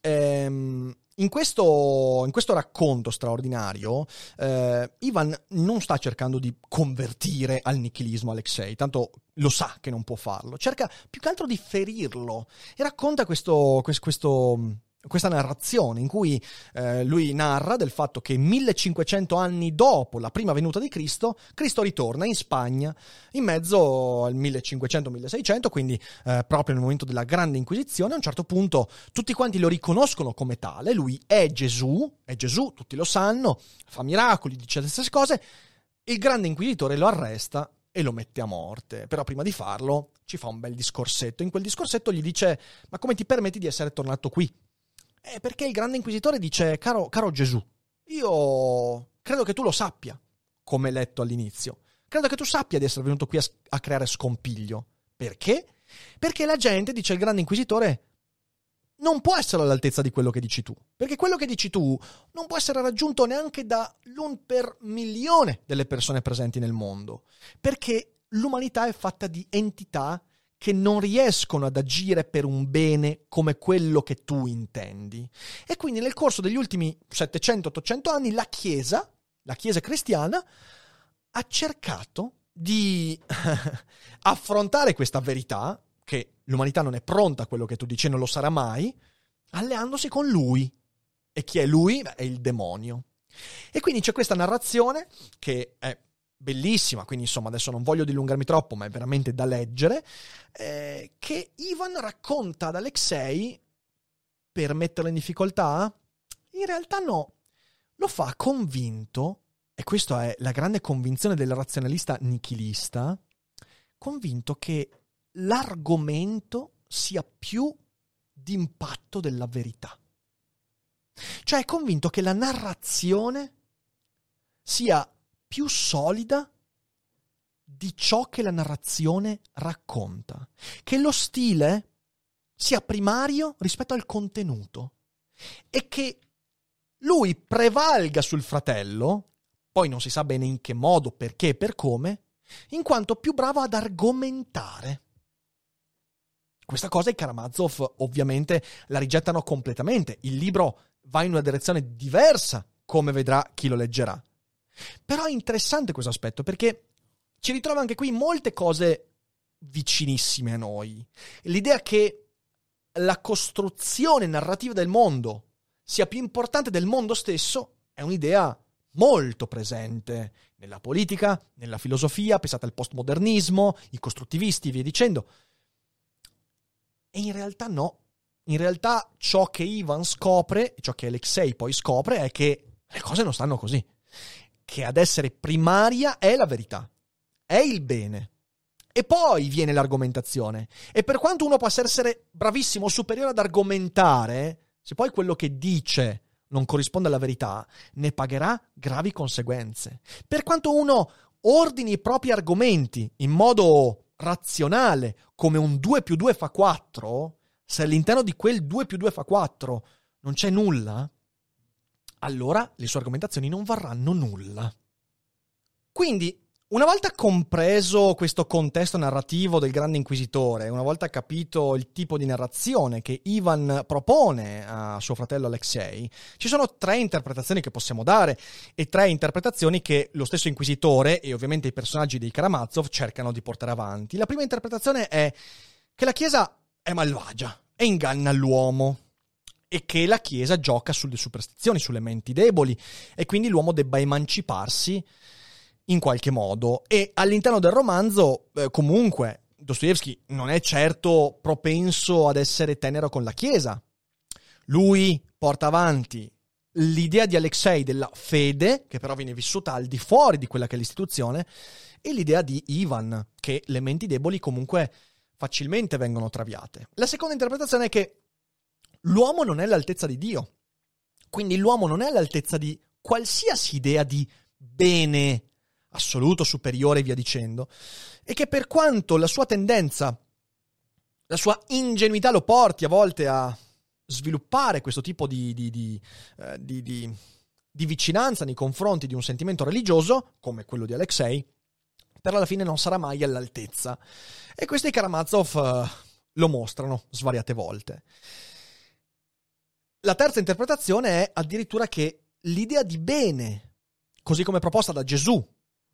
ehm, in questo, in questo, racconto straordinario, eh, Ivan non sta cercando di convertire al nichilismo Alexei, tanto lo sa che non può farlo, cerca più che altro di ferirlo e racconta questo, questo, questo questa narrazione in cui eh, lui narra del fatto che 1500 anni dopo la prima venuta di Cristo, Cristo ritorna in Spagna in mezzo al 1500-1600, quindi eh, proprio nel momento della grande inquisizione, a un certo punto tutti quanti lo riconoscono come tale, lui è Gesù, è Gesù, tutti lo sanno, fa miracoli, dice le stesse cose, il grande inquisitore lo arresta e lo mette a morte. Però prima di farlo ci fa un bel discorsetto. In quel discorsetto gli dice: Ma come ti permetti di essere tornato qui? Eh, perché il grande inquisitore dice, caro, caro Gesù, io credo che tu lo sappia, come letto all'inizio. Credo che tu sappia di essere venuto qui a, a creare scompiglio. Perché? Perché la gente, dice il grande inquisitore, non può essere all'altezza di quello che dici tu. Perché quello che dici tu non può essere raggiunto neanche da l'un per milione delle persone presenti nel mondo. Perché l'umanità è fatta di entità che non riescono ad agire per un bene come quello che tu intendi. E quindi nel corso degli ultimi 700-800 anni la Chiesa, la Chiesa cristiana, ha cercato di affrontare questa verità, che l'umanità non è pronta a quello che tu dici, non lo sarà mai, alleandosi con lui. E chi è lui? È il demonio. E quindi c'è questa narrazione che è bellissima, quindi insomma adesso non voglio dilungarmi troppo, ma è veramente da leggere, eh, che Ivan racconta ad Alexei per metterlo in difficoltà? In realtà no, lo fa convinto, e questa è la grande convinzione del razionalista nichilista, convinto che l'argomento sia più d'impatto della verità. Cioè è convinto che la narrazione sia più solida di ciò che la narrazione racconta, che lo stile sia primario rispetto al contenuto e che lui prevalga sul fratello, poi non si sa bene in che modo, perché e per come, in quanto più bravo ad argomentare. Questa cosa i Karamazov ovviamente la rigettano completamente. Il libro va in una direzione diversa, come vedrà chi lo leggerà. Però è interessante questo aspetto perché ci ritrova anche qui molte cose vicinissime a noi. L'idea che la costruzione narrativa del mondo sia più importante del mondo stesso è un'idea molto presente nella politica, nella filosofia, pensate al postmodernismo, i costruttivisti, via dicendo. E in realtà no. In realtà ciò che Ivan scopre, ciò che Alexei poi scopre, è che le cose non stanno così che ad essere primaria è la verità, è il bene. E poi viene l'argomentazione. E per quanto uno possa essere bravissimo, superiore ad argomentare, se poi quello che dice non corrisponde alla verità, ne pagherà gravi conseguenze. Per quanto uno ordini i propri argomenti in modo razionale, come un 2 più 2 fa 4, se all'interno di quel 2 più 2 fa 4 non c'è nulla, allora le sue argomentazioni non varranno nulla. Quindi Una volta compreso questo contesto narrativo del Grande Inquisitore, una volta capito il tipo di narrazione che Ivan propone a suo fratello Alexei, ci sono tre interpretazioni che possiamo dare e tre interpretazioni che lo stesso Inquisitore e ovviamente i personaggi dei Karamazov cercano di portare avanti. La prima interpretazione è che la Chiesa è malvagia e inganna l'uomo e che la Chiesa gioca sulle superstizioni, sulle menti deboli e quindi l'uomo debba emanciparsi in qualche modo. E all'interno del romanzo, eh, comunque, Dostoevsky non è certo propenso ad essere tenero con la Chiesa. Lui porta avanti l'idea di Alexei della fede, che però viene vissuta al di fuori di quella che è l'istituzione, e l'idea di Ivan, che le menti deboli comunque facilmente vengono traviate. La seconda interpretazione è che l'uomo non è all'altezza di Dio. Quindi l'uomo non è all'altezza di qualsiasi idea di bene assoluto, superiore e via dicendo, e che per quanto la sua tendenza, la sua ingenuità lo porti a volte a sviluppare questo tipo di, di, di, eh, di vicinanza nei confronti di un sentimento religioso, come quello di Alexei, per alla fine non sarà mai all'altezza. E questi Karamazov uh, lo mostrano svariate volte. La terza interpretazione è addirittura che l'idea di bene, così come proposta da Gesù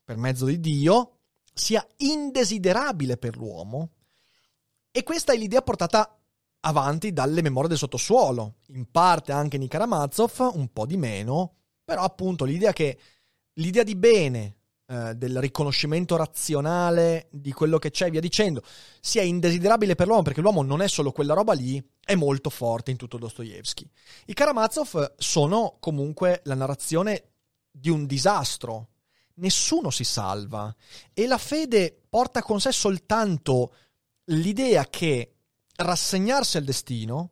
per mezzo di Dio sia indesiderabile per l'uomo. E questa è l'idea portata avanti dalle memorie del sottosuolo, in parte anche in Karamazov, un po' di meno, però appunto l'idea che l'idea di bene, eh, del riconoscimento razionale di quello che c'è, via dicendo, sia indesiderabile per l'uomo, perché l'uomo non è solo quella roba lì, è molto forte in tutto Dostoevsky. I Karamazov sono comunque la narrazione di un disastro, nessuno si salva. E la fede porta con sé soltanto l'idea che rassegnarsi al destino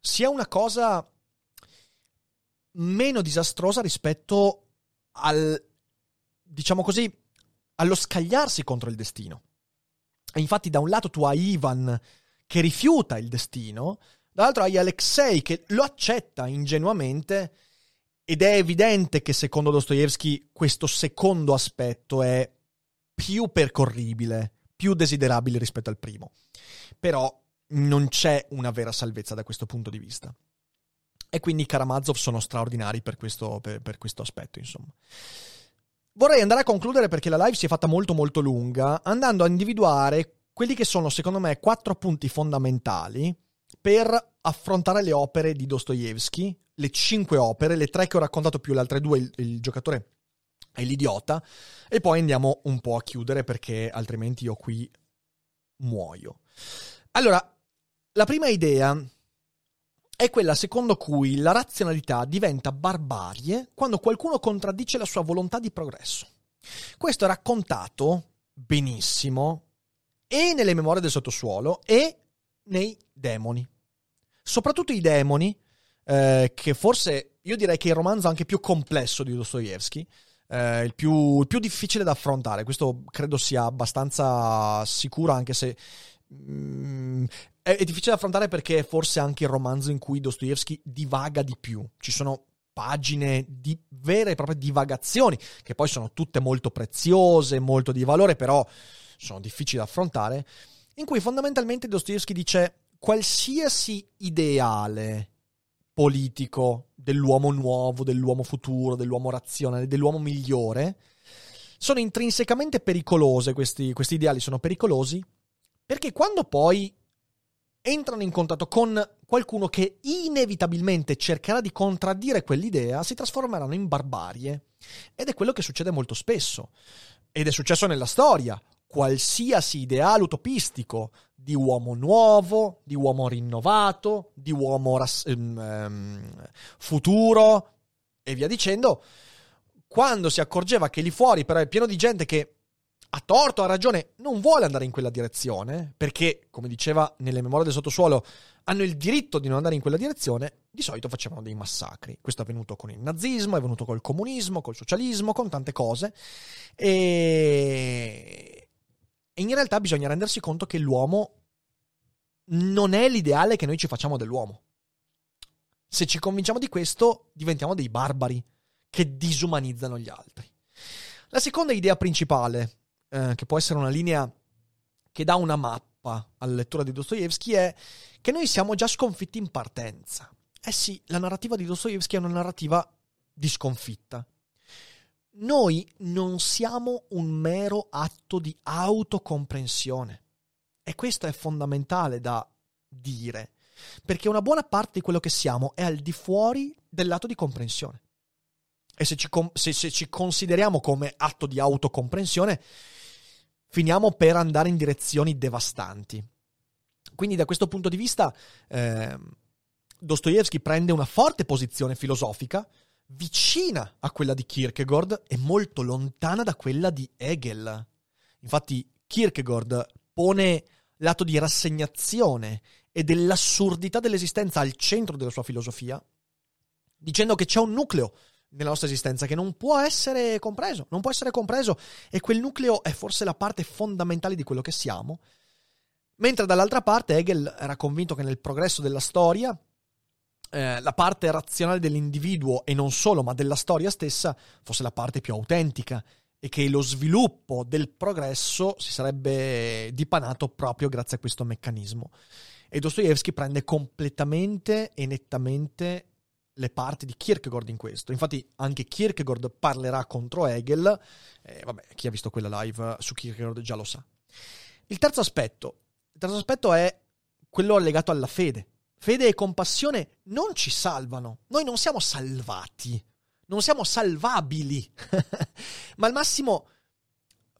sia una cosa meno disastrosa rispetto al, diciamo così, allo scagliarsi contro il destino. E infatti da un lato tu hai Ivan che rifiuta il destino, dall'altro hai Alexei che lo accetta ingenuamente ed è evidente che secondo Dostoevsky questo secondo aspetto è più percorribile, più desiderabile rispetto al primo. Però non c'è una vera salvezza da questo punto di vista. E quindi i Karamazov sono straordinari per questo, per, per questo aspetto, insomma. Vorrei andare a concludere perché la live si è fatta molto molto lunga, andando a individuare quelli che sono, secondo me, quattro punti fondamentali per affrontare le opere di Dostoevsky le cinque opere, le tre che ho raccontato più le altre due, il, il giocatore è l'idiota, e poi andiamo un po' a chiudere perché altrimenti io qui muoio. Allora, la prima idea è quella secondo cui la razionalità diventa barbarie quando qualcuno contraddice la sua volontà di progresso. Questo è raccontato benissimo e nelle memorie del sottosuolo e nei demoni. Soprattutto i demoni eh, che forse io direi che è il romanzo anche più complesso di Dostoevsky, eh, il, più, il, più, difficile da affrontare. Questo credo sia abbastanza sicuro, anche se è, è, difficile da affrontare perché è forse anche il romanzo in cui Dostoevsky divaga di più. Ci sono pagine di vere e proprie divagazioni, che poi sono tutte molto preziose, molto di valore, però sono difficili da affrontare, in cui fondamentalmente Dostoevsky dice qualsiasi ideale politico dell'uomo nuovo, dell'uomo futuro, dell'uomo razionale, dell'uomo migliore, sono intrinsecamente pericolose, questi, questi ideali sono pericolosi, perché quando poi entrano in contatto con qualcuno che inevitabilmente cercherà di contraddire quell'idea, si trasformeranno in barbarie. Ed è quello che succede molto spesso. Ed è successo nella storia. Qualsiasi ideale utopistico di uomo nuovo, di uomo rinnovato, di uomo ras- um, futuro e via dicendo, quando si accorgeva che lì fuori però è pieno di gente che a torto, a ragione, non vuole andare in quella direzione, perché, come diceva nelle memorie del sottosuolo, hanno il diritto di non andare in quella direzione, di solito facevano dei massacri. Questo è avvenuto con il nazismo, è avvenuto col comunismo, col socialismo, con tante cose. E e in realtà bisogna rendersi conto che l'uomo non è l'ideale che noi ci facciamo dell'uomo. Se ci convinciamo di questo, diventiamo dei barbari che disumanizzano gli altri. La seconda idea principale eh, che può essere una linea che dà una mappa alla lettura di Dostoevsky, è che noi siamo già sconfitti in partenza. Eh sì, la narrativa di Dostoevsky è una narrativa di sconfitta. Noi non siamo un mero atto di autocomprensione. E questo è fondamentale da dire, perché una buona parte di quello che siamo è al di fuori del lato di comprensione. E se ci, se, se ci consideriamo come atto di autocomprensione, finiamo per andare in direzioni devastanti. Quindi da questo punto di vista eh, Dostoevsky prende una forte posizione filosofica, vicina a quella di Kierkegaard e molto lontana da quella di Hegel. Infatti Kierkegaard pone l'atto di rassegnazione e dell'assurdità dell'esistenza al centro della sua filosofia, dicendo che c'è un nucleo nella nostra esistenza che non può essere compreso, non può essere compreso e quel nucleo è forse la parte fondamentale di quello che siamo, mentre dall'altra parte Hegel era convinto che nel progresso della storia eh, la parte razionale dell'individuo e non solo, ma della storia stessa fosse la parte più autentica e che lo sviluppo del progresso si sarebbe dipanato proprio grazie a questo meccanismo. E Dostoevsky prende completamente e nettamente le parti di Kierkegaard in questo. Infatti anche Kierkegaard parlerà contro Hegel. Eh, vabbè, chi ha visto quella live su Kierkegaard già lo sa. Il terzo aspetto. Il terzo aspetto è quello legato alla fede. Fede e compassione non ci salvano. Noi non siamo salvati. Non siamo salvabili. Ma al massimo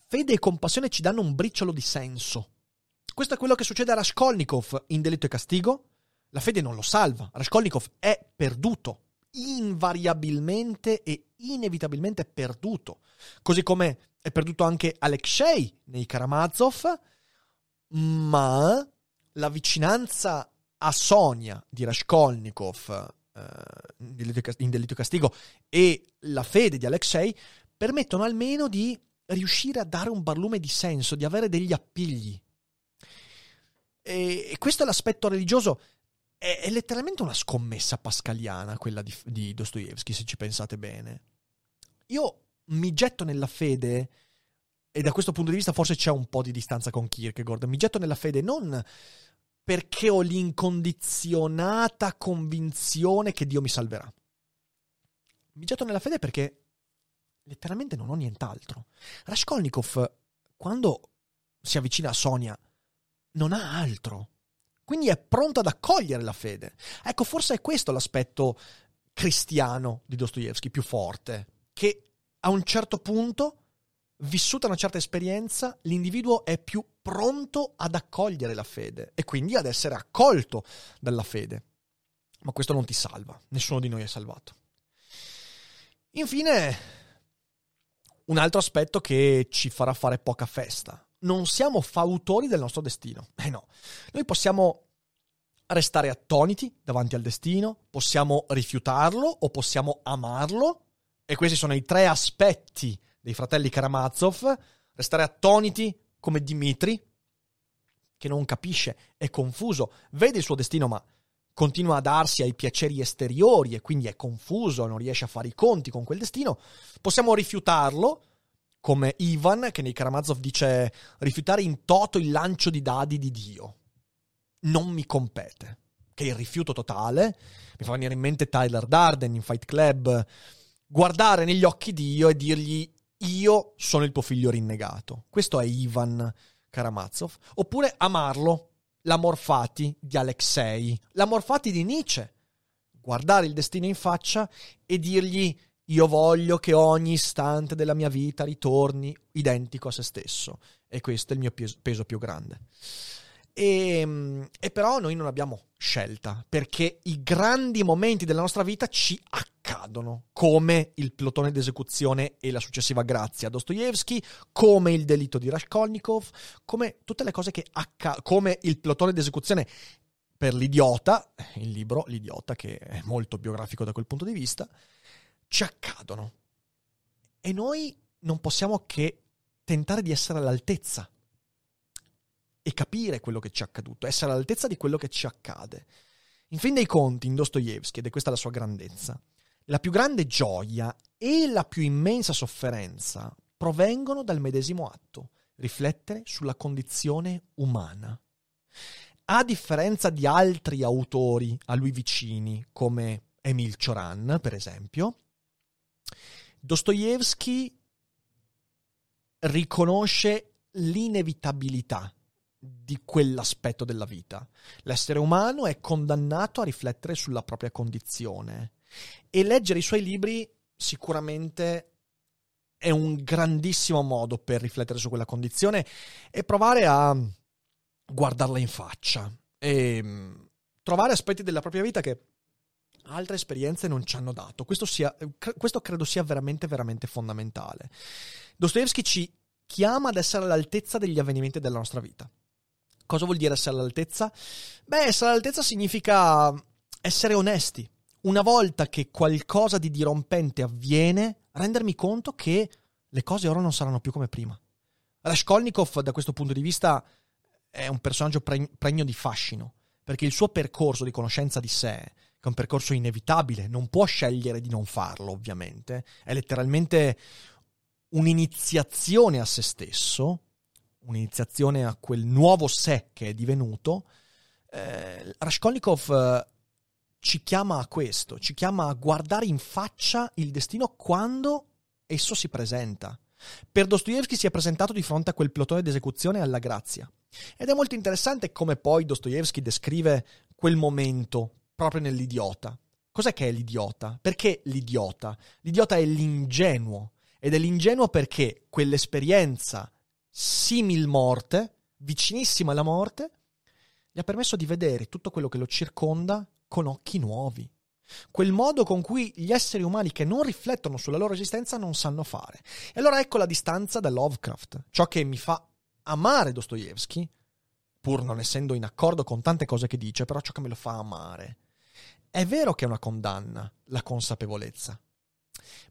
fede e compassione ci danno un briciolo di senso. Questo è quello che succede a Raskolnikov in Delitto e Castigo, la fede non lo salva. Raskolnikov è perduto, invariabilmente e inevitabilmente perduto. Così come è perduto anche Alexei nei Karamazov, ma la vicinanza a Sonia di Raskolnikov eh, in Delitto e Castigo e la fede di Alexei permettono almeno di riuscire a dare un barlume di senso, di avere degli appigli. E, e questo è l'aspetto religioso è, è letteralmente una scommessa pascaliana quella di, di Dostoevsky, se ci pensate bene. Io mi getto nella fede, e da questo punto di vista forse c'è un po' di distanza con Kierkegaard, mi getto nella fede non perché ho l'incondizionata convinzione che Dio mi salverà. Mi getto nella fede perché letteralmente non ho nient'altro. Raskolnikov, quando si avvicina a Sonia, non ha altro. Quindi è pronto ad accogliere la fede. Ecco, forse è questo l'aspetto cristiano di Dostoevsky più forte, che a un certo punto, vissuta una certa esperienza, l'individuo è più pronto ad accogliere la fede e quindi ad essere accolto dalla fede. Ma questo non ti salva, nessuno di noi è salvato. Infine, un altro aspetto che ci farà fare poca festa non siamo fautori del nostro destino. Eh no, noi possiamo restare attoniti davanti al destino, possiamo rifiutarlo o possiamo amarlo. E questi sono i tre aspetti dei fratelli Karamazov. Restare attoniti come Dimitri, che non capisce, è confuso, vede il suo destino ma continua a darsi ai piaceri esteriori e quindi è confuso, non riesce a fare i conti con quel destino. Possiamo rifiutarlo come Ivan che nei Karamazov dice rifiutare in toto il lancio di dadi di Dio. Non mi compete. Che il rifiuto totale. Mi fa venire in mente Tyler Darden in Fight Club. Guardare negli occhi di Dio e dirgli io sono il tuo figlio rinnegato. Questo è Ivan Karamazov. Oppure amarlo, l'amor fati di Alexei, l'amor fati di Nietzsche. Guardare il destino in faccia e dirgli io voglio che ogni istante della mia vita ritorni identico a se stesso. E questo è il mio peso più grande. E, ehm, e, però noi non abbiamo scelta, perché i grandi momenti della nostra vita ci accadono, come il plotone d'esecuzione e la successiva grazia a Dostoevsky, come il delitto di Raskolnikov, come tutte le cose che accadono, come il plotone d'esecuzione per l'idiota, il libro L'idiota, che è molto biografico da quel punto di vista, ci accadono. E noi non possiamo che tentare di essere all'altezza e capire quello che ci è accaduto, essere all'altezza di quello che ci accade. In fin dei conti, in Dostoevsky, ed è questa la sua grandezza, la più grande gioia e la più immensa sofferenza provengono dal medesimo atto, riflettere sulla condizione umana. A differenza di altri autori a lui vicini, come Emil Cioran, per esempio, Dostoevsky riconosce l'inevitabilità di quell'aspetto della vita. L'essere umano è condannato a riflettere sulla propria condizione e leggere i suoi libri sicuramente è un grandissimo modo per riflettere su quella condizione e provare a guardarla in faccia e mm, trovare aspetti della propria vita che altre esperienze non ci hanno dato. Questo, sia, questo credo sia veramente, veramente fondamentale. Dostoevsky ci chiama ad essere all'altezza degli avvenimenti della nostra vita. Cosa vuol dire essere all'altezza? Beh, essere all'altezza significa essere onesti. Una volta che qualcosa di dirompente avviene, rendermi conto che le cose ora non saranno più come prima. Raskolnikov, da questo punto di vista, è un personaggio pregno di fascino, perché il suo percorso di conoscenza di sé, che è un percorso inevitabile, non può scegliere di non farlo, ovviamente, è letteralmente un'iniziazione a se stesso, un'iniziazione a quel nuovo sé che è divenuto. Eh, Raskolnikov eh, ci chiama a questo, ci chiama a guardare in faccia il destino quando esso si presenta. Per Dostoevsky si è presentato di fronte a quel plotone d'esecuzione alla grazia. Ed è molto interessante come poi Dostoevsky descrive quel momento proprio nell'idiota. Cos'è che è l'idiota? Perché l'idiota? L'idiota è l'ingenuo. Ed è l'ingenuo perché quell'esperienza simil morte, vicinissima alla morte, gli ha permesso di vedere tutto quello che lo circonda con occhi nuovi. Quel modo con cui gli esseri umani che non riflettono sulla loro esistenza non sanno fare. E allora ecco la distanza da Lovecraft, ciò che mi fa amare Dostoevsky, pur non essendo in accordo con tante cose che dice, però ciò che me lo fa amare. È vero che è una condanna, la consapevolezza,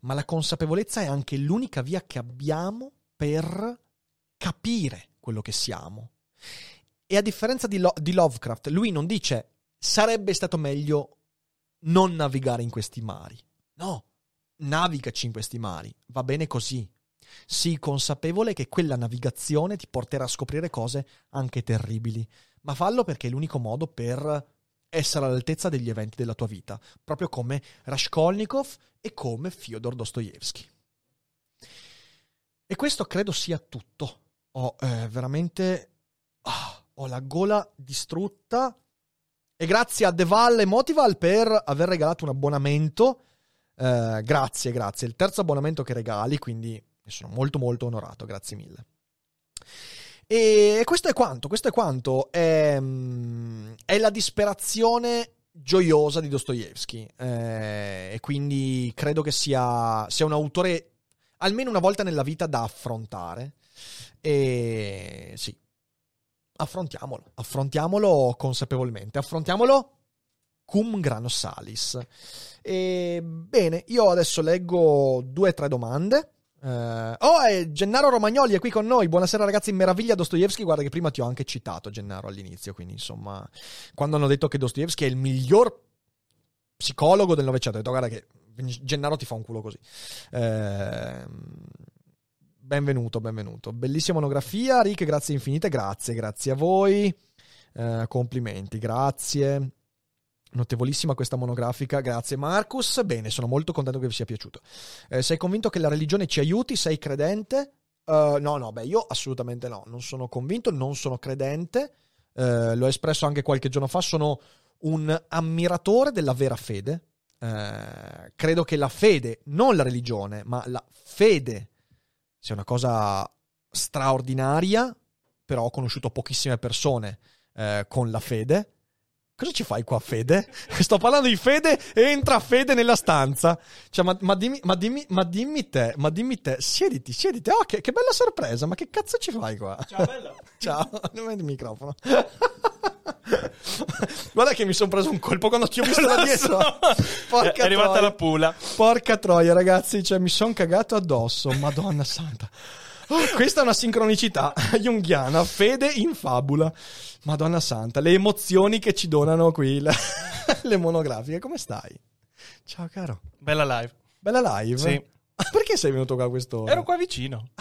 ma la consapevolezza è anche l'unica via che abbiamo per capire quello che siamo. E a differenza di, Lo- di Lovecraft, lui non dice sarebbe stato meglio non navigare in questi mari. No, navigaci in questi mari, va bene così. Sii consapevole che quella navigazione ti porterà a scoprire cose anche terribili, ma fallo perché è l'unico modo per essere all'altezza degli eventi della tua vita, proprio come Raskolnikov e come Fyodor Dostoevsky. E questo credo sia tutto. Ho eh, veramente... Oh, ho la gola distrutta. E grazie a Deval e Motival per aver regalato un abbonamento. Eh, grazie, grazie. Il terzo abbonamento che regali, quindi ne sono molto molto onorato, grazie mille. E questo è quanto, questo è quanto. È, mm, è la disperazione gioiosa di Dostoevsky. Eh, e quindi credo che sia, sia un autore almeno una volta nella vita da affrontare. E sì, affrontiamolo, affrontiamolo consapevolmente, affrontiamolo cum grano salis. E, bene, io adesso leggo due o tre domande. Uh, oh, e Gennaro Romagnoli è qui con noi. Buonasera ragazzi, meraviglia Dostoevsky. Guarda che prima ti ho anche citato Gennaro all'inizio, quindi insomma, quando hanno detto che Dostoevsky è il miglior psicologo del Novecento, ho detto guarda che Gennaro ti fa un culo così. Uh, benvenuto, benvenuto. Bellissima monografia, Rick, grazie infinite, grazie, grazie a voi. Uh, complimenti, grazie. Notevolissima questa monografica, grazie Marcus. Bene, sono molto contento che vi sia piaciuto. Eh, sei convinto che la religione ci aiuti? Sei credente? Uh, no, no, beh, io assolutamente no. Non sono convinto, non sono credente. Uh, l'ho espresso anche qualche giorno fa. Sono un ammiratore della vera fede. Uh, credo che la fede, non la religione, ma la fede sia una cosa straordinaria. Però ho conosciuto pochissime persone con la fede Cosa ci fai qua, Fede? Sto parlando di Fede e entra Fede nella stanza. Cioè, ma, ma, dimmi, ma, dimmi, ma dimmi te, ma dimmi te, siediti, siediti. Oh, che, che bella sorpresa, ma che cazzo ci fai qua? Ciao, bella. Ciao, non metti il microfono. Guarda che mi sono preso un colpo quando ti ho visto da dietro. Porca è arrivata troia. la pula. Porca troia, ragazzi, cioè mi sono cagato addosso. Madonna santa. Oh, questa è una sincronicità junghiana, fede in fabula. Madonna santa, le emozioni che ci donano qui le, le monografiche. Come stai? Ciao caro. Bella live. Bella live? Sì. Perché sei venuto qua a quest'ora? Ero qua vicino.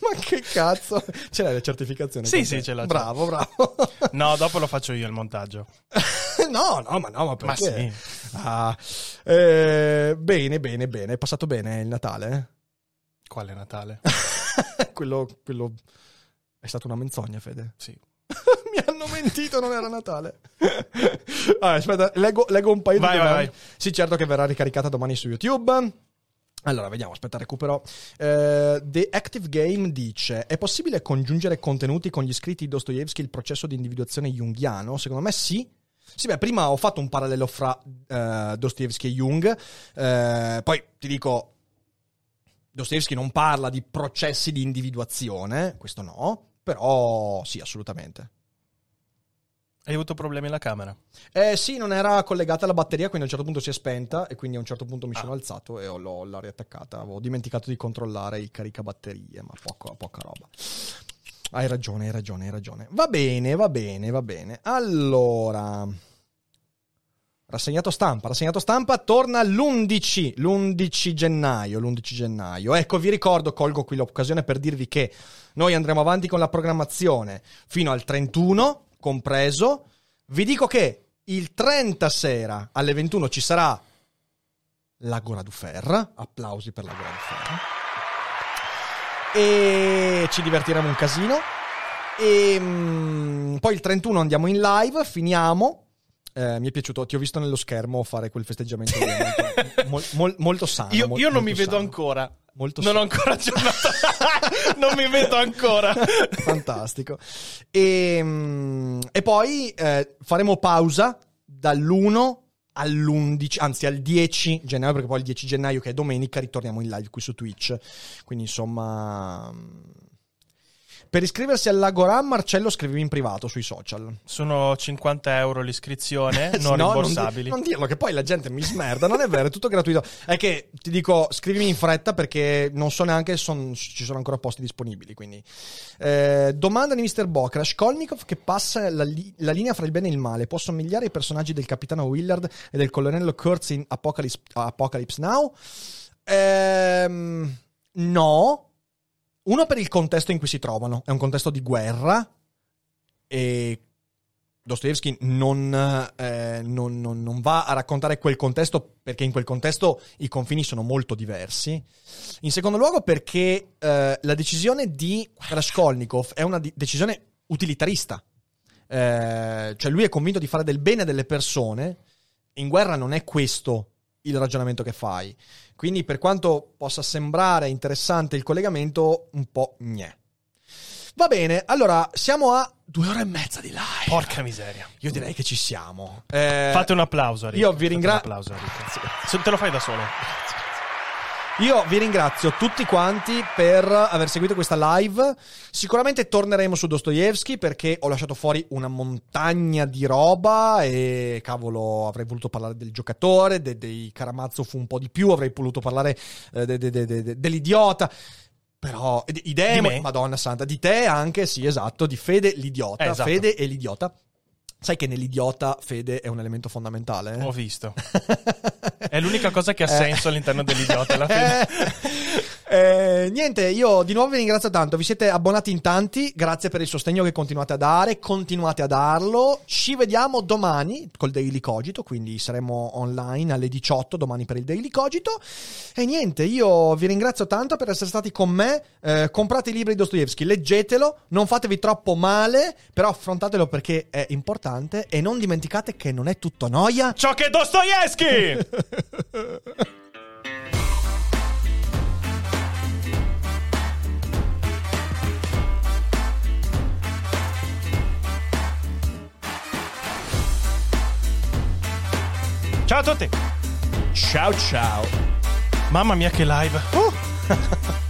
Ma che cazzo? Ce l'hai la certificazione? Sì, sì, ce l'ho. Bravo, bravo. No, dopo lo faccio io il montaggio. no, no, ma no, ma perché? Ma sì. Ah, eh, bene, bene, bene. È passato bene il Natale? Quale Natale? quello, quello... È stata una menzogna, Fede? Sì. Mi hanno mentito, non era Natale. ah, aspetta, leggo, leggo un paio vai, di vai, vai. Sì, certo che verrà ricaricata domani su YouTube. Allora, vediamo, aspetta, recupero. Eh, The Active Game dice: È possibile congiungere contenuti con gli scritti di Dostoevsky il processo di individuazione junghiano? Secondo me sì. Sì, beh, prima ho fatto un parallelo fra eh, Dostoevsky e Jung. Eh, poi ti dico: Dostoevsky non parla di processi di individuazione, questo no. Però sì, assolutamente. Hai avuto problemi alla camera? Eh sì, non era collegata alla batteria, quindi a un certo punto si è spenta e quindi a un certo punto mi Ah. sono alzato e ho, l'ho, l'ho riattaccata. Avevo dimenticato di controllare il caricabatterie, ma poco, poca roba. Hai ragione, hai ragione, hai ragione. Va bene, va bene, va bene. Allora... Rassegnato stampa, rassegnato stampa torna l'11, l'11 gennaio, l'11 gennaio. Ecco, vi ricordo, colgo qui l'occasione per dirvi che noi andremo avanti con la programmazione fino al 31, compreso. Vi dico che il 30 sera alle 21 ci sarà l'Agora du Fer. Applausi per l'Agora du Fer. E ci divertiremo un casino. E mm, poi il 31 andiamo in live, finiamo. Eh, mi è piaciuto, ti ho visto nello schermo fare quel festeggiamento molto, mol- mol- molto sano. Io, mol- io non mi vedo sano. ancora. Molto non sano. ho ancora aggiornato. non mi vedo ancora. Fantastico. E, mm, e poi eh, faremo pausa dall'1 all'11, anzi al 10 gennaio, perché poi il 10 gennaio, che è domenica, ritorniamo in live qui su Twitch. Quindi insomma. Per iscriversi all'Agora, Marcello scrivevi in privato sui social. Sono 50 euro l'iscrizione, non No, rimborsabili. Non, di- non dirlo, che poi la gente mi smerda. Non è vero, è tutto gratuito. È che ti dico, scrivimi in fretta perché non so neanche se ci sono ancora posti disponibili. Quindi, Eh, domanda di Mr. Bock: Raskolnikov che passa la, li- la linea fra il bene e il male può somigliare ai personaggi del capitano Willard e del colonnello Kurtz in Apocalypse, Apocalypse Now? Ehm, no. Uno per il contesto in cui si trovano, è un contesto di guerra e Dostoevsky non, eh, non- non- non va a raccontare quel contesto perché in quel contesto i confini sono molto diversi. In secondo luogo perché eh, la decisione di Raskolnikov è una di- decisione utilitarista. Eh, cioè lui è convinto di fare del bene delle persone. In guerra non è questo il ragionamento che fai. Quindi per quanto possa sembrare interessante il collegamento, un po' gnè. Va bene, allora siamo a due ore e mezza di live. Porca miseria. Io direi che ci siamo. Eh, Fate un applauso a Rick. io vi Fate ringra- un applauso a Rick. Se- Te lo fai da solo. Io vi ringrazio tutti quanti per aver seguito questa live. Sicuramente torneremo su Dostoevsky perché ho lasciato fuori una montagna di roba e cavolo, avrei voluto parlare del giocatore, de- dei Karamazov un po' di più, avrei voluto parlare eh, de- de- de- de- de- dell'idiota. Però idee, Di me? Madonna santa, di te anche, sì, esatto, di Fede l'idiota, Eh, esatto. Fede e l'idiota. Sai che nell'idiota Fede è un elemento fondamentale? eh? Ho visto. È l'unica cosa che ha Eh. senso all'interno dell'idiota alla fine. Eh, niente, io di nuovo vi ringrazio tanto. Vi siete abbonati in tanti. Grazie per il sostegno che continuate a dare. Continuate a darlo. Ci vediamo domani col Daily Cogito. Quindi saremo online alle 18 domani per il Daily Cogito. E niente, io vi ringrazio tanto per essere stati con me. Eh, comprate i libri di Dostoevsky, leggetelo. Non fatevi troppo male, però affrontatelo perché è importante. E non dimenticate che non è tutto noia. Ciò che è Dostoevsky! Ciao a tutti! Ciao ciao. Mamma mia che live! Uh!